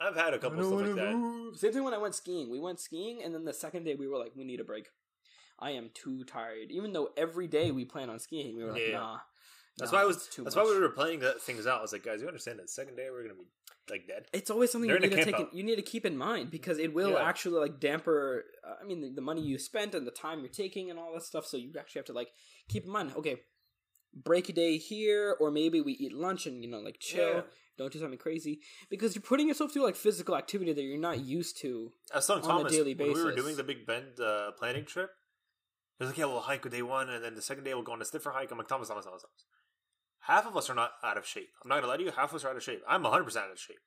I've had a couple stuff like that. move. Same thing when I went skiing. We went skiing, and then the second day we were like, we need a break. I am too tired. Even though every day we plan on skiing, we were like, Yeah. nah. That's nah, why I was. it's too That's much. why we were playing that things out. I was like, guys, you understand that the second day we're gonna be like dead. It's always something you They're in need a to take. camp In, you need to keep in mind because it will Yeah. actually like damper. Uh, I mean, the, the money you spent and the time you're taking and all that stuff. So you actually have to like keep in mind. Okay, break a day here, or maybe we eat lunch and you know like chill. Yeah. Don't do something crazy because you're putting yourself through like physical activity that you're not used to. I was telling on a Thomas daily when we were doing the Big Bend uh, planning trip. He was like, "Yeah, we'll hike day one, and then the second day we'll go on a stiffer hike." I'm like, "Thomas, Thomas, Thomas, Thomas. Half of us are not out of shape. I'm not gonna lie to you. Half of us are out of shape. I'm 100 percent out of shape.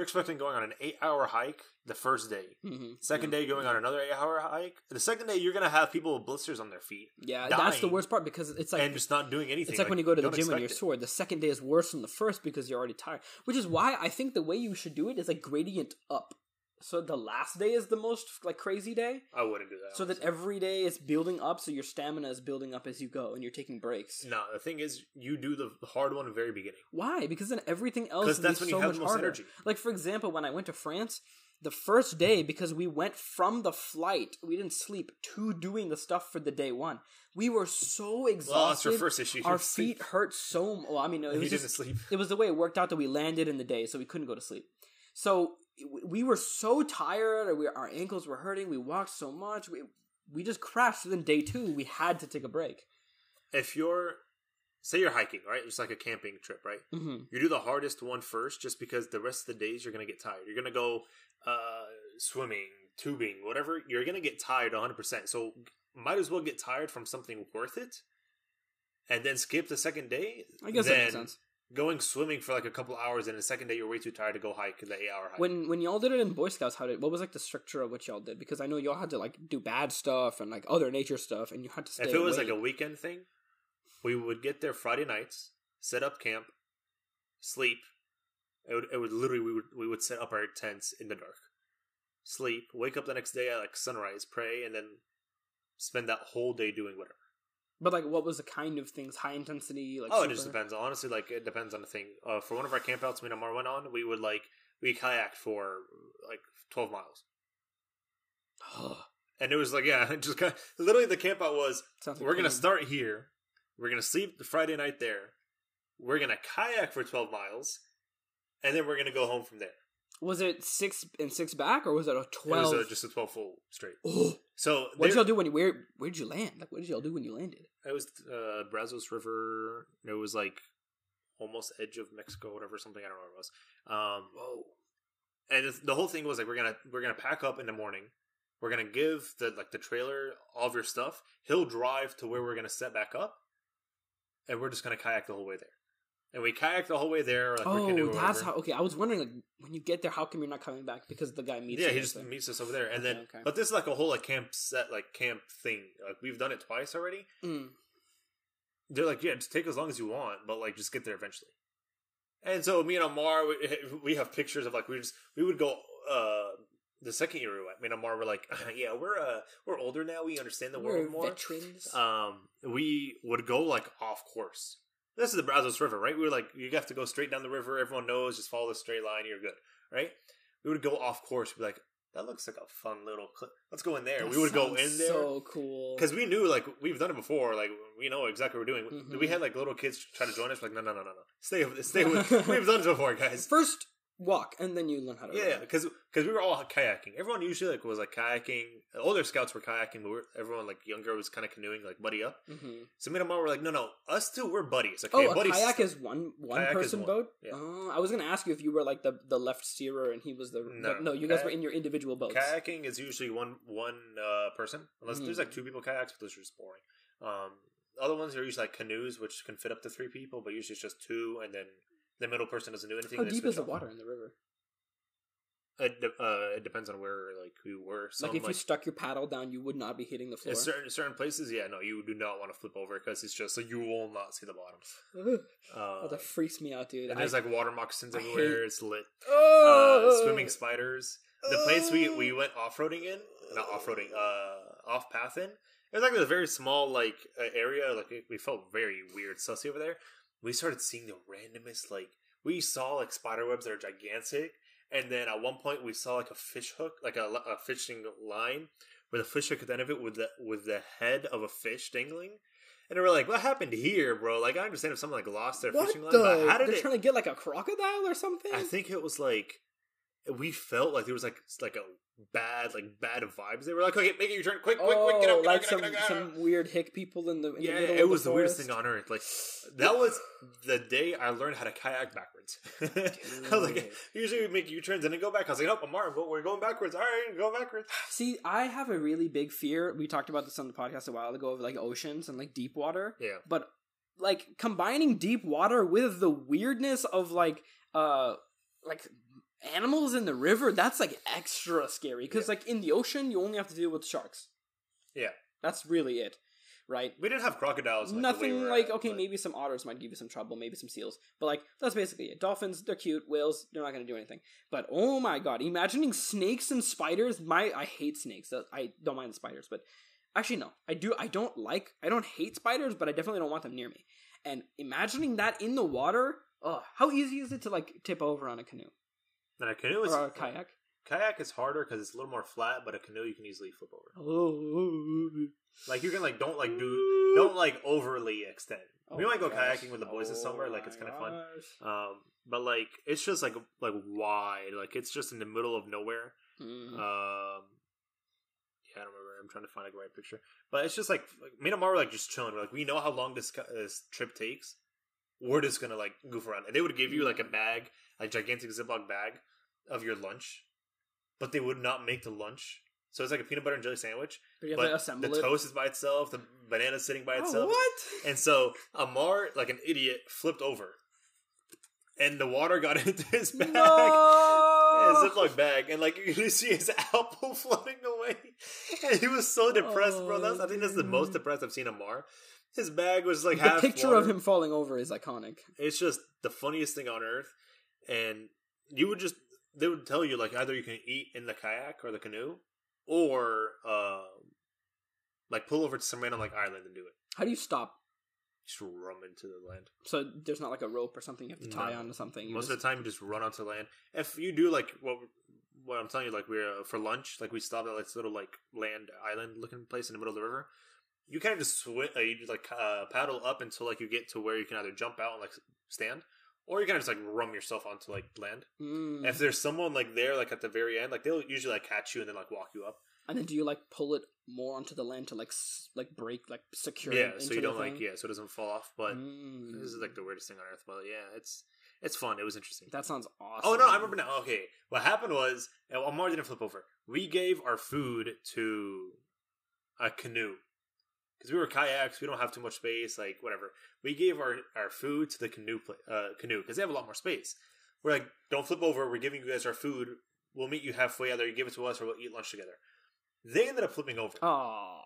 You're expecting going on an eight-hour hike the first day. Mhm. Second day going on another eight-hour hike. The second day you're gonna have people with blisters on their feet Yeah, that's the worst part because it's like and just not doing anything. It's like, when you go to the gym and you're sore. The second day is worse than the first because you're already tired. Which is why I think the way you should do it is like gradient up. So the last day is the most like crazy day, I wouldn't do that. so that every day is building up. So your stamina is building up as you go, and you're taking breaks. no, the thing is, you do the hard one at the very beginning Why? Because then everything else because is that's when so you have much the most harder. energy. Like for example, when I went to France, the first day because we went from the flight, we didn't sleep to doing the stuff for the day one. We were so exhausted. Well, your first issue. Our sleep. feet hurt so. Well, I mean, it You was didn't just sleep. it was the way it worked out that we landed in the day, so we couldn't go to sleep. So we were so tired, or we, our ankles were hurting. We walked so much, we we just crashed. So then day two, we had to take a break. If you're, say, you're hiking, right? It's like a camping trip, right? hmm You do the hardest one first, just because the rest of the days you're gonna get tired. You're gonna go uh, swimming, tubing, whatever. You're gonna get tired 100. percent So might as well get tired from something worth it, and then skip the second day. I guess that makes sense. Going swimming for like a couple hours, and the second day you're way too tired to go hike the eight hour hike. When when y'all did it in Boy Scouts, how did what was like the structure of what y'all did? Because I know y'all had to like do bad stuff and like other nature stuff, and you had to stay. if it was awake. like a weekend thing, we would get there Friday nights, set up camp, sleep. It would, it would literally we would we would set up our tents in the dark, sleep, wake up the next day at like sunrise, pray, and then spend that whole day doing whatever. But like, what was the kind of things? High intensity, like oh, it just depends. Honestly, like it depends on the thing. Uh, for one of our campouts, me and Amar went on, we would like we kayaked for like twelve miles, and it was like yeah, just kind of, literally the campout was like we're gonna start here. We're gonna sleep the Friday night there. We're gonna kayak for twelve miles, and then we're gonna go home from there. Was it six and six back, or was it a It twelve? was uh, just a twelve full straight. So what did y'all do when you where where did you land? Like, what did y'all do when you landed? It was uh, Brazos River. It was like almost edge of Mexico, whatever, something I don't know what it was. Um, Whoa. and the whole thing was like we're gonna we're gonna pack up in the morning. We're gonna give the like the trailer all of your stuff. He'll drive to where we're gonna set back up, and we're just gonna kayak the whole way there. And we kayak the whole way there. Like, oh, that's how. Okay, I was wondering like when you get there, how come you're not coming back? Because the guy meets. Us. Yeah, he just there. meets us over there, and Okay, then. okay. But this is like a whole like camp set, like camp thing. Like we've done it twice already. Mm. They're like, yeah, just take as long as you want, but like just get there eventually. And so me and Amar, we, we have pictures of like we just we would go. uh The second year we went, me and Amar were like, yeah, we're uh we're older now. We understand the We're world more. veterans. Um, we would go like off course. This is the Brazos River, right? We were like, you have to go straight down the river. Everyone knows, just follow the straight line. You're good, right? We would go off course. We'd Be like, that looks like a fun little clip. Let's go in there. That we would go in there So cool. because we knew like we've done it before. Like we know exactly what we're doing. Mhm. We had like little kids try to join us. Like no, no, no, no, no. Stay, stay with. we've done it before, guys. first walk, and then you learn how to. Yeah, ride. because we were all kayaking. Everyone usually like was like kayaking. Older scouts were kayaking, but we're, everyone like younger was kind of canoeing, like buddy up. Mhm. So me and mom were like, no, no, us two, we're buddies. Okay, Oh, a buddies. kayak is one one Kayak person one, boat. yeah. Oh, I was gonna ask you if you were like the the left steerer and he was the No, no. You guys were in your individual boats. Kayaking is usually one one uh, person, unless Mhm. there's like two people kayaks, but those are just boring. Um, other ones are usually like canoes, which can fit up to three people, but usually it's just two, and then the middle person doesn't do anything. How deep is the water in the river? It, de- uh, it depends on where like we were. Some, like if you stuck your paddle down, you would not be hitting the floor. in certain certain places, yeah, no, you do not want to flip over because it's just like you will not see the bottom. Uh, oh, that freaks me out, dude. and I- there's like water moccasins everywhere. hate- It's lit. oh, Uh, swimming spiders. The place we we went off roading in, not off roading, uh, off path in. It was like a very small like uh, area. Like it- we felt very weird, sussy over there. We started seeing the randomest like we saw like spider webs that are gigantic, and then at one point we saw like a fish hook, like a, a fishing line, with a fish hook at the end of it with the with the head of a fish dangling. And we were like, "What happened here, bro?" Like, I understand if someone like lost their what fishing line, but how did They're it? trying to get like a crocodile or something. I think it was like we felt like there was like like a bad like bad vibes. They were like, "Okay, make it your turn, quick, quick, oh, quick, get up, get like up, some up, get up, get up." some weird hick people in the in Yeah, the middle it was the, weirdest thing on earth. Like that was the day I learned how to kayak backwards. I was like, usually we make U turns and then go back. I was like, "Nope, I'm Martin, but we're going backwards. All right, go backwards." See, I have a really big fear. We talked about this on the podcast a while ago of like oceans and like deep water. Yeah, But like combining deep water with the weirdness of like uh like animals in the river, that's like extra scary because like in the ocean you only have to deal with sharks. Yeah. That's really it. Right? we didn't have crocodiles. Like, Nothing like at, okay, but- maybe some otters might give you some trouble, maybe some seals, but like that's basically it. Dolphins, they're cute. Whales, they're not gonna do anything. But oh my god, imagining snakes and spiders. My I hate snakes. I don't mind the spiders, but actually no, I do. I don't like. I don't hate spiders, but I definitely don't want them near me. And imagining that in the water, oh, how easy is it to like tip over on a canoe And a canoe is or a kayak? Kayak is harder because it's a little more flat, but a canoe you can easily flip over. Oh, Like you can like don't like do don't like overly extend. we Oh might go gosh. kayaking with the boys this summer. Like it's Oh kind of fun. Um, but like it's just like like wide. Like it's just in the middle of nowhere. Mm. Um, yeah, I don't remember. I'm trying to find like the right picture. But it's just like, like me and were like just chilling. We're like we know how long this this trip takes. We're just gonna like goof around, and they would give you like a bag, a gigantic Ziploc bag of your lunch, but they would not make the lunch. So it's like a peanut butter and jelly sandwich, But you have to assemble the it. toast is by itself, the banana's sitting by Oh, itself, what? and so Amar, like an idiot, flipped over, and the water got into his bag. No. His Ziploc bag, and like you can see his apple floating away, and he was so depressed, bro. That's I think that's the most Oh. depressed I've seen Amar. His bag was like the half picture water. of him falling over is iconic. It's just the funniest thing on earth, and you would just they would tell you like either you can eat in the kayak or the canoe, or um, like pull over to some random like island and do it. How do you stop? Just run into the land. So there's not like a rope or something you have to tie No. onto something. You Most just- of the time, you just run onto land. If you do like what what I'm telling you, like we're uh, for lunch, like we stopped at like this little like land island looking place in the middle of the river. You kind of just swim, uh, you just like uh, paddle up until like you get to where you can either jump out and like stand, or you kind of just like rum yourself onto like land. Mm. If there's someone like there, like at the very end, like they'll usually like catch you and then like walk you up. and then do you like pull it more onto the land to like s- like break like secure yeah, so you don't like yeah, so it doesn't fall off. But Mm. this is like the weirdest thing on earth. But yeah, it's it's fun. It was interesting. that sounds awesome. Oh no, I remember now. Okay, what happened was uh, Amar didn't flip over. We gave our food to a canoe because we were kayaks. We don't have too much space. Like whatever. We gave our our food to the canoe uh, canoe because they have a lot more space. We're like, don't flip over. We're giving you guys our food. We'll meet you halfway. Either you give it to us or we'll eat lunch together. They ended up flipping over. Oh.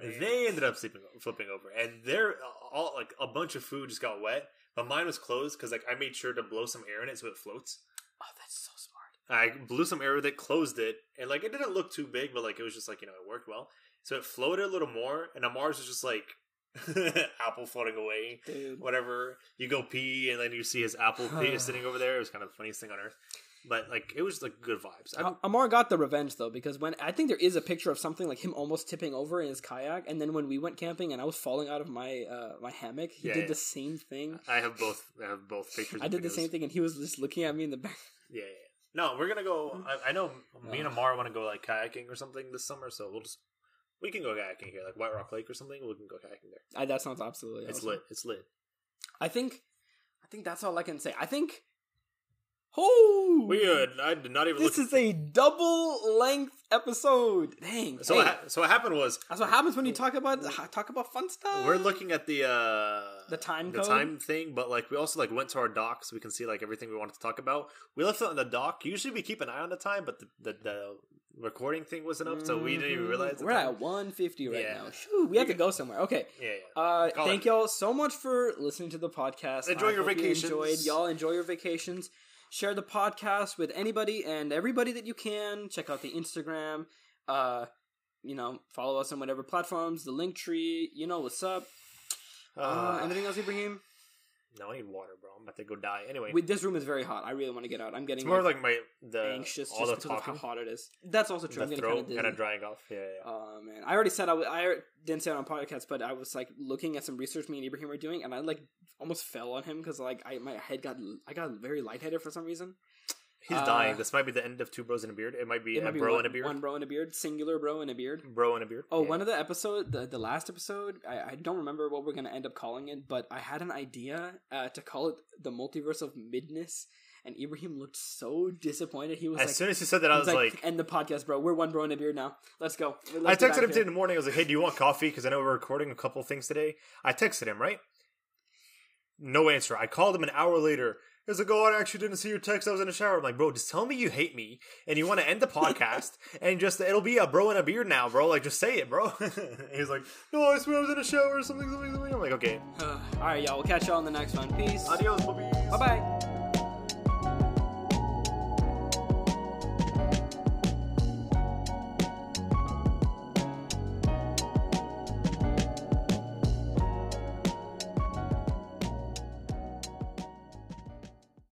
They ended up sleeping, flipping over, and their all like a bunch of food just got wet. But mine was closed because like I made sure to blow some air in it so it floats. Oh, that's so smart. I blew some air with it, closed it, and like it didn't look too big, but like it was just like you know it worked well. So it floated a little more, and Amar's was just like apple floating away. Dude. Whatever you go pee, and then you see his apple pee sitting over there. It was kind of the funniest thing on earth. But like it was like good vibes. Uh, Amar got the revenge though because when I think there is a picture of something like him almost tipping over in his kayak, and then when we went camping and I was falling out of my uh, my hammock, he Yeah, did yeah. the same thing. I have both. I have both pictures. I did the same thing, and he was just looking at me in the back. Yeah, yeah. No, we're gonna go. I, I know me and Amar want to go like kayaking or something this summer, so we'll just we can go kayaking here, like White Rock Lake or something. We can go kayaking there. I, that sounds absolutely. It's awesome. lit. It's lit. I think, I think that's all I can say. I think, Oh, Weird. I did not even This is a double length episode. Dang. so what, ha- so what happened was that's what happens when you talk about talk about fun stuff. we're looking at the uh The time the code? time thing, but like we also like went to our doc so we can see like everything we wanted to talk about. We left it on the doc. Usually we keep an eye on the time, but the the, the recording thing wasn't up, so we didn't even Mhm. realize. We're time. at 150 right Yeah. now. We have to go somewhere. Okay. yeah, yeah. Uh, Call thank it. y'all so much for listening to the podcast. Enjoy I your hope you enjoyed. Y'all enjoy your vacations. Share the podcast with anybody and everybody that you can. Check out the Instagram. Uh, you know, follow us on whatever platforms. The Linktree. You know what's up. Uh, Uh, anything else, Ibrahim? No, I need water, bro. I'm about to go die. Anyway, We, this room is very hot. I really want to get out. I'm getting it's more like, my the anxious all just the because of how hot it is. That's also true. I'm the getting throat kind of drying off. Yeah, yeah. yeah. Oh man, I already said I, w- I didn't say it on podcast, but I was like looking at some research me and Ibrahim were doing, and I like almost fell on him because like I my head got I got very lightheaded for some reason. He's uh, dying. This might be the end of two bros and a beard. It might be It a be bro one, and a beard. one bro and a beard, singular bro and a beard. Bro and a beard. Oh, Yeah. one of the episode, the, the last episode, I, I don't remember what we're gonna end up calling it, but I had an idea uh, to call it the multiverse of midness, and Ibrahim looked so disappointed. He was As like, soon as he said that, I was like, "End the podcast, bro. We're one bro and a beard now. Let's go." I Let's get texted him today in the morning. I was like, "Hey, do you want coffee?" Because I know we're recording a couple things today. I texted him, right? No answer. I called him an hour later. He's like, "Oh, I actually didn't see your text. I was in the shower." I'm like, "Bro, just tell me you hate me and you want to end the podcast and just it'll be a bro and a beard now, bro. Like, just say it, bro." He's like, "No, I swear I was in a shower or something, something, something." I'm like, "Okay, All right, y'all. We'll catch y'all in the next one. Peace. adios, puppies." Bye bye.